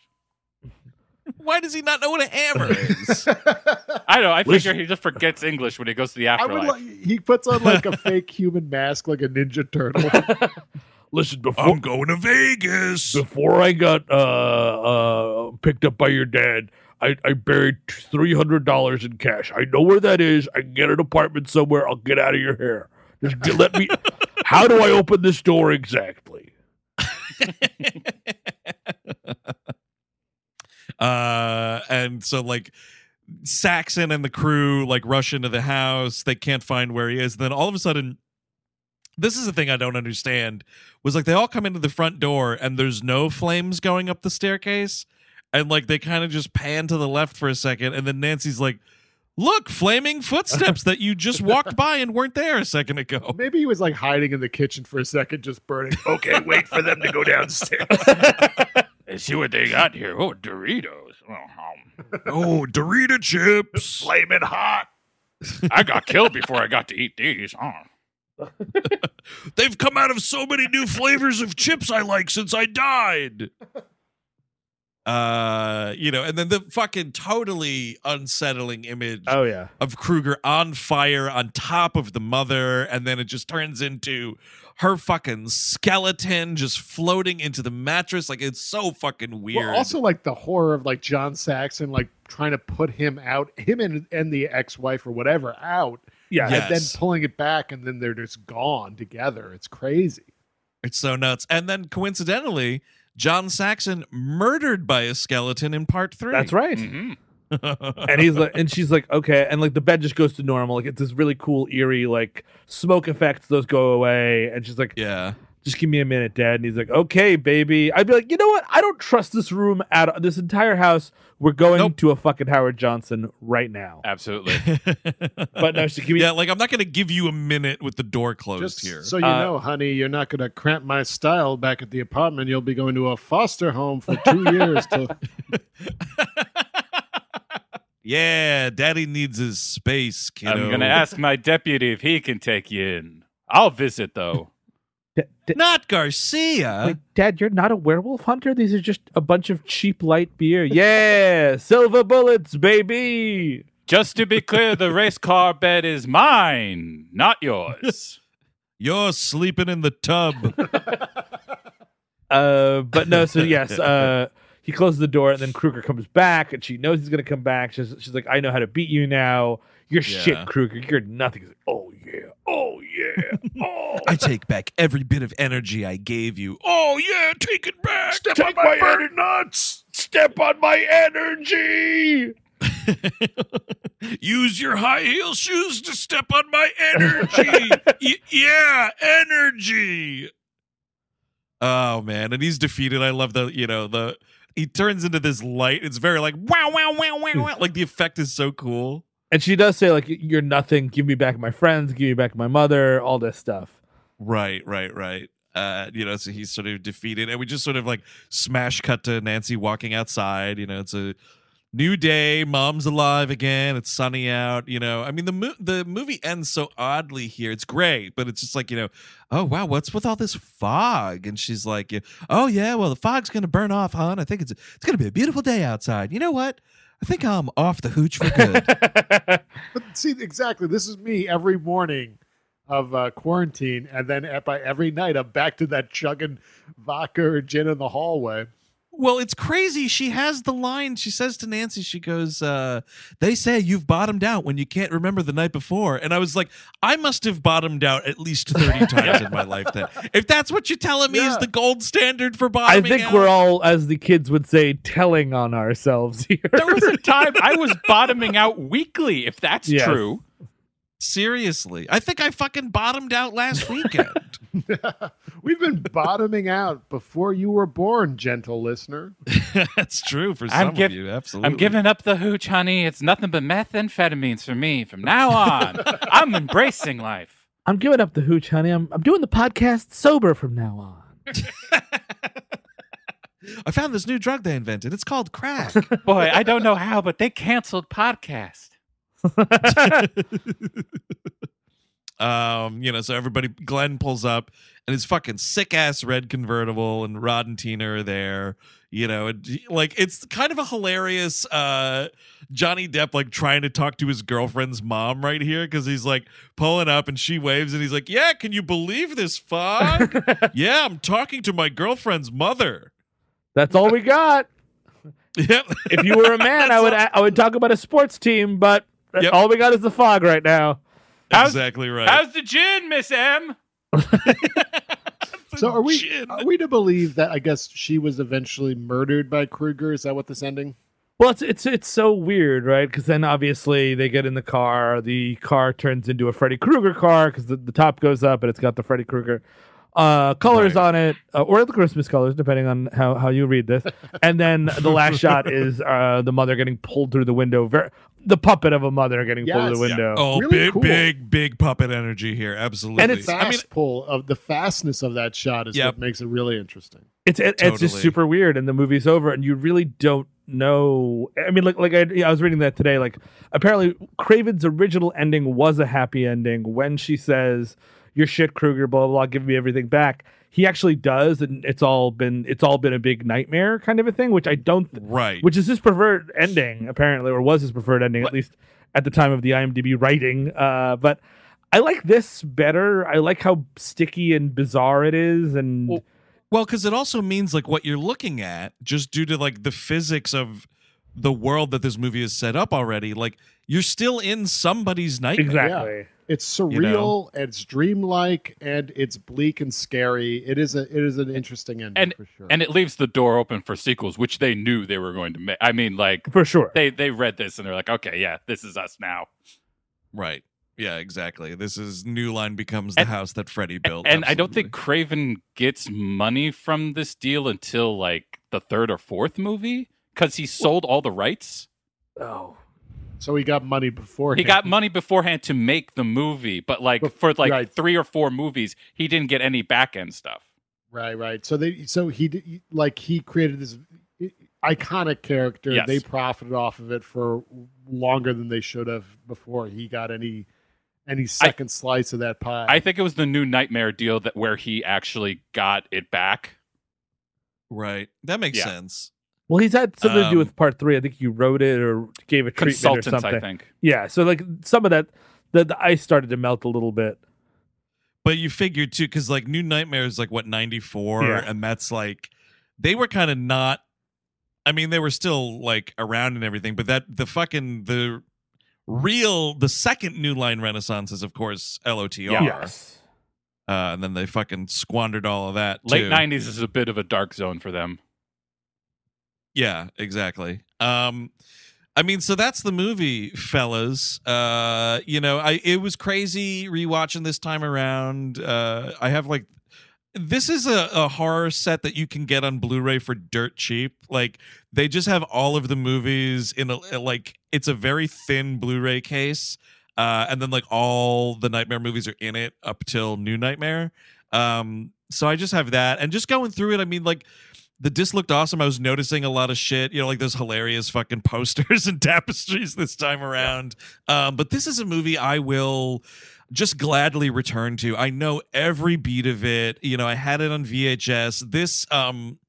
Why does he not know what a hammer is? <laughs> I know. I figure Listen- he just forgets English when he goes to the I would afterlife. like. He puts on like a fake human mask, like a ninja turtle. <laughs> Listen, before I'm going to Vegas. before I got uh uh picked up by your dad, I, I buried three hundred dollars in cash. I know where that is. I can get an apartment somewhere. I'll get out of your hair. Just get- let me. <laughs> How do I open this door exactly? Uh and so like Saxon and the crew like rush into the house. They can't find where he is. Then all of a sudden, this is the thing I don't understand. Was like they all come into the front door and there's no flames going up the staircase, and like they kind of just pan to the left for a second, and then Nancy's like, "Look, flaming footsteps that you just walked <laughs> by and weren't there a second ago." Maybe he was like hiding in the kitchen for a second, just burning. Okay, wait for them to go downstairs. <laughs> Hey, see what they got here? Oh, Doritos. Oh, um, oh, Dorita chips. <laughs> Flaming hot. I got killed before I got to eat these. Oh. <laughs> They've come out of so many new flavors of chips I like since I died. <laughs> Uh, you know, and then the fucking totally unsettling image Oh yeah. of Krueger on fire on top of the mother, and then it just turns into her fucking skeleton just floating into the mattress. Like it's so fucking weird. Well, also like the horror of like John Saxon like trying to put him out, him and and the ex-wife or whatever out, Yeah. and then pulling it back, and then they're just gone together. It's crazy. It's so nuts. And then coincidentally, John Saxon murdered by a skeleton in part three. That's right. hmm and he's like, and she's like, okay, and like the bed just goes to normal. Like it's this really cool, eerie, like smoke effects. Those go away, and she's like, yeah. just give me a minute, Dad. And he's like, okay, baby. I'd be like, you know what? I don't trust this room at this entire house. We're going Nope. to a fucking Howard Johnson right now. Absolutely. <laughs> But no, she give me yeah, like I'm not gonna give you a minute with the door closed Just here. so you Uh, know, honey, you're not going to cramp my style back at the apartment. You'll be going to a foster home for two years. Till <laughs> yeah, daddy needs his space, kiddo. I'm going to ask my deputy if he can take you in. I'll visit, though. <laughs> D- d- Not Garcia. Wait, Dad, you're not a werewolf hunter. These are just a bunch of cheap light beer. Yeah, <laughs> silver bullets, baby. Just to be clear, the race car bed is mine, not yours. <laughs> You're sleeping in the tub. Uh, but no. So yes, uh, he closes the door, and then Krueger comes back, and she knows he's gonna come back. She's, she's like, "I know how to beat you now. You're Yeah. shit, Krueger. You're nothing." He's like, "Oh yeah, oh yeah, <laughs> oh." I take back every bit of energy I gave you. Oh yeah, take it back. Step on my burning nuts. Step on my energy. <laughs> Use your high heel shoes to step on my energy. <laughs> Y- yeah, energy. Oh man, and he's defeated. I love the you know the he turns into this light. It's very like wow wow wow wow wow. Like the effect is so cool. And she does say like, "You're nothing. Give me back my friends. Give me back my mother. All this stuff." Right, right, right. Uh, you know, so he's sort of defeated, and we just sort of like smash cut to Nancy walking outside. You know, it's a new day. Mom's alive again. It's sunny out. You know, I mean the mo- the movie ends so oddly here. It's great, but it's just like you know, oh wow, what's with all this fog? And she's like, oh yeah, well the fog's gonna burn off, hon. I think it's it's gonna be a beautiful day outside. You know what? I think I'm off the hooch for good. <laughs> But see, exactly. This is me every morning of uh, quarantine, and then at, by every night, I'm back to that chugging vodka or gin in the hallway. Well, it's crazy. She has the line. She says to Nancy, she goes, uh, They say you've bottomed out when you can't remember the night before. And I was like, I must have bottomed out at least 30 <laughs> times in my life then. If that's what you're telling me is the gold standard for bottoming I think out. we're all, as the kids would say, telling on ourselves <laughs> here. there was a time I was bottoming out weekly, if that's Yes. true. Seriously. I think I fucking bottomed out last <laughs> weekend. <laughs> We've been bottoming out before you were born, gentle listener. <laughs> that's true for I'm some giv- of you. Absolutely. I'm giving up the hooch, honey. It's nothing but methamphetamines for me from now on. I'm embracing life. I'm giving up the hooch, honey. I'm I'm doing the podcast sober from now on. I found this new drug they invented. It's called crack. Boy, I don't know how, but they canceled podcast. <laughs> um, you know, so everybody, Glenn pulls up and his fucking sick ass red convertible, and Rod and Tina are there. You know, and like it's kind of a hilarious uh Johnny Depp like trying to talk to his girlfriend's mom right here because he's like pulling up and she waves and he's like, Yeah, can you believe this fog? <laughs> yeah, I'm talking to my girlfriend's mother. That's all we got. <laughs> Yep. If you were a man, I would I would talk about a sports team, but Yep. all we got is the fog right now. How's- exactly right. How's the gin, Miss M? <laughs> So are we Gin. are we to believe that I guess she was eventually murdered by Krueger? Is that what this ending? Well, it's it's it's so weird, right? Because then obviously they get in the car. The car turns into a Freddy Krueger car because the, the top goes up and it's got the Freddy Krueger uh, colors Right. on it, uh, or the Christmas colors, depending on how, how you read this. And then the last shot <laughs> is uh, the mother getting pulled through the window. Ver- the puppet of a mother getting pulled through the Yes. window. Oh, Really big, cool. big, big puppet energy here. Absolutely. And it's- Fast I mean, pull of the fastness of that shot is Yep. what makes it really interesting. It's it, it's just super weird, and the movie's over, and you really don't know. I mean, like like I, I was reading that today. Like apparently, Craven's original ending was a happy ending when she says, "Your shit, Krueger." Blah blah. blah give me everything back. he actually does, and it's all been it's all been a big nightmare kind of a thing, which I don't right, which is his preferred ending apparently, or was his preferred ending at least at the time of the IMDb writing. Uh, but I like this better. I like how sticky and bizarre it is, and well, well, because it also means like what you're looking at, just due to like the physics of the world that this movie is set up already. Like you're still in somebody's nightmare. exactly. Yeah. It's surreal, You know? and it's dreamlike, and it's bleak and scary. It is a it is an interesting ending and for sure. and it leaves the door open for sequels, which they knew they were going to make. I mean, like For sure. they they read this and they're like, okay, yeah, this is us now. Right. Yeah, exactly. This is New Line becomes the And- house that Freddy built. And I don't think. Craven gets money from this deal until like the third or fourth movie because he sold all the rights. Oh. So he got money before He got money beforehand to make the movie, but like Bef- for like right. three or four movies, he didn't get any back end stuff. Right, right. So they, so he, like, he created this iconic character. Yes. They profited off of it for longer than they should have before he got any, any second slice of that pie. I think it was the new Nightmare deal that where he actually got it back. Right. That makes Yeah. sense. Well, he's had something to do Um, with part three. I think you wrote it or gave a treatment or Consultants, something. I think. Yeah, so like some of that, the, the ice started to melt a little bit. But you figured too, because like New Nightmare is like what ninety four, Yeah. and that's like they were kind of not. I mean, they were still like around and everything, but that the fucking the real the second New Line Renaissance is of course LOTR, Yes. uh, and then they fucking squandered all of that. Late too. '90s is a bit of a dark zone for them. Yeah, exactly. Um I mean, so that's the movie, fellas. Uh, you know, I it was crazy rewatching this time around. Uh I have like this is a, a horror set that you can get on Blu-ray for dirt cheap. Like they just have all of the movies in a like it's a very thin Blu-ray case. Uh and then like all the Nightmare movies are in it up till New Nightmare. Um so I just have that and just going through it, I mean like the disc looked awesome. I was noticing a lot of shit, you know, like those hilarious fucking <laughs> posters and tapestries this time around. Um, but this is a movie I will just gladly return to. I know every beat of it. You know, I had it on VHS. This um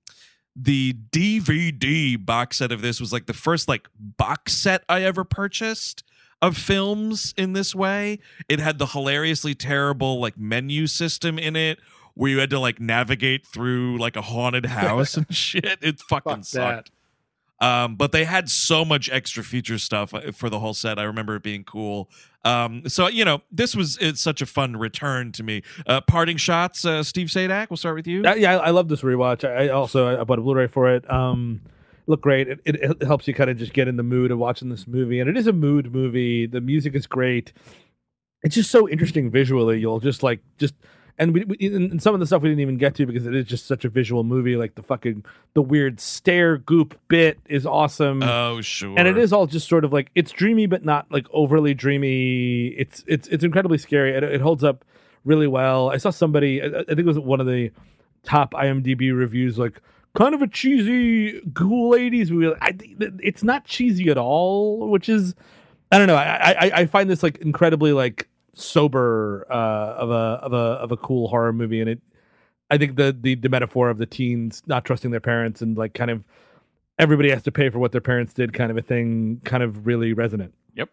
the DVD box set of this was like the first like box set I ever purchased of films in this way. It had the hilariously terrible like menu system in it where you had to like navigate through like a haunted house <laughs> and shit. It fucking Fuck sucked. Um, but they had so much extra feature stuff uh, for the whole set. I remember it being cool. Um, so you know, this was it's such a fun return to me. Uh, parting shots, uh, Steve Sajdak. We'll start with you. Uh, yeah, I, I love this rewatch. I, I also I bought a Blu-ray for it. Um, look great. It, it, it helps you kind of just get in the mood of watching this movie, and it is a mood movie. The music is great. It's just so interesting visually. You'll just like just and we, we and some of the stuff we didn't even get to because it is just such a visual movie. Like the fucking the weird stare goop bit is awesome. Oh sure. and it is all just sort of like it's dreamy but not like overly dreamy it's it's it's incredibly scary it, it holds up really well i saw somebody I, I think it was one of the top imdb reviews like kind of a cheesy cool 80s movie I, it's not cheesy at all which is i don't know i i, I find this like incredibly like sober uh of a of a of a cool horror movie and it i think the the, the metaphor of the teens not trusting their parents and like kind of everybody has to pay for what their parents did kind of a thing kind of really resonant Yep.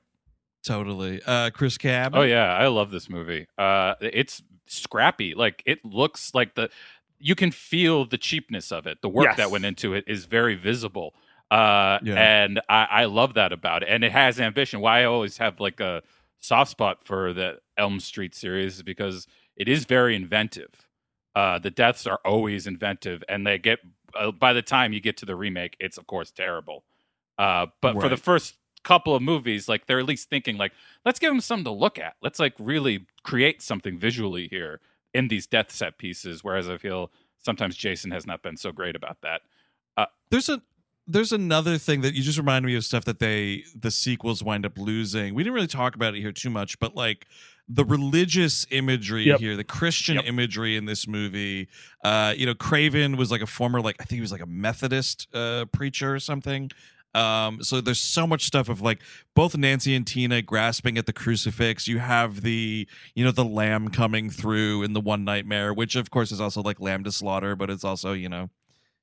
totally. Uh, Chris Cab. Oh yeah, I love this movie. Uh, it's scrappy. Like it looks like the you can feel the cheapness of it. The work Yes. that went into it is very visible. Uh, Yeah. and I, I love that about it. And it has ambition. Why I always have like a soft spot for the Elm Street series is because it is very inventive. Uh, the deaths are always inventive, and they get uh, by the time you get to the remake, it's of course terrible. Uh, but for the first couple of movies, like they're at least thinking like, let's give them something to look at. Let's like really create something visually here in these death set pieces. Whereas I feel sometimes Jason has not been so great about that. there's a there's another thing that you just reminded me of stuff that they the sequels wind up losing. We didn't really talk about it here too much, but like the religious imagery Yep. here, the Christian Yep. imagery in this movie. Uh, you know, Craven was like a former like I think he was like a Methodist uh preacher or something. Um, so there's so much stuff of like both Nancy and Tina grasping at the crucifix. You have the, you know, the lamb coming through in the one nightmare, which of course is also like lamb to slaughter, but it's also, you know,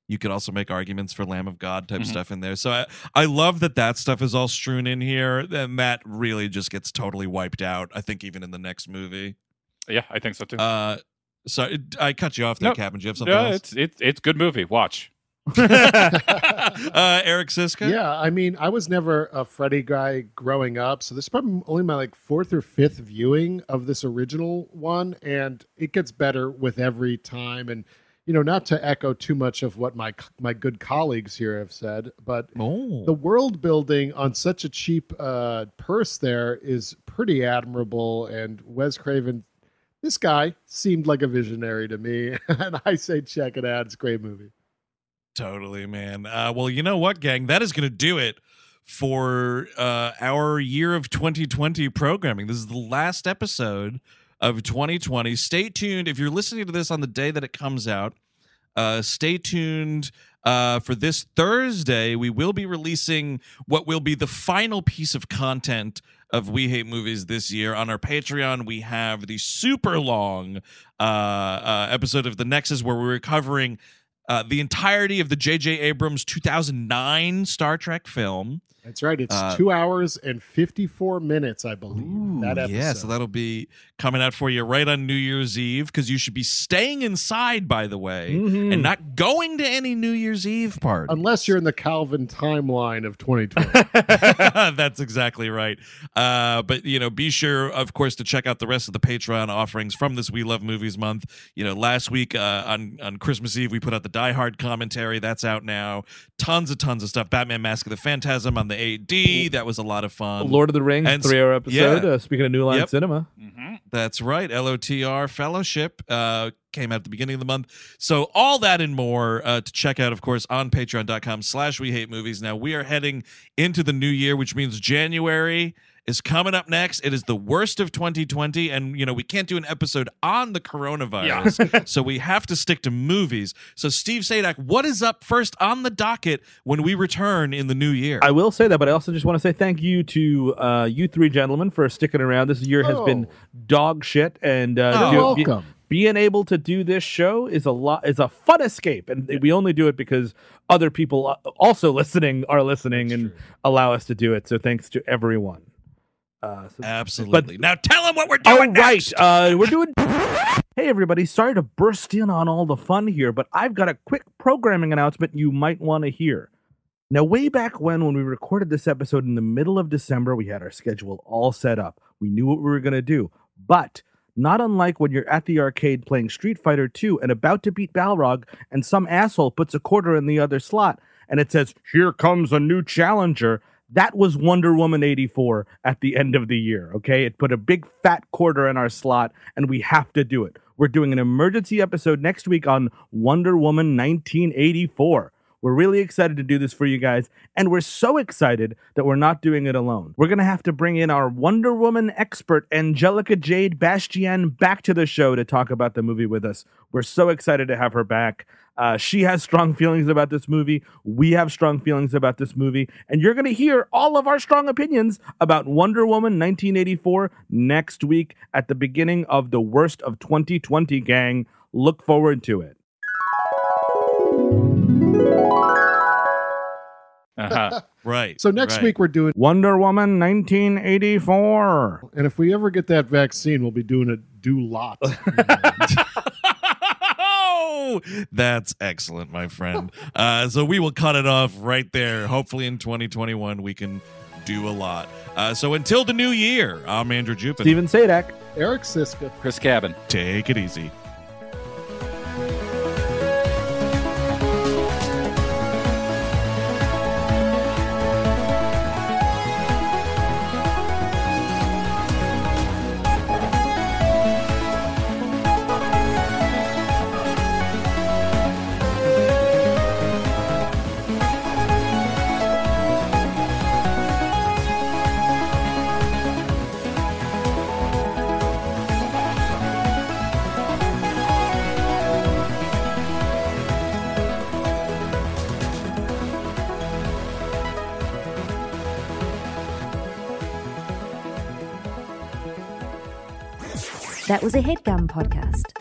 you could also make arguments for Lamb of God type Mhm. stuff in there. So I, I love that that stuff is all strewn in here, and that really just gets totally wiped out. I think even in the next movie. Yeah, I think so too. Uh, so it- I cut you off there, No, Captain. Do you have something yeah, else? it's it's it's good movie. Watch. <laughs> uh, Eric Szyszka. Yeah, I mean, I was never a Freddy guy growing up, so this is probably only my like fourth or fifth viewing of this original one, and it gets better with every time. And you know, not to echo too much of what my my good colleagues here have said, but Oh. the world building on such a cheap uh, purse there is pretty admirable. And Wes Craven, this guy seemed like a visionary to me, <laughs> and I say check it out. It's a great movie. Totally, man. Uh, well, you know what, gang? That is going to do it for uh, our year of 2020 programming. This is the last episode of 2020. Stay tuned. If you're listening to this on the day that it comes out, uh, stay tuned uh, for this Thursday. We will be releasing what will be the final piece of content of We Hate Movies this year. On our Patreon, we have the super long uh, uh, episode of The Nexus where we're covering uh, the entirety of the J.J. Abrams 2009 Star Trek film. That's right. It's Uh, two hours and 54 minutes, I believe. that episode. Yeah, so that'll be coming out for you right on New Year's Eve because you should be staying inside, by the way, Mhm. and not going to any New Year's Eve party. Unless you're in the Calvin timeline of 2020. <laughs> That's exactly right. Uh, but you know, be sure, of course, to check out the rest of the Patreon offerings from this We Love Movies month. You know, last week uh, on on Christmas Eve we put out the Die Hard commentary. That's out now. Tons of tons of stuff. Batman: Mask of the Phantasm on the AD. That was a lot of fun. Lord of the Rings And three hour episode. yeah. Uh, speaking of New Line Yep. Cinema, That's right. LOTR Fellowship uh, came out at the beginning of the month. So all that and more uh, to check out, of course, on patreon.com slash we hate movies. Now we are heading into the new year, which means January is coming up next. It is the worst of 2020. And, you know, we can't do an episode on the coronavirus. <laughs> so we have to stick to movies. So Steve Sajdak, what is up first on the docket when we return in the new year? I will say that, but I also just want to say thank you to uh, you three gentlemen for sticking around. This year has been dog shit, and uh, Oh, do- be- welcome. being able to do this show is a lot is a fun escape, and we only do it because other people uh, also <laughs> listening are listening and allow us to do it. So thanks to everyone. Uh, so- Absolutely. now tell them what we're doing Oh, right. Uh, we're doing. <laughs> Hey, everybody. Sorry to burst in on all the fun here, but I've got a quick programming announcement you might want to hear. Now, way back when, when we recorded this episode in the middle of December, we had our schedule all set up. We knew what we were going to do. But not unlike when you're at the arcade playing Street Fighter 2 and about to beat Balrog, and some asshole puts a quarter in the other slot, and it says, Here comes a new challenger. That was Wonder Woman 84 at the end of the year, okay? It put a big fat quarter in our slot, and we have to do it. We're doing an emergency episode next week on Wonder Woman 1984. We're really excited to do this for you guys, and we're so excited that we're not doing it alone. We're going to have to bring in our Wonder Woman expert, Angelica Jade Bastién, back to the show to talk about the movie with us. We're so excited to have her back. Uh, she has strong feelings about this movie. We have strong feelings about this movie. And you're going to hear all of our strong opinions about Wonder Woman 1984 next week at the beginning of the worst of 2020, gang. Look forward to it. Uh-huh. <laughs> right. So next right. week we're doing Wonder Woman 1984. And if we ever get that vaccine, we'll be doing a do lot. <laughs> <laughs> Oh, <laughs> that's excellent, my friend. Uh, so we will cut it off right there. Hopefully, in 2021, we can do a lot. Uh, so until the new year, I'm Andrew Jupin. Steven Sajdak. Eric Szyszka. Chris Cabin. Take it easy. Headgum podcast.